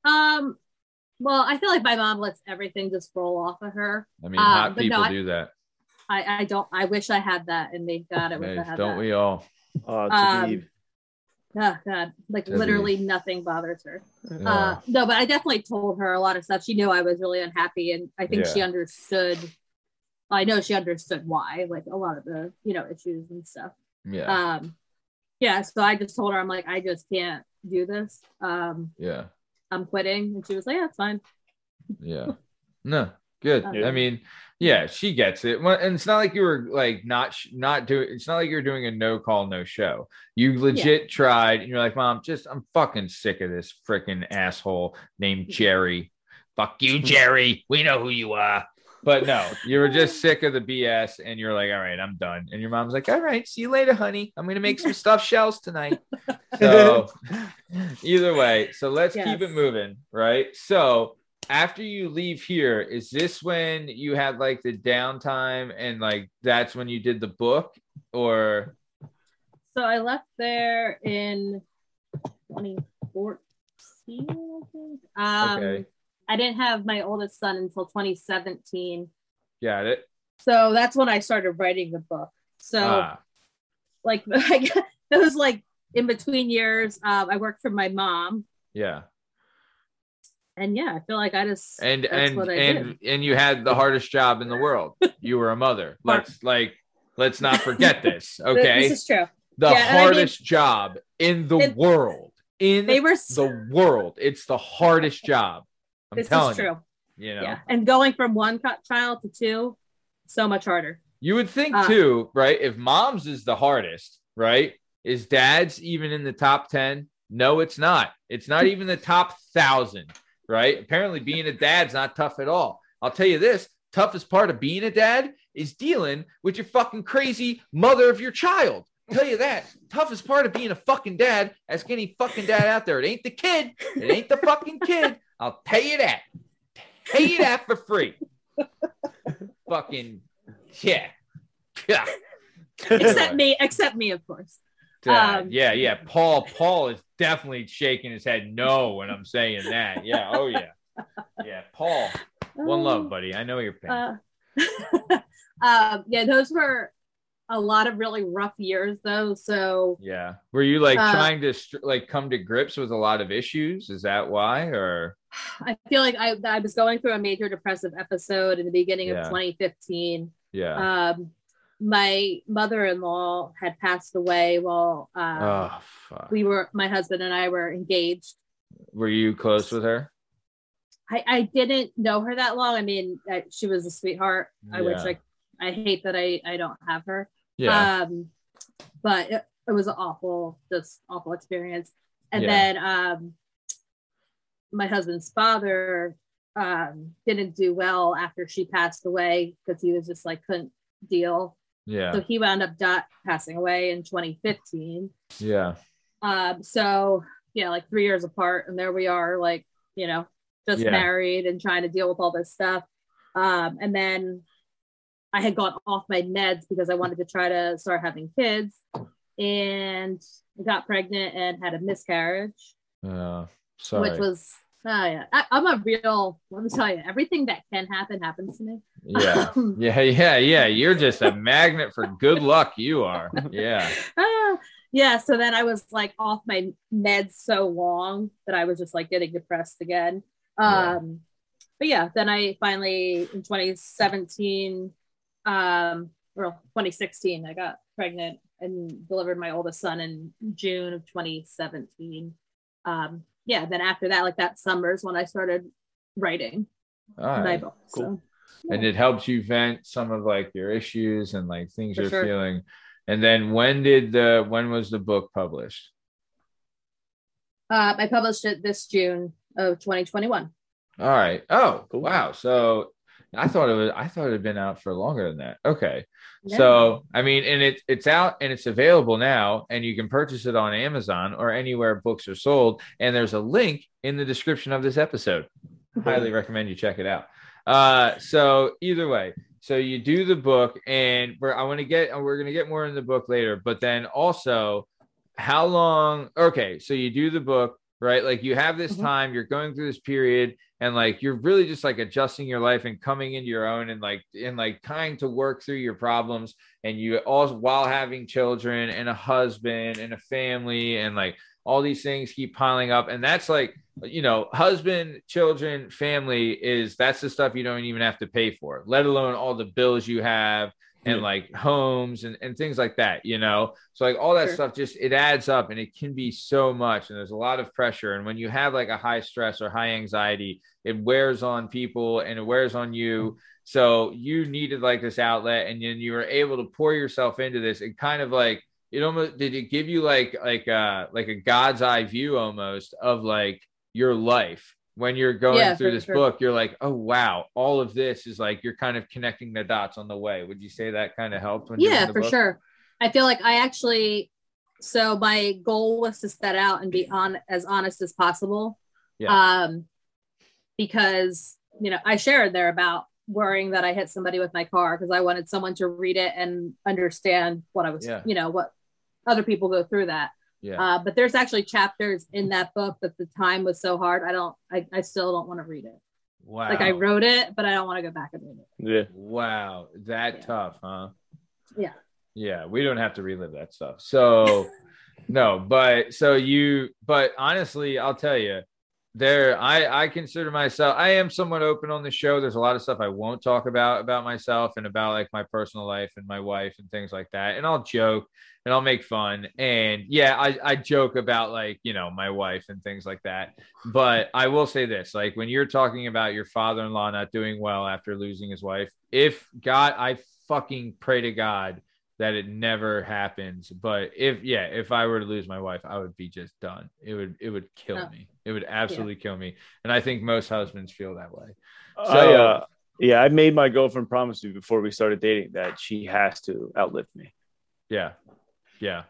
Um, well, I feel like my mom lets everything just roll off of her. I mean, Uh, hot but no, people I- do that. I I don't. I wish I had that, and thank God I wish Hey, I don't that. we all? Uh, Um, Talib. Oh God, like literally nothing bothers her. Yeah. Uh, no, but I definitely told her a lot of stuff. She knew I was really unhappy, and I think she understood. I know she understood why, like a lot of the you know issues and stuff. yeah. Um, yeah. So I just told her, I'm like, I just can't do this. Um, yeah. I'm quitting, and she was like, Yeah, it's fine. Yeah. No, good. Yeah. I mean, yeah, she gets it. And it's not like you were like not not doing. It's not like you're doing a no call, no show. You legit tried, and you're like, Mom, just I'm fucking sick of this freaking asshole named Jerry. fuck you, Jerry. We know who you are. But no, you were just sick of the BS and you're like, all right, I'm done. And your mom's like, all right, see you later, honey. I'm going to make some stuffed shells tonight. [LAUGHS] So either way, so let's Yes. keep it moving, right? So after you leave here, is this when you had like the downtime and like that's when you did the book or So I left there in 2014. I think. Um, Okay. I didn't have my oldest son until 2017. got it? So that's when I started writing the book. So Ah, like [LAUGHS] those like in between years, um, I worked for my mom, yeah. And yeah, I feel like I just And and what I and and you had the hardest job in the world. [LAUGHS] You were a mother. Let's like let's not forget [LAUGHS] this, okay? This is true. the Yeah, and I mean- hardest job in the And- world. In They were the world. It's the hardest job. I'm this telling is true. you. You know, Yeah, and going from one child to two, so much harder. you would think Uh, too, right? If mom's is the hardest, right? Is dad's even in the top 10? No, it's not. It's not [LAUGHS] even the top thousand, right? Apparently, being a dad's not tough at all. I'll tell you this toughest part of being a dad is dealing with your fucking crazy mother of your child. Tell you that. Toughest part of being a fucking dad, ask any fucking dad out there. It ain't the kid. It ain't the fucking kid. I'll tell you that. Tell you that for free. fucking yeah. Yeah. Except me, except me, of course. Um, yeah, yeah. Paul, Paul is definitely shaking his head no when I'm saying that. Yeah, oh yeah. Yeah, Paul. One love, buddy. I know your pain. Uh, [LAUGHS] um, yeah, those were a lot of really rough years, though. So yeah. Were you like uh, trying to like come to grips with a lot of issues? Is that why or [SIGHS] I feel like I, I was going through a major depressive episode in the beginning Yeah. of 2015. yeah. Um, my mother-in-law had passed away while um, oh fuck. we were, my husband and I were engaged. Were you close with her? I, I didn't know her that long. I mean, I, she was a sweetheart. I wish Yeah. I, I hate that I, I don't have her. Yeah. Um, but it, it was an awful, just awful experience. And Yeah. then um, my husband's father um, didn't do well after she passed away because he was just like couldn't deal. Yeah. So he wound up di- passing away in 2015. Yeah. Um, so yeah, like three years apart, and there we are, like you know, just Yeah. married and trying to deal with all this stuff. Um, and then I had gone off my meds because I wanted to try to start having kids, and got pregnant and had a miscarriage, Uh, sorry. which was oh yeah, I, I'm a real. Let me tell you, everything that can happen happens to me. yeah. [LAUGHS] Yeah, yeah, yeah. You're just a magnet for good luck. You are. Yeah. [LAUGHS] Ah, yeah so then i was like off my meds so long that i was just like getting depressed again Yeah. um but yeah then i finally in 2017 um or 2016 i got pregnant and delivered my oldest son in june of 2017 um yeah then after that like that summer is when i started writing All my book Cool. so and it helps you vent some of like your issues and like things For you're sure. feeling and then when did the when was the book published uh, i published it this june of 2021 all right oh Cool. wow so i thought it was i thought it had been out for longer than that okay Yeah. so i mean and it, it's out and it's available now and you can purchase it on amazon or anywhere books are sold and there's a link in the description of this episode highly recommend you check it out. Uh, so either way, so you do the book, and we're I want to get we're gonna get more in the book later, but then also how long? Okay, so you do the book, right? Like you have this Mhm. time, you're going through this period, and like you're really just like adjusting your life and coming into your own, and like and like trying to work through your problems, and you also while having children and a husband and a family, and like all these things keep piling up, and that's like you know, husband, children, family is that's the stuff you don't even have to pay for, let alone all the bills you have and like homes and, and things like that, you know? So, like, all that Sure. stuff just it adds up and it can be so much. And there's a lot of pressure. And when you have like a high stress or high anxiety, it wears on people and it wears on you. So, you needed like this outlet and then you were able to pour yourself into this and kind of like, it almost did it give you like like uh like a god's eye view almost of like your life when you're going Yeah, through this sure. book you're like oh wow all of this is like you're kind of connecting the dots on the way would you say that kind of helped when yeah for book? sure i feel like i actually so my goal was to set out and be on as honest as possible Yeah. um because you know i shared there about worrying that i hit somebody with my car because i wanted someone to read it and understand what i was Yeah. you know what other people go through that yeah uh, but there's actually chapters in that book that the time was so hard i don't i, I still don't want to read it wow like i wrote it but i don't want to go back and read it Yeah. wow that Yeah. tough huh Yeah. yeah we don't have to relive that stuff so [LAUGHS] no but so you but honestly i'll tell you there i i consider myself i am somewhat open on the show there's a lot of stuff i won't talk about about myself and about like my personal life and my wife and things like that and i'll joke and i'll make fun and yeah i i joke about like you know my wife and things like that but i will say this like when you're talking about your father-in-law not doing well after losing his wife if god i fucking pray to god that it never happens. But if yeah, if I were to lose my wife, I would be just done. It would it would kill me. It would absolutely kill me. And I think most husbands feel that way. I, So- uh, yeah, I made my girlfriend promise me before we started dating that she has to outlive me. Yeah. Yeah.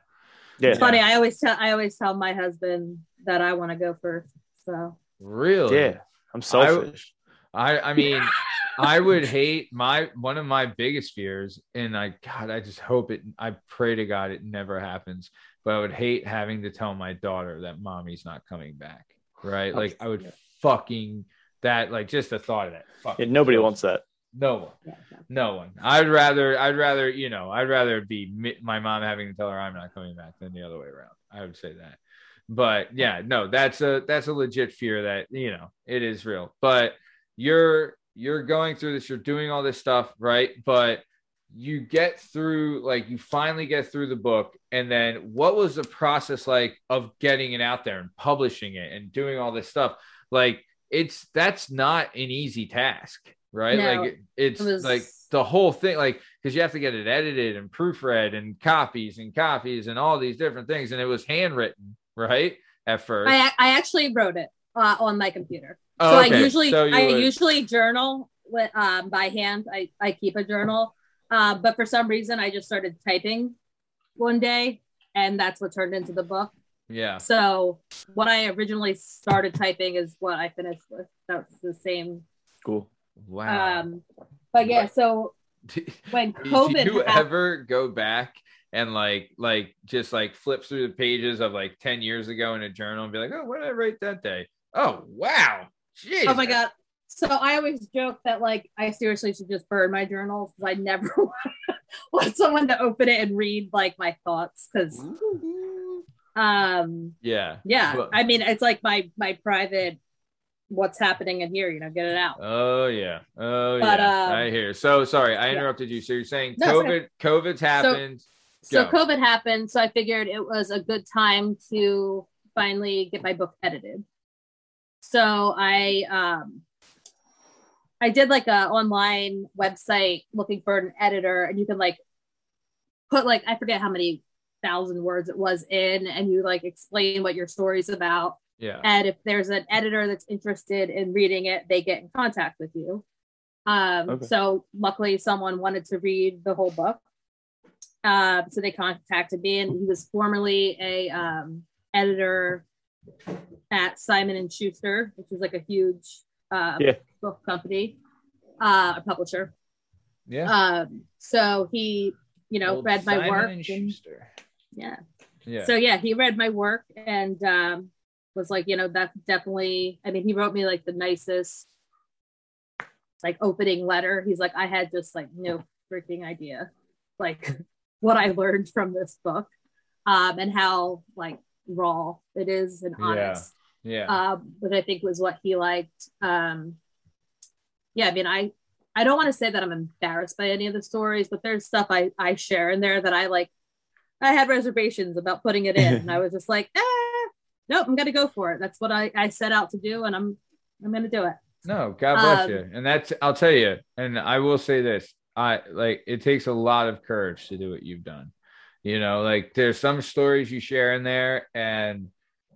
Yeah. it's funny i always tell i always tell my husband that i want to go first so Really? Yeah. I'm selfish. I I mean, I would hate my one of my biggest fears, and I God, I just hope it. I pray to God it never happens. But I would hate having to tell my daughter that mommy's not coming back. Right? Like I would fucking that. Like just the thought of that. Yeah, nobody wants that. No one. yeah. No one. I'd rather. I'd rather. You know. I'd rather be mi- my mom having to tell her I'm not coming back than the other way around. I would say that. But yeah, no, that's a that's a legit fear that you know it is real. But you're you're going through this. You're doing all this stuff, right? But you get through like you finally get through the book and then what was the process like of getting it out there and publishing it and doing all this stuff? Like it's that's not an easy task right? No, like it's it was- like the whole thing like because you have to get it edited and proofread and copies and copies and all these different things. And it was handwritten right? At first. I, I actually wrote it uh, on my computer. Oh, so okay. I usually So I would- usually journal with um, by hand. I, I keep a journal, uh, but for some reason I just started typing one day, and that's what turned into the book. yeah So what I originally started typing is what I finished with. That's the same. Cool. wow Um, but yeah, so [LAUGHS] when Did COVID you happened, ever go back and like like just like flip through the pages of like 10 years ago in a journal and be like, oh, what did I write that day? Oh wow. Jeez. oh my god. So I always joke that like I seriously should just burn my journals because I never [LAUGHS] want someone to open it and read like my thoughts because um Yeah. yeah Well- I mean it's like my my private what's happening in here you know get it out Oh yeah. Oh But, yeah. um, I hear. So sorry, I yeah. interrupted you. So you're saying No, it's COVID COVID's happened. so Go. COVID happened so I figured it was a good time to finally get my book edited so I um I did like a online website looking for an editor and you can like put like I forget how many thousand words it was in and you like explain what your story's about yeah. and if there's an editor that's interested in reading it they get in contact with you um, Okay. so luckily someone wanted to read the whole book uh, so they contacted me and he was formerly a um, editor at simon and schuster which is like a huge uh, Yeah. book company uh, a publisher Yeah. um, so he you know Old read my Simon work and and- Schuster. yeah Yeah. so yeah, he read my work and um, was like, you know, that's definitely. I mean, he wrote me like the nicest, like opening letter. He's like, I had just like no freaking idea, like [LAUGHS] what I learned from this book, um, and how like raw it is and Yeah. honest. yeah. Um, which I think was what he liked. Um, yeah, I mean, I I don't want to say that I'm embarrassed by any of the stories, but there's stuff I I share in there that I like. I had reservations about putting it in, [LAUGHS] and I was just like, eh, nope, I'm gonna go for it. That's what I I set out to do, and I'm I'm gonna do it. No, God bless Um, you. And that's I'll tell you, and I will say this. I like it takes a lot of courage to do what you've done. You know, like there's some stories you share in there, and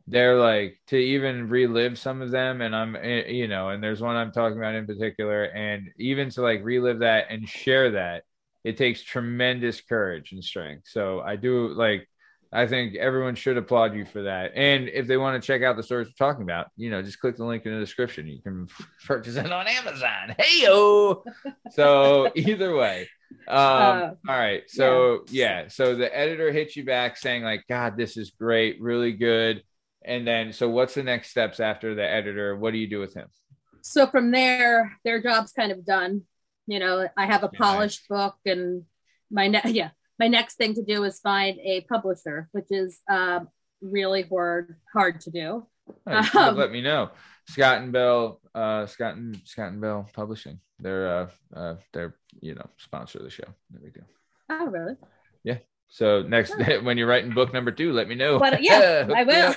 they're like to even relive some of them and i'm eh, you know and there's one i'm talking about in particular and even to like relive that and share that it takes tremendous courage and strength. So i do like i think everyone should applaud you for that. And if they want to check out the stories we're talking about you know just click the link in the description. You can [LAUGHS] purchase it on amazon. Hey yo so [LAUGHS] either way um Uh, all right. So yeah. So the editor hits you back saying like god this is great really good and then, so what's the next steps after the editor? What do you do with him? so from there, their job's kind of done. You know, I have a Yeah. polished book, and my ne- [LAUGHS] yeah, my next thing to do is find a publisher, which is um, really hard hard to do. Oh, you should have Um, let me know. Scott and Bell, uh, Scott and Scott and Bell Publishing. They're, uh, uh, they're, you know, sponsor of the show. There we go. Oh, really? Yeah. So next, [LAUGHS] when you're writing book number two, let me know. But yeah, [LAUGHS] I will.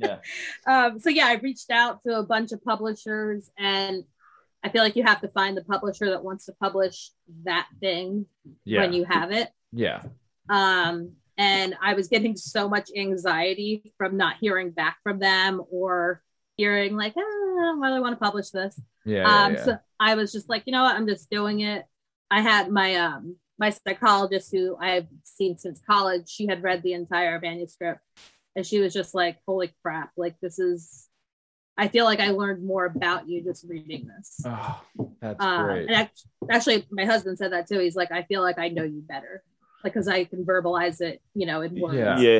Yeah. [LAUGHS] um, so yeah, I reached out to a bunch of publishers, and I feel like you have to find the publisher that wants to publish that thing Yeah. when you have it. yeah. Um, and I was getting so much anxiety from not hearing back from them or hearing like, ah, why do I want to publish this? Yeah. Yeah. um, yeah. so I was just like, you know what, I'm just doing it. I had my um my psychologist who I've seen since college. She had read the entire manuscript, and she was just like, "Holy crap! Like this is." I feel like I learned more about you just reading this. oh, that's Um, great. and act- actually, my husband said that too. He's like, I feel like I know you better, like because I can verbalize it, you know, in words. Yeah. Yeah.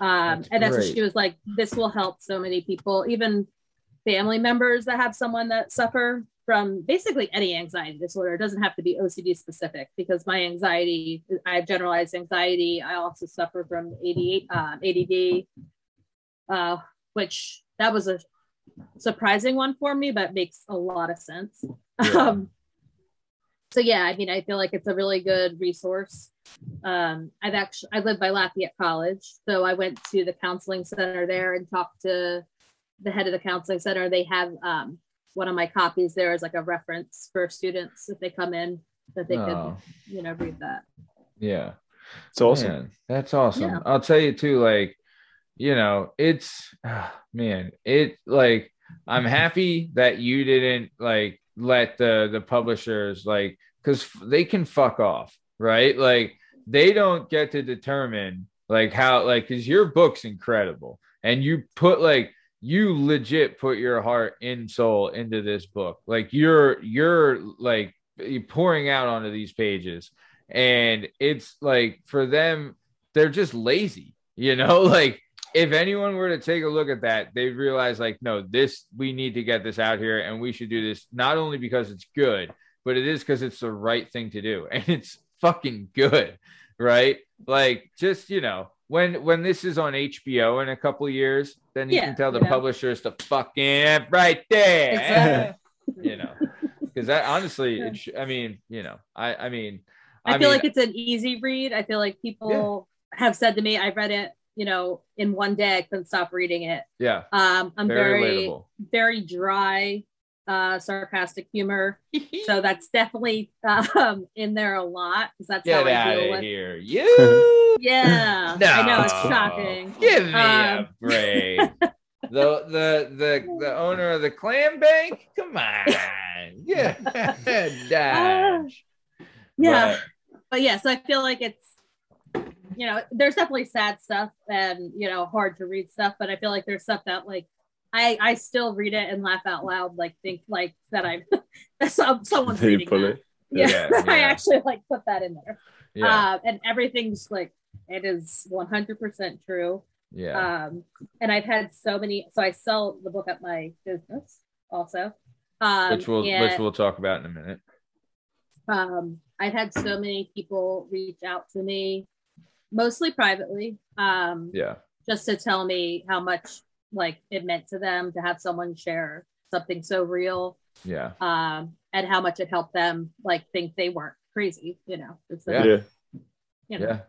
Um, That's and that's what she was like. This will help so many people, even family members that have someone that suffer from basically any anxiety disorder. It doesn't have to be OCD specific because my anxiety, I have generalized anxiety. I also suffer from ADD, um, ADD, uh, which that was a surprising one for me, but makes a lot of sense. Yeah. Um, so yeah, I mean, I feel like it's a really good resource. Um, I've actually I live by Lafayette College, so I went to the counseling center there and talked to the head of the counseling center. They have um, one of my copies there as like a reference for students if they come in that they Oh, could you know read that. yeah. It's awesome. Man, that's awesome. Yeah. I'll tell you too, like, you know, it's ah, man, it like I'm happy that you didn't like let the the publishers like because they can fuck off, right? Like they don't get to determine like how like because your book's incredible and you put like you legit put your heart and soul into this book. Like you're you're like you're pouring out onto these pages. And it's like for them they're just lazy you know? [LAUGHS] Like if anyone were to take a look at that they'd realize like no this we need to get this out here and we should do this not only because it's good but it is because it's the right thing to do. [LAUGHS] And it's fucking good right? Like just you know when when this is on hbo in a couple of years then you Yeah, can tell the you know. publishers to fucking right there Exactly. [LAUGHS] you know because that honestly it sh- i mean you know i i mean I, feel mean, like it's an easy read. I feel like people have said to me, I read it, you know, in one day. I couldn't stop reading it. yeah Um, I'm very, very, very dry, uh, sarcastic humor. [LAUGHS] So that's definitely um, in there a lot because that's get how I out deal of with. here. You [LAUGHS] Yeah, I know it's shocking. give me a Um, break. [LAUGHS] The the the the owner of the clam bank? Come on. Yeah. Dodge Yeah, But- but yeah, so I feel like it's you know, there's definitely sad stuff and you know, hard to read stuff, but I feel like there's stuff that like I I still read it and laugh out loud, like think like that I'm [LAUGHS] that some, someone's reading that. it. Yeah, Yeah, [LAUGHS] I actually like put that in there. yeah Uh, and everything's like it is 100% true. yeah Um, and I've had so many. So I sell the book at my business also. Um, which we'll and, which we'll talk about in a minute um, I've had so many people reach out to me, mostly privately, um, yeah just to tell me how much like it meant to them to have someone share something so real, yeah um, and how much it helped them like think they weren't crazy. You know, it's Yeah. Yeah. you know. yeah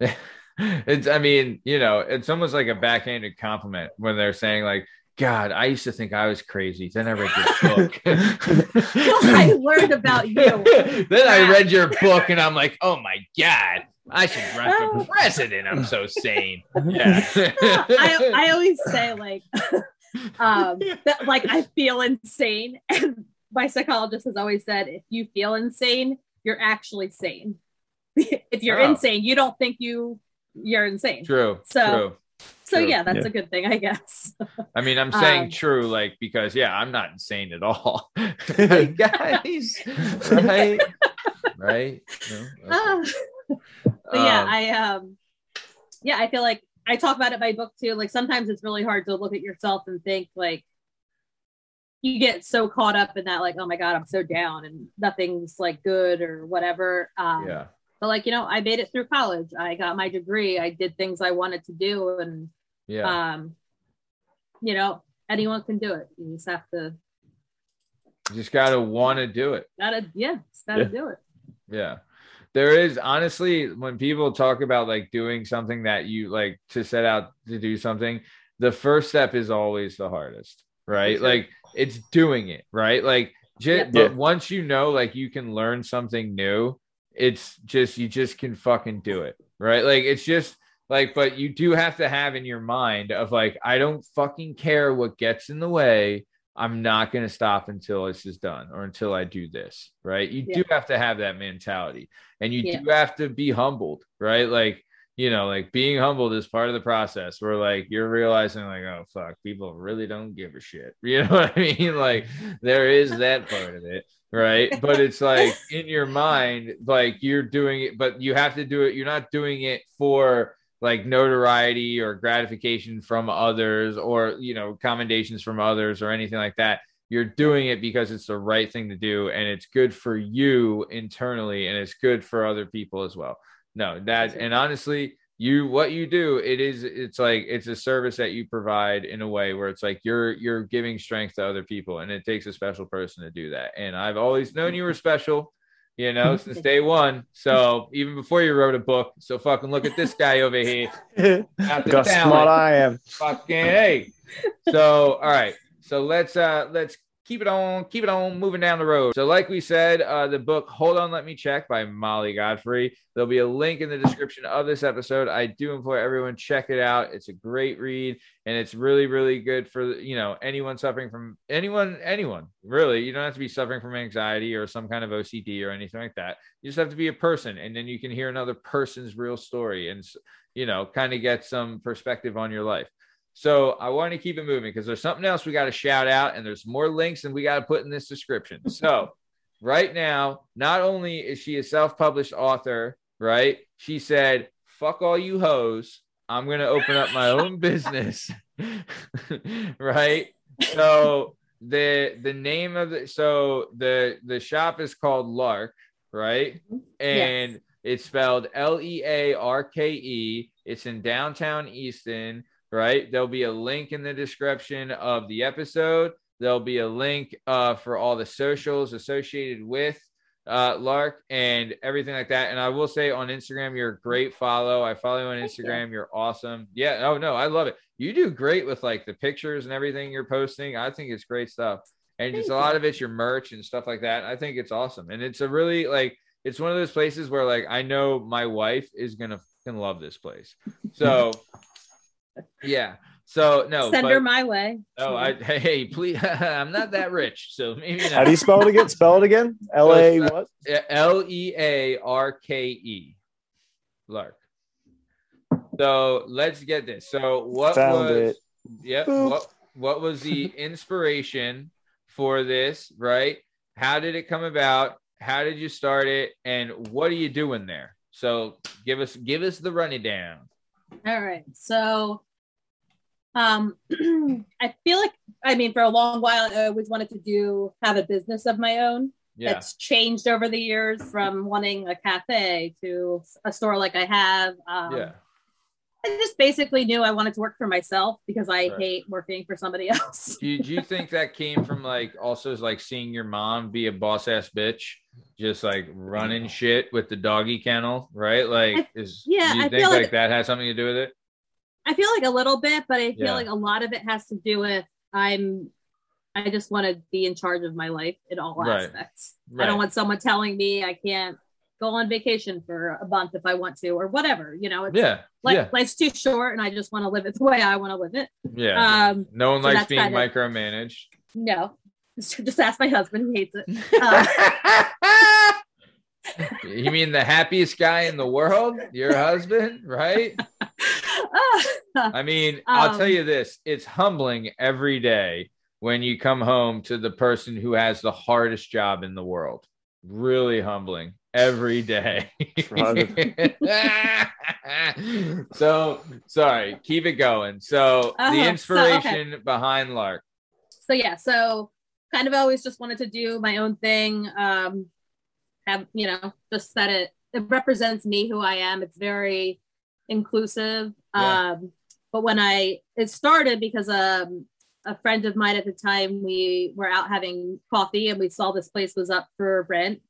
yeah [LAUGHS] it's i mean you know it's almost like a backhanded compliment when they're saying like god i used to think i was crazy then i read your [LAUGHS] book [LAUGHS] I learned about you. then i read your book and i'm like oh my god I should run for president. I'm so sane. [LAUGHS] Yeah. I, I always say like [LAUGHS] um that like I feel insane [LAUGHS] and my psychologist has always said if you feel insane you're actually sane if you're Oh. insane you don't think you you're insane true. So- true. so True. yeah that's Yeah. a good thing I guess I mean, I'm saying Um, true, like because yeah, I'm not insane at all, guys. Right? right? No? Ah. But yeah Um, I um yeah I feel like I talk about it in my book too like sometimes it's really hard to look at yourself and think like you get so caught up in that like oh my god i'm so down and nothing's like good or whatever um yeah. but like you know i made it through college i got my degree i did things i wanted to do and Yeah. um you know anyone can do it you just have to You just gotta want to do it. gotta yeah just gotta Yeah. do it Yeah. There is honestly when people talk about like doing something that you like to set out to do something, the first step is always the hardest, right? Sure. Like it's doing it, right? Like ju- Yep. but Yeah. once you know like you can learn something new, it's just you just can fucking do it, right? Like it's just like but you do have to have in your mind of like I don't fucking care what gets in the way. I'm not going to stop until this is done or until I do this, right? You do have to have that mentality and you Yeah. do have to be humbled, right? Like, you know, like being humbled is part of the process where like you're realizing, like, oh, fuck, people really don't give a shit. [LAUGHS] You know what I mean? Like, there is that part of it, right? But it's like [LAUGHS] in your mind, like you're doing it, but you have to do it. You're not doing it for like notoriety or gratification from others or you know commendations from others or anything like that you're doing it because it's the right thing to do and it's good for you internally and it's good for other people as well. No that and honestly you what you do it is it's like it's a service that you provide in a way where it's like you're you're giving strength to other people and it takes a special person to do that. And i've always known you were special you know since day one so even before you wrote a book so fucking look at this guy over here Got talent. smart I am. fucking hey. So all right. So let's uh let's keep it on, keep it on, moving down the road. So like we said, uh the book Hold On Let Me Check by Molly Godfrey. There'll be a link in the description of this episode. I do implore everyone check it out. It's a great read and it's really really good for you know anyone suffering from anyone anyone really you don't have to be suffering from anxiety or some kind of ocd or anything like that you just have to be a person and then you can hear another person's real story and you know kind of get some perspective on your life so I want to keep it moving because there's something else we got to shout out, and there's more links than we got to put in this description. [LAUGHS] So right now, not only is she a self-published author, right? She said, "Fuck all you hoes. I'm gonna open up my own [LAUGHS] business." [LAUGHS] right? So the the name of the so the the shop is called Lark, right? Mm-hmm. And it's spelled L E A R K E. It's in downtown Easton, right? There'll be a link in the description of the episode. There'll be a link uh, for all the socials associated with uh, Lark and everything like that. And I will say on Instagram, you're a great follow. I follow you on Thank you. Instagram. You're awesome. Yeah. Oh, no, I love it. You do great with like the pictures and everything you're posting. I think it's great stuff. And just a lot you. of it's your merch and stuff like that. I think it's awesome. And it's a really like, it's one of those places where like I know my wife is gonna fucking love this place. So [LAUGHS] yeah. So no, Send but, her my way. oh, I hey, please, [LAUGHS] I'm not that rich, so maybe Not. How do you spell it again? Spell it again. [LAUGHS] L A uh, what? L E A R K E, Lark. So let's get this. So what Found was? it. Yep. Boop. What what was the [LAUGHS] inspiration for this? Right? How did it come about? How did you start it? And what are you doing there? So give us give us the running down. All right. So um [CLEARS THROAT] I feel like I mean for a long while I always wanted to do have a business of my own. Yeah. It's changed over the years from wanting a cafe to a store like I have. Um, yeah. I just basically knew I wanted to work for myself because I Right. hate working for somebody [LAUGHS] else. Do you, do you think that came from like also like seeing your mom be a boss ass bitch, just like running shit with the doggy kennel, right? Like, is yeah, do you I think feel like, like- that has something to do with it? I feel like a little bit, but I feel Yeah. like a lot of it has to do with I'm I just want to be in charge of my life in all Right. aspects. I Right. don't want someone telling me I can't go on vacation for a month if I want to, or whatever. You know, it's Yeah. like yeah. life's too short, and I just want to live it the way I want to live it. Yeah. Um, no one so likes being kind of- micromanaged. no, [LAUGHS] just ask my husband; he hates it. Uh, [LAUGHS] you mean the happiest guy in the world? Your husband, right? [LAUGHS] I mean, I'll tell Um, you this it's humbling every day when you come home to the person who has the hardest job in the world. Really humbling every day. [LAUGHS] [LAUGHS] so, sorry, keep it going. So, Uh-huh, the so, inspiration behind Lark. so yeah, so kind of always just wanted to do my own thing. Um, have you know, just that it it represents me who I am. It's very inclusive. Yeah. Um, but when I it started because um a friend of mine at the time we were out having coffee and we saw this place was up for rent.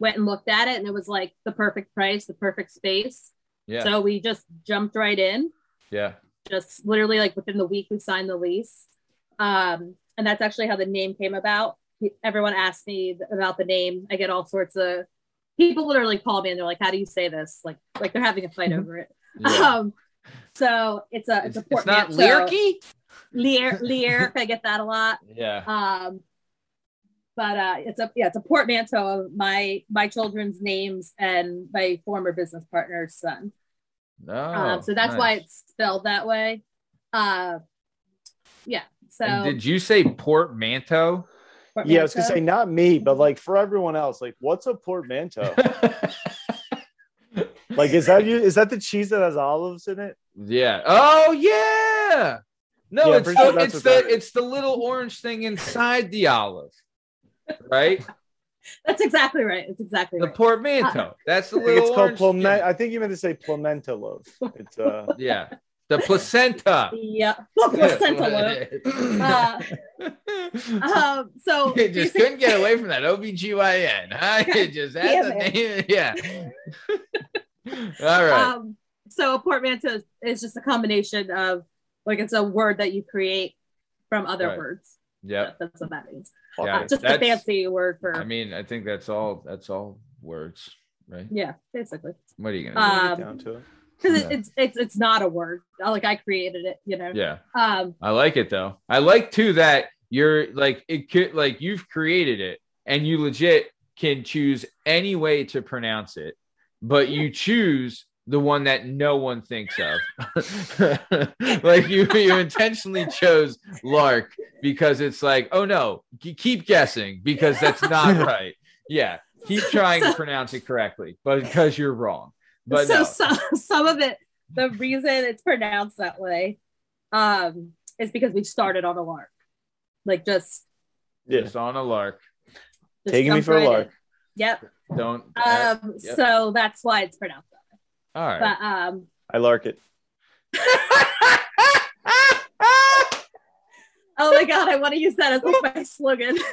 Went and looked at it and it was like the perfect price, the perfect space. Yeah. So we just jumped right in yeah. just literally like within the week we signed the lease um and that's actually how the name came about everyone asks me about the name i get all sorts of people literally call me and they're like how do you say this like like they're having a fight over it yeah. [LAUGHS] um so it's a it's, It's, a it's not portmanteau. Lyrky? Lear Lear I get that a lot Yeah. um but uh it's a yeah it's a portmanteau of my my children's names and my former business partner's son No. um, so that's why Oh, it's spelled that way. Uh, yeah. So And did you say portmanteau? Yeah, I was gonna say not me, but like for everyone else, like what's a portmanteau? [LAUGHS] like is that you? Is that the cheese that has olives in it? yeah. Oh yeah. No, Yeah, it's pretty sure the, it's the it's the little orange thing inside the olive, right? [LAUGHS] That's exactly right. It's exactly The right. portmanteau. That's the I think little it's called orange. I think you meant to say pimento loaf. It's uh [LAUGHS] Yeah, the placenta. [LAUGHS] yeah. Placenta loaf. Uh, um, so you just basic- couldn't get away from that OBGYN, huh? You just had the Damn it. name. Yeah. All right. um, so a portmanteau is, is just a combination of like it's a word that you create from other Right. words. Yeah, That- that's what that means. Yeah, Uh, just a fancy word for I mean, I think that's all. That's all words, right? yeah, basically. What are you gonna get Um, down to it. Because Yeah. it's it's it's not a word. Like I created it, you know. Yeah. Um, I like it though. I like too that you're like it could like you've created it and you legit can choose any way to pronounce it, but you choose the one that no one thinks of. [LAUGHS] like you you intentionally chose Lark because it's like, oh no, k- keep guessing because that's not [LAUGHS] right. Yeah, keep trying to pronounce it correctly, but because you're wrong. But so no. some some of it, the reason it's pronounced that way, um, is because we started on a lark, like just, Yeah. Just on a lark. just Taking me jumped for a right in. lark. Yep. Don't. Um. yep. So that's why it's pronounced that all way. right. But um. I lark it. [LAUGHS] Oh my god, I want to use that as like my slogan. [LAUGHS]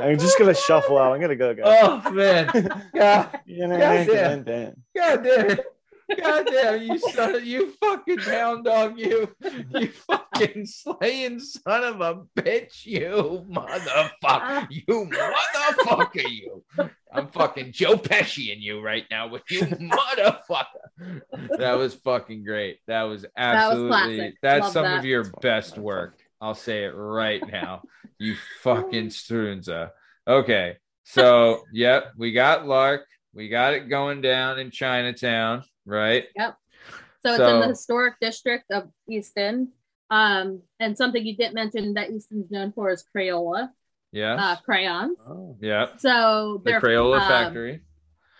I'm just gonna shuffle out. I'm gonna go, guys. oh man. God, [LAUGHS] God damn it. God damn you son of you fucking hound dog you. You fucking slaying son of a bitch, you motherfucker. You motherfucker, you. I'm fucking Joe Pesci in you right now with you motherfucker. That was fucking great. That was was absolutely classic. that's Love some that. of your best work. I'll say it right now. You fucking strunza. Okay. So, yep, we got Lark. We got it going down in Chinatown, right? Yep. So it's in the historic district of Easton. Um, and something you didn't mention that Easton's known for is Crayola, Yeah. uh, crayons. Oh. yeah. So The Crayola um, factory.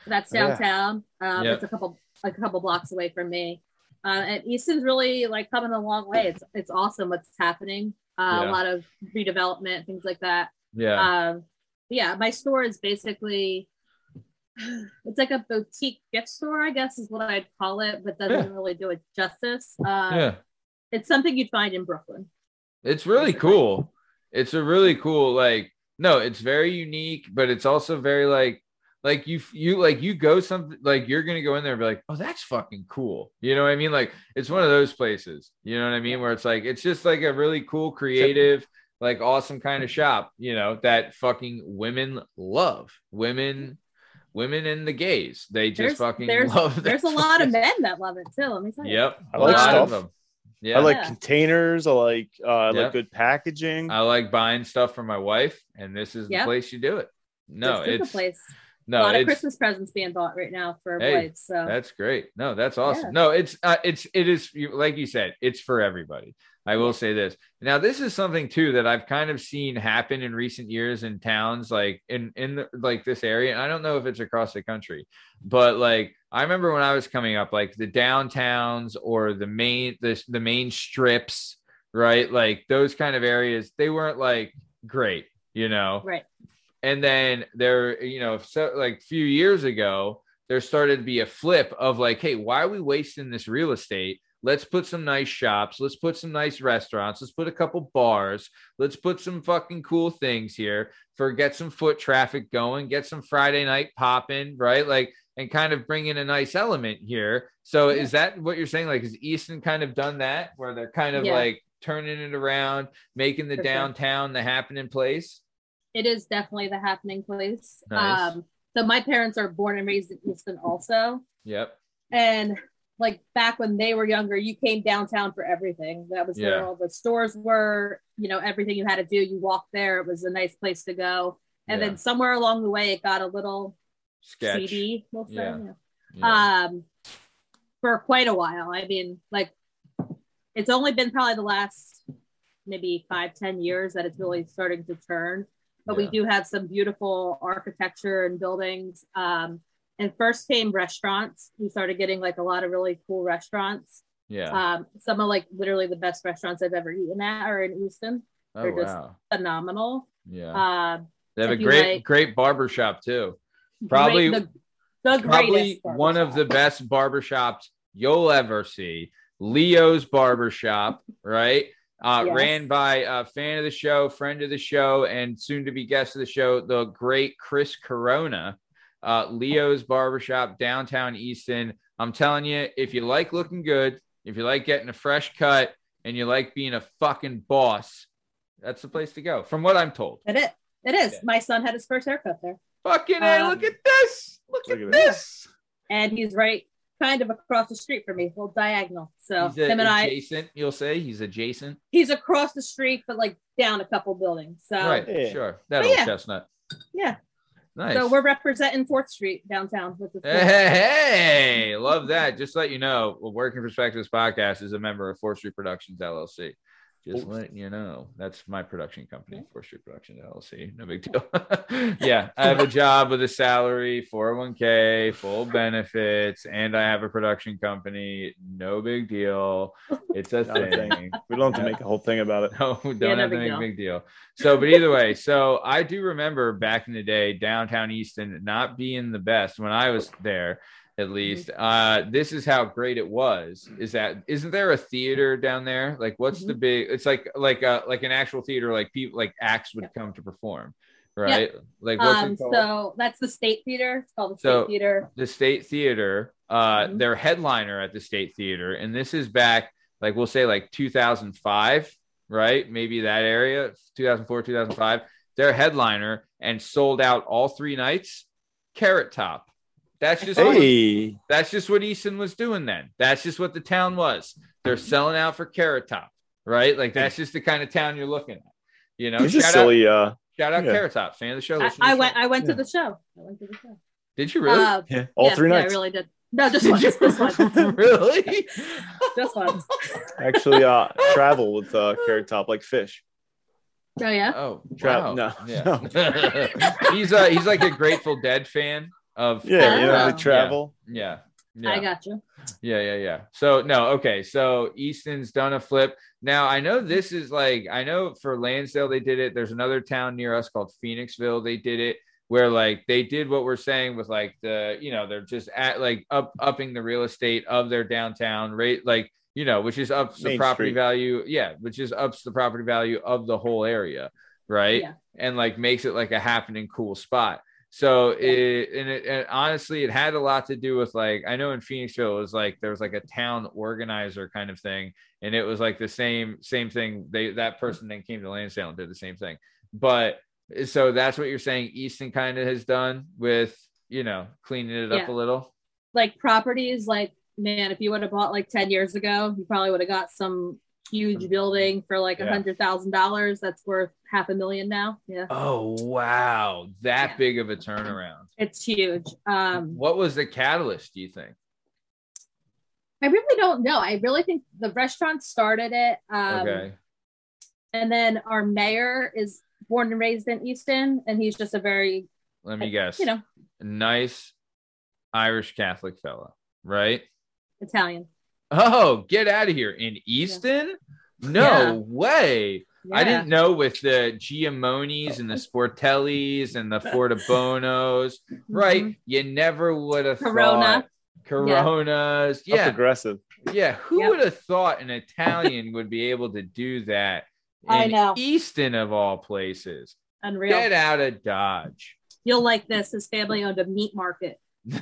That's Yeah. downtown. Um, Yep. It's a couple a couple blocks away from me. Uh, and Easton's really like coming a long way. It's it's awesome what's happening. Uh, Yeah. A lot of redevelopment, things like that. Yeah. Um, yeah, my store is basically it's like a boutique gift store, I guess is what I'd call it, but doesn't Yeah. really do it justice. Uh, yeah. It's something you'd find in Brooklyn. It's really basically. cool. It's a really cool like no, it's very unique, but it's also very like like you you like you go something like you're gonna go in there and be like, oh, that's fucking cool. You know what I mean? Like it's one of those places. You know what I mean? Where it's like it's just like a really cool, creative, like awesome kind of shop, you know, that fucking women love. Women women and the gays. They just There's, fucking there's, love there's a that [LAUGHS] lot of men that love it too. Let me tell you. Yep. I a like lot of stuff. them. Yeah. I like Yeah. containers. I like uh, I Yep. like good packaging. I like buying stuff for my wife, and this is the place you do it. No, This is the it's place. a no, lot of Christmas presents being bought right now for Hey, wives. So that's great. No, that's awesome. Yeah. No, it's uh, it's it is like you said, it's for everybody. I will say this. Now, this is something too that I've kind of seen happen in recent years in towns like in in the, like this area. And I don't know if it's across the country, but like I remember when I was coming up, like the downtowns or the main the the main strips, right? Like those kind of areas, they weren't like great, you know right. and then there you know so like a few years ago there started to be a flip of like hey why are we wasting this real estate let's put some nice shops let's put some nice restaurants let's put a couple bars let's put some fucking cool things here for get some foot traffic going get some friday night popping right like and kind of bring in a nice element here so Yeah. is that what you're saying like is easton kind of done that where they're kind of Yeah. like turning it around making the For sure. downtown the happening place It is definitely the happening place. Nice. Um, so my parents are born and raised in Easton also. yep And like back when they were younger, you came downtown for everything. That was Yeah. where all the stores were, you know, everything you had to do. You walked there. It was a nice place to go. And Yeah. then somewhere along the way, it got a little sketch. seedy, we'll say. Yeah. yeah. Yeah. um for quite a while i mean like it's only been probably the last maybe five ten years that it's really starting to turn but we do have some beautiful architecture and buildings um and first came restaurants we started getting like a lot of really cool restaurants yeah. um some of like literally the best restaurants i've ever eaten at are in easton oh they're just- wow. phenomenal Yeah. uh they have a great like- great barber shop too. Probably- great, the, the Probably greatest one of the barbershop. best barbershops you'll ever see. Leo's Barbershop, right? Uh, Yes. Ran by a fan of the show, friend of the show, and soon to be guest of the show, the great Chris Corona. Uh, Leo's Barbershop, downtown Easton. I'm telling you, if you like looking good, if you like getting a fresh cut, and you like being a fucking boss, that's the place to go, from what I'm told. It is. It is. Yeah. My son had his first haircut there, Fucking A, Um, look at this. Look, look at, at this. and he's right kind of across the street from me, a little diagonal. So He's a- him and I, adjacent, you'll say. He's adjacent. he's across the street, but like down a couple buildings. So right, Yeah. sure. That But old yeah. chestnut. yeah. Nice. So we're representing Fourth Street downtown with the Hey, hey, love that. Just to let you know, Working Perspectives podcast is a member of Fourth Street Productions LLC. Just Ooh. letting you know, that's my production company, Fourth Street Productions LLC. No big deal. [LAUGHS] yeah, I have a [LAUGHS] job with a salary, 401k, full benefits, and I have a production company. No big deal. It's a [LAUGHS] Not a thing. thing. We don't have to make a whole thing about it. No, don't no have to big make a big deal. So, but either way, so I do remember back in the day, downtown Easton not being the best when I was there, at least. Uh, this is how great it was. Is that isn't there a theater down there? Like, what's the big? It's like like a like an actual theater, like people like acts would come to perform, right? Like what's Um, so that's the State Theater. It's called the State Theater. the State Theater, uh, Mhm. their headliner at the State Theater, and this is back, like we'll say, like 2005, right? Maybe that area, 2004, 2005. Their headliner and sold out all three nights. Carrot Top. That's just what, that's just what Easton was doing then. That's just what the town was. They're selling out for Carrot Top, right? Like that's just the kind of town you're looking at. You know, it's just shout out, silly. Uh, shout out yeah. Carrot Top, fan of the show. I, listen the I show. went. I went Yeah. to the show. I went to the show. Did you really? Uh, yeah, all yeah, three yeah, nights. I really did. No, just Did once. Just once. [LAUGHS] really? [LAUGHS] Just once. Actually, uh, travel with uh, Carrot Top like Phish. Oh yeah. Oh, Tra- wow. no, Yeah. [LAUGHS] he's uh he's like a Grateful Dead fan of Yeah, you know, they travel. Yeah. Yeah. I got you. Yeah, yeah, yeah. So no, okay. So Easton's done a flip. Now I know this is like I know for Lansdale they did it. There's another town near us called Phoenixville. They did it where like they did what we're saying with like the you know they're just at like up upping the real estate of their downtown rate like you know which is ups the property Street. value yeah which is ups the property value of the whole area right Yeah. and like makes it like a happening cool spot So it and it and honestly, it had a lot to do with like I know in Phoenixville it was like there was like a town organizer kind of thing, and it was like the same same thing. They that person then came to Lansdale and did the same thing. But so that's what you're saying. Easton kind of has done with you know cleaning it up a little. like properties like man if you would have bought like 10 years ago you probably would have got some huge building for like a Yeah. hundred thousand dollars that's worth half a million now yeah Oh wow, that Yeah. big of a turnaround. it's huge um What was the catalyst? Do you think? i really don't know i really think the restaurant started it um okay. and then our mayor is born and raised in easton and he's just a very Let me guess. you know nice Irish Catholic fellow right? italian Oh, get out of here in Easton? No Yeah. way. I didn't know with the Giamonis and the Sportellis and the Fortabonos, right? Mhm. You never would have Corona. thought Coronas. That's Yeah. aggressive. Yeah. Who Yep. would have thought an Italian would be able to do that [LAUGHS] in I know. Easton of all places? unreal Get out of Dodge. you'll like this his family owned a meat market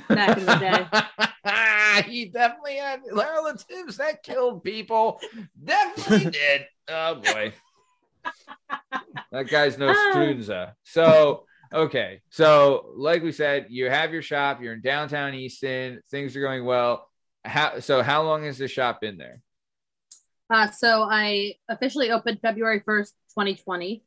Back in the day. [LAUGHS] he definitely had relatives that killed people. Definitely [LAUGHS] did. Oh boy. that guy's no Ah. Strunza. So okay. So like we said, you have your shop, you're in downtown Easton, things are going well. How so how long has the shop been there? uh so i officially opened february 1st 2020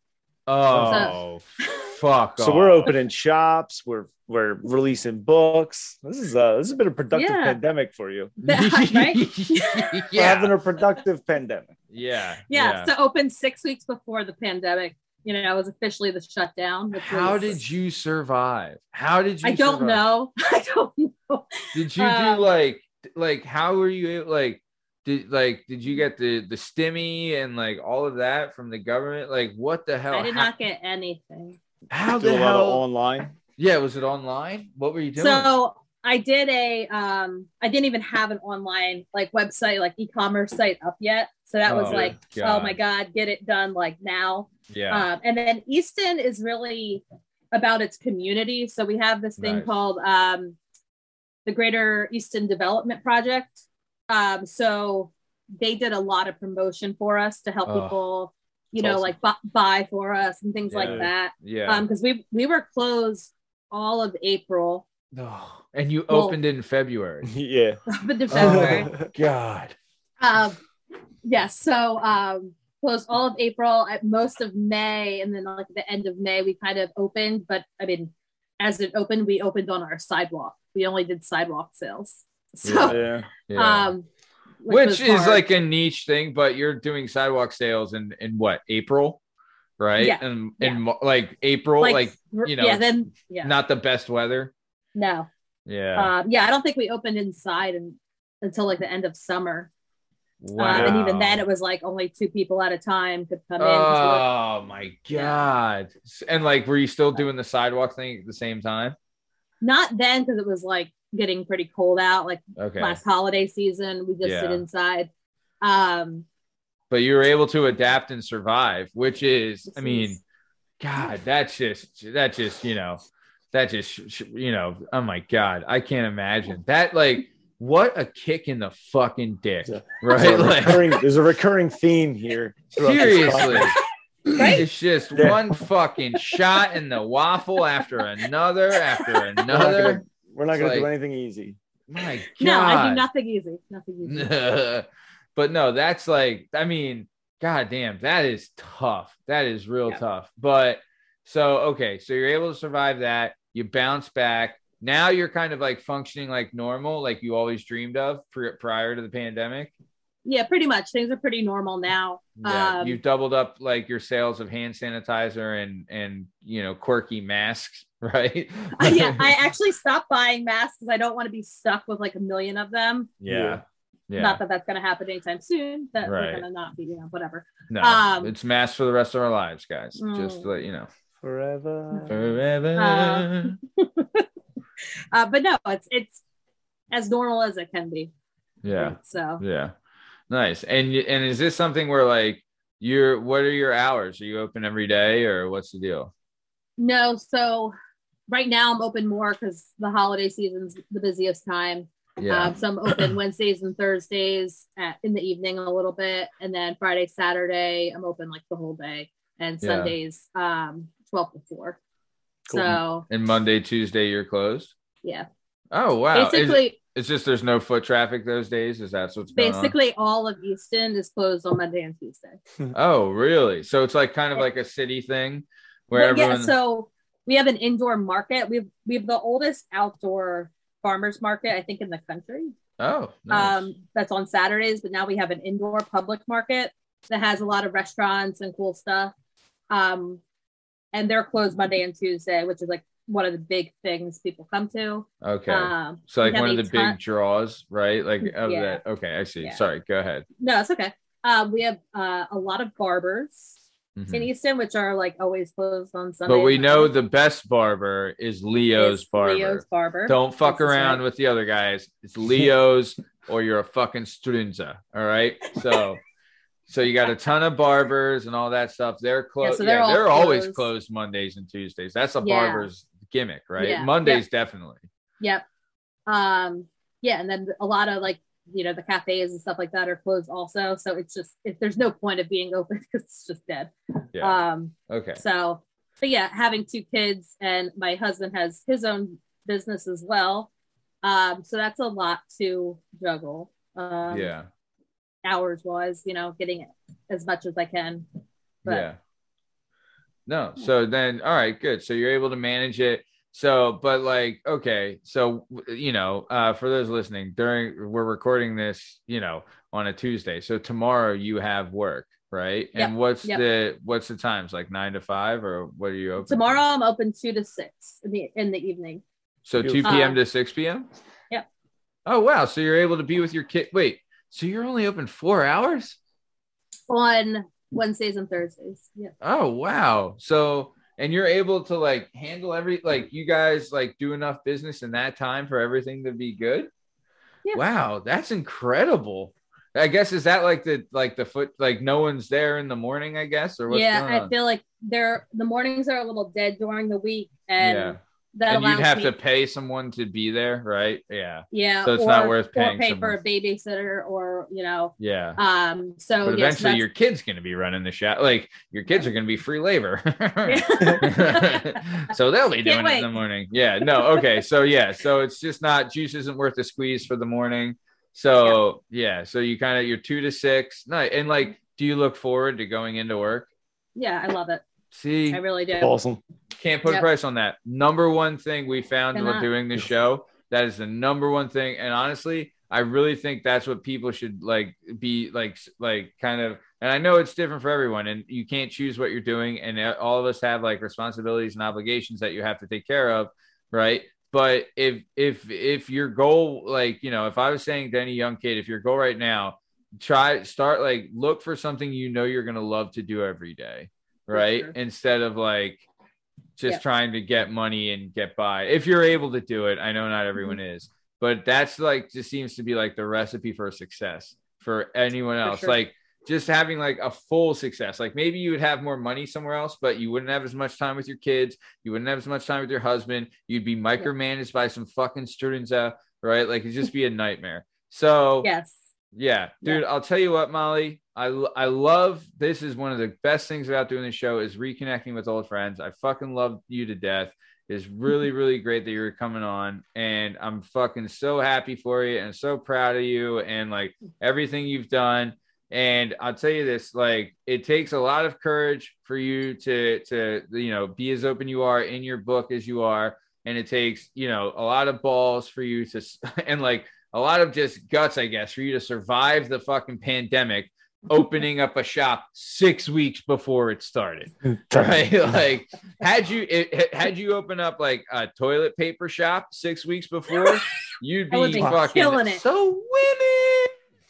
Oh [LAUGHS] fuck. So we're opening shops. We're we're releasing books. This is uh this has been a productive Yeah. pandemic for you. [LAUGHS] right [LAUGHS] We're having a productive pandemic. yeah. yeah, so open six weeks before the pandemic you know was officially the shutdown which How was- did you survive? How did you i don't survive? know [LAUGHS] i don't know Did you Um, do like like how were you like did like did you get the the stimmy and like all of that from the government? Like what the hell? i did not get anything how Do the a lot of hell? online. yeah, was it online? What were you doing? so i did a um i didn't even have an online like website like e-commerce site up yet so that was Oh, like oh my god get it done like now yeah. Um, and then Easton is really about its community. So we have this thing Nice. called um, the Greater Easton Development Project. Um, so they did a lot of promotion for us to help Oh, people, you that's know, awesome. like bu- buy for us and things Yeah. like that. yeah. Um, because we we were closed all of April, Oh, and you well- opened in February. [LAUGHS] yeah. [LAUGHS] up into February. Oh God. um, yes, so um, closed all of April, at most of May, and then like the end of May, we kind of opened. But I mean, as it opened, we opened on our sidewalk. We only did sidewalk sales. [LAUGHS] So, yeah. Yeah. um, Which, was is hard. like a niche thing, but you're doing sidewalk sales in in what April, right? Yeah. And Yeah. in like April, like, you know, yeah, then yeah, not the best weather. no, Yeah. um, yeah, I don't think we opened inside and until like the end of summer. wow. Um, and even then, it was like only two people at a time could come in. Oh my god! And like, were you still doing the sidewalk thing at the same time? not then because it was like getting pretty cold out. Like Okay, last holiday season, we just sit inside. Um, but you were able to adapt and survive, which is, I mean, is- God, that's just that just you know, that just sh- sh- you know, oh my god, I can't imagine that. Like, what a kick in the fucking dick, Yeah. right? There's [LAUGHS] a, Like, recurring, there's a recurring theme here. seriously. Right? It's just Yeah. one fucking shot in the waffle after another after [LAUGHS] another. Gonna, we're not It's gonna do anything easy. My God. no, I do nothing easy. Nothing easy. [LAUGHS] but no, that's like, I mean, God damn, that is tough. That is real Yeah. tough. But so, okay, so you're able to survive that. You bounce back. Now you're kind of like functioning like normal, like you always dreamed of pri- prior to the pandemic. Yeah, pretty much. Things are pretty normal now. Yeah, Um, you've doubled up like your sales of hand sanitizer and and you know quirky masks, [LAUGHS] right? Uh, yeah, I actually stopped buying masks because I don't want to be stuck with like a million of them. yeah, yeah. Not that that's going to happen anytime soon. That Right. we're going to not be, you know, whatever. no, um, it's masks for the rest of our lives, guys. Just Mm. to let you know, Forever. forever. Uh, [LAUGHS] Uh, but no, it's it's as normal as it can be. yeah, So yeah, nice. And and is this something where like you're? What are your hours? Are you open every day, or what's the deal? no, so right now I'm open more because the holiday season's the busiest time. Yeah. Um, so I'm open [CLEARS THROAT] Wednesdays and Thursdays at, in the evening a little bit, and then Friday, Saturday I'm open like the whole day, and Yeah. Sundays um 12 to 4. Cool. So and Monday, Tuesday, you're closed. yeah, Oh wow! Is- basically, it's just there's no foot traffic those days. Is that what's basically all of Easton is closed on Monday and Tuesday. [LAUGHS] Oh, really? So it's like kind of like a city thing where Well, everyone. yeah, so we have an indoor market. We've we have the oldest outdoor farmers market I think in the country. oh, nice. um, that's on Saturdays, but now we have an indoor public market that has a lot of restaurants and cool stuff. Um, and they're closed Monday and Tuesday, which is like one of the big things people come to. okay. Um, so like one of the ton- big draws, right? Like [LAUGHS] of Yeah. that. Okay, I see. Yeah. Sorry. Go ahead. No, it's okay. Um, we have uh, a lot of barbers Mhm. in Easton, which are like always closed on Sunday. But we know the best barber is Leo's barber. Leo's barber. Don't fuck This is around right. with the other guys. It's Leo's or you're a fucking strunza. All right. So [LAUGHS] so you got a ton of barbers and all that stuff. They're closed. Yeah, so they're all they're always closed. closed Mondays and Tuesdays. That's a Yeah. barber's gimmick, right? Yeah. Mondays definitely. Yep. Um, yeah, and then a lot of like you know the cafes and stuff like that are closed also. So it's just if there's no point of being [LAUGHS] open because it's just dead. Yeah. Um, Okay. so but yeah, having two kids and my husband has his own business as well. Um, so that's a lot to juggle. Um, yeah. hours wise, you know, getting it as much as I can. But yeah. No. So then, all right, good. So you're able to manage it. So, but like, okay. So, you know, uh, for those listening, during we're recording this, you know, on a Tuesday. So tomorrow you have work, right? Yep, And what's yep. the what's the times? Like nine to five, or what are you open? tomorrow I'm open two to six in the in the evening. So two p.m. Uh, to six p.m. Yep. Oh wow! So you're able to be with your kid. Wait. So you're only open four hours? On Wednesdays and Thursdays. Yeah. Oh wow. So and you're able to like handle every like you guys like do enough business in that time for everything to be good? Yeah. Wow, that's incredible. I guess is that like the like the foot like no one's there in the morning, I guess, or what's yeah, I feel like they're the mornings are a little dead during the week, and yeah. That And you'd have me, to pay someone to be there, right? Yeah. yeah, so it's or, not worth paying or pay someone. for a babysitter, or you know, Yeah. um. So but eventually your kid's going to be running the shop. Like your kids are going to be free labor. [LAUGHS] [LAUGHS] so they'll be doing it in the morning. Yeah. No. Okay. So yeah. So it's just not juice isn't worth the squeeze for the morning. So yeah. So you kind of you're two to six. No. And like, do you look forward to going into work? yeah, I love it. See, I really do. Awesome. can't put a price on that. Number one thing we found while Cannot. doing this show, that is the number one thing. And honestly, I really think that's what people should like be like, like kind of. And I know it's different for everyone, and you can't choose what you're doing. And all of us have like responsibilities and obligations that you have to take care of, right? But if if if your goal, like you know, if I was saying to any young kid, if your goal right now, try start like look for something you know you're gonna love to do every day, right? sure. Instead of like just Yeah. trying to get money and get by. If you're able to do it, I know not everyone Mm-hmm. is, but that's like just seems to be like the recipe for success for anyone else. sure. Like just having like a full success. Like maybe you would have more money somewhere else, but you wouldn't have as much time with your kids. You wouldn't have as much time with your husband. You'd be micromanaged by some fucking students, uh, right? Like it'd just be a nightmare. [LAUGHS] So Yes. Yeah, dude, I'll tell you what, Molly. I I love this is one of the best things about doing this show is reconnecting with old friends. I fucking love you to death. It's really [LAUGHS] really great that you're coming on, and I'm fucking so happy for you and so proud of you and like everything you've done. And I'll tell you this, like it takes a lot of courage for you to to you know be as open you are in your book as you are, and it takes you know a lot of balls for you to [LAUGHS] and like a lot of just guts, I guess, for you to survive the fucking pandemic, [LAUGHS] opening up a shop six weeks before it started. Right? [LAUGHS] like, had you it, had you open up like a toilet paper shop six weeks before, [LAUGHS] you'd be be fucking so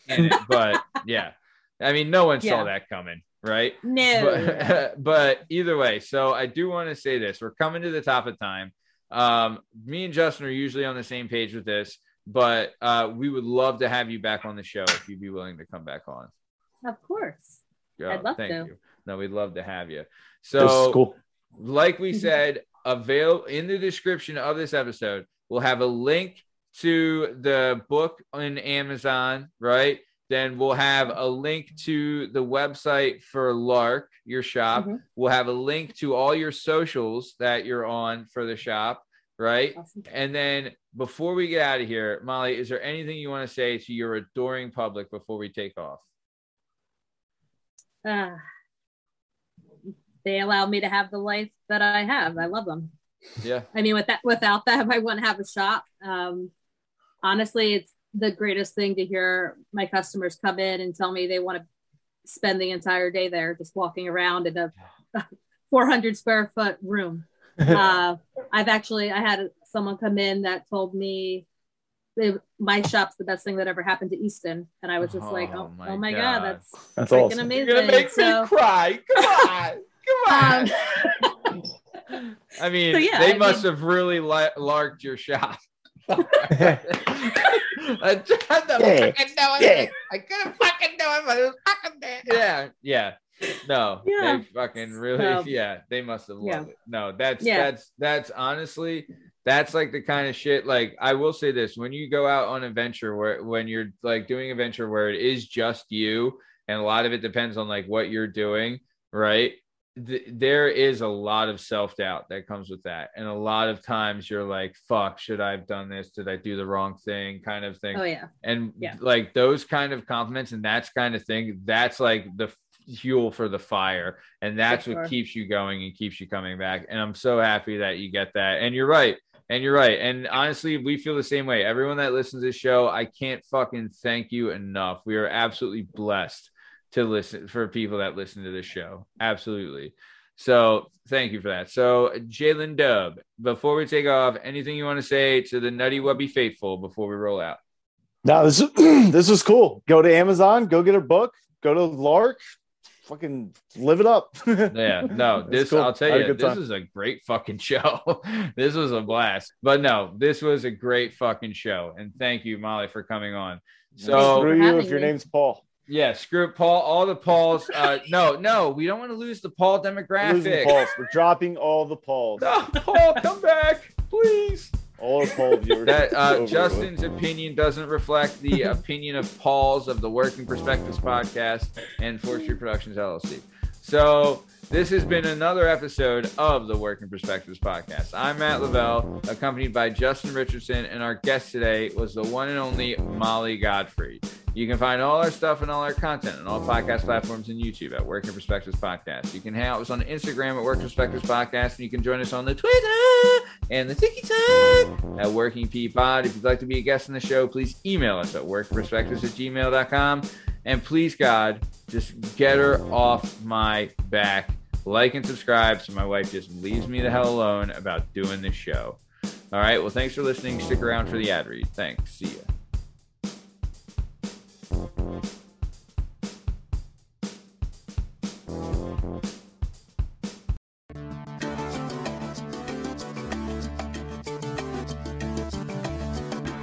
winning. But yeah, I mean, no one saw that coming, right? No. But, but either way, so I do want to say this: we're coming to the top of time. Um, me and Justin are usually on the same page with this, but uh, we would love to have you back on the show if you'd be willing to come back on. of course. Yeah, I'd love thank to. you. No, we'd love to have you. So, cool. like we said, avail in the description of this episode. We'll have a link to the book on Amazon, right? Then we'll have a link to the website for Lark, your shop. Mhm. We'll have a link to all your socials that you're on for the shop, right? Awesome. And then before we get out of here, Molly, is there anything you want to say to your adoring public before we take off? Ah. they allow me to have the life that I have. I love them. Yeah. I mean, with that, without them, I wouldn't have a shop. Um, honestly, it's the greatest thing to hear my customers come in and tell me they want to spend the entire day there, just walking around in a [LAUGHS] 400 square foot room. Uh, I've actually, I had someone come in that told me they, my shop's the best thing that ever happened to Easton, and I was just like, Oh oh, my oh my God. god, that's That's freaking awesome. amazing. so, me cry. Come [LAUGHS] on. Come um, [LAUGHS] I mean, So, yeah, they I must mean- have really li- larked your shop. [LAUGHS] I tried to Yeah. fucking do it. Yeah. I couldn't fucking do it, but it was fucking there. Yeah, yeah. No, Yeah. they fucking really, So- [LAUGHS] yeah, they must have loved Yeah. it. No, that's Yeah. that's that's honestly, that's like the kind of shit. Like, I will say this: when you go out on a venture where when you're like doing a venture where it is just you, and a lot of it depends on like what you're doing, right? Th- there is a lot of self doubt that comes with that, and a lot of times you're like, "Fuck, should I have done this? Did I do the wrong thing?" Kind of thing oh yeah, and Yeah. like those kind of compliments and that's kind of thing that's like the fuel for the fire. And that's For what keeps you going and keeps you coming back. And i'm so happy that you get that. And you're right. And you're right. And honestly we feel the same way. Everyone that listens to this show i can't fucking thank you enough. We are absolutely blessed to listen for people that listen to this show. Absolutely. So thank you for that. So jalen dub before we take off anything you want to say to the nutty wubby faithful before we roll out? No, this is [CLEARS THROAT] this is cool. Go to Amazon, go get her book, go to Lark, fucking live it up. [LAUGHS] Yeah, no, this cool. I'll tell a you, this time. is a great fucking [LAUGHS] show. this was a blast. But no, this was a great fucking show. And thank you, Molly, for coming on. So Screw you if your name's Paul. yeah, screw it, Paul. All the Pauls. Uh [LAUGHS] no, no, we don't want to lose the Paul We're losing demographic. Pauls. We're dropping all the Pauls. No, Paul, come back, please. All Paul viewers. That [LAUGHS] uh, Justin's opinion doesn't reflect the [LAUGHS] opinion of Paul's of the Working Perspectives podcast and Forestry Productions LLC. So this has been another episode of the Working Perspectives podcast. I'm Matt Lavelle, accompanied by Justin Richardson, and our guest today was the one and only Molly Godfrey. You can find all our stuff and all our content on all podcast platforms and YouTube at Working Perspectives Podcast. You can hang out with us on Instagram at Working Perspectives Podcast, and you can join us on the Twitter and the TikTok at Working P Pod. If you'd like to be a guest on the show, please email us at workperspectives at gmail.com. And please, God, just get her off my back. Like and subscribe so my wife just leaves me the hell alone about doing this show. All right. Well, thanks for listening. Stick around for the ad read. Thanks. See ya.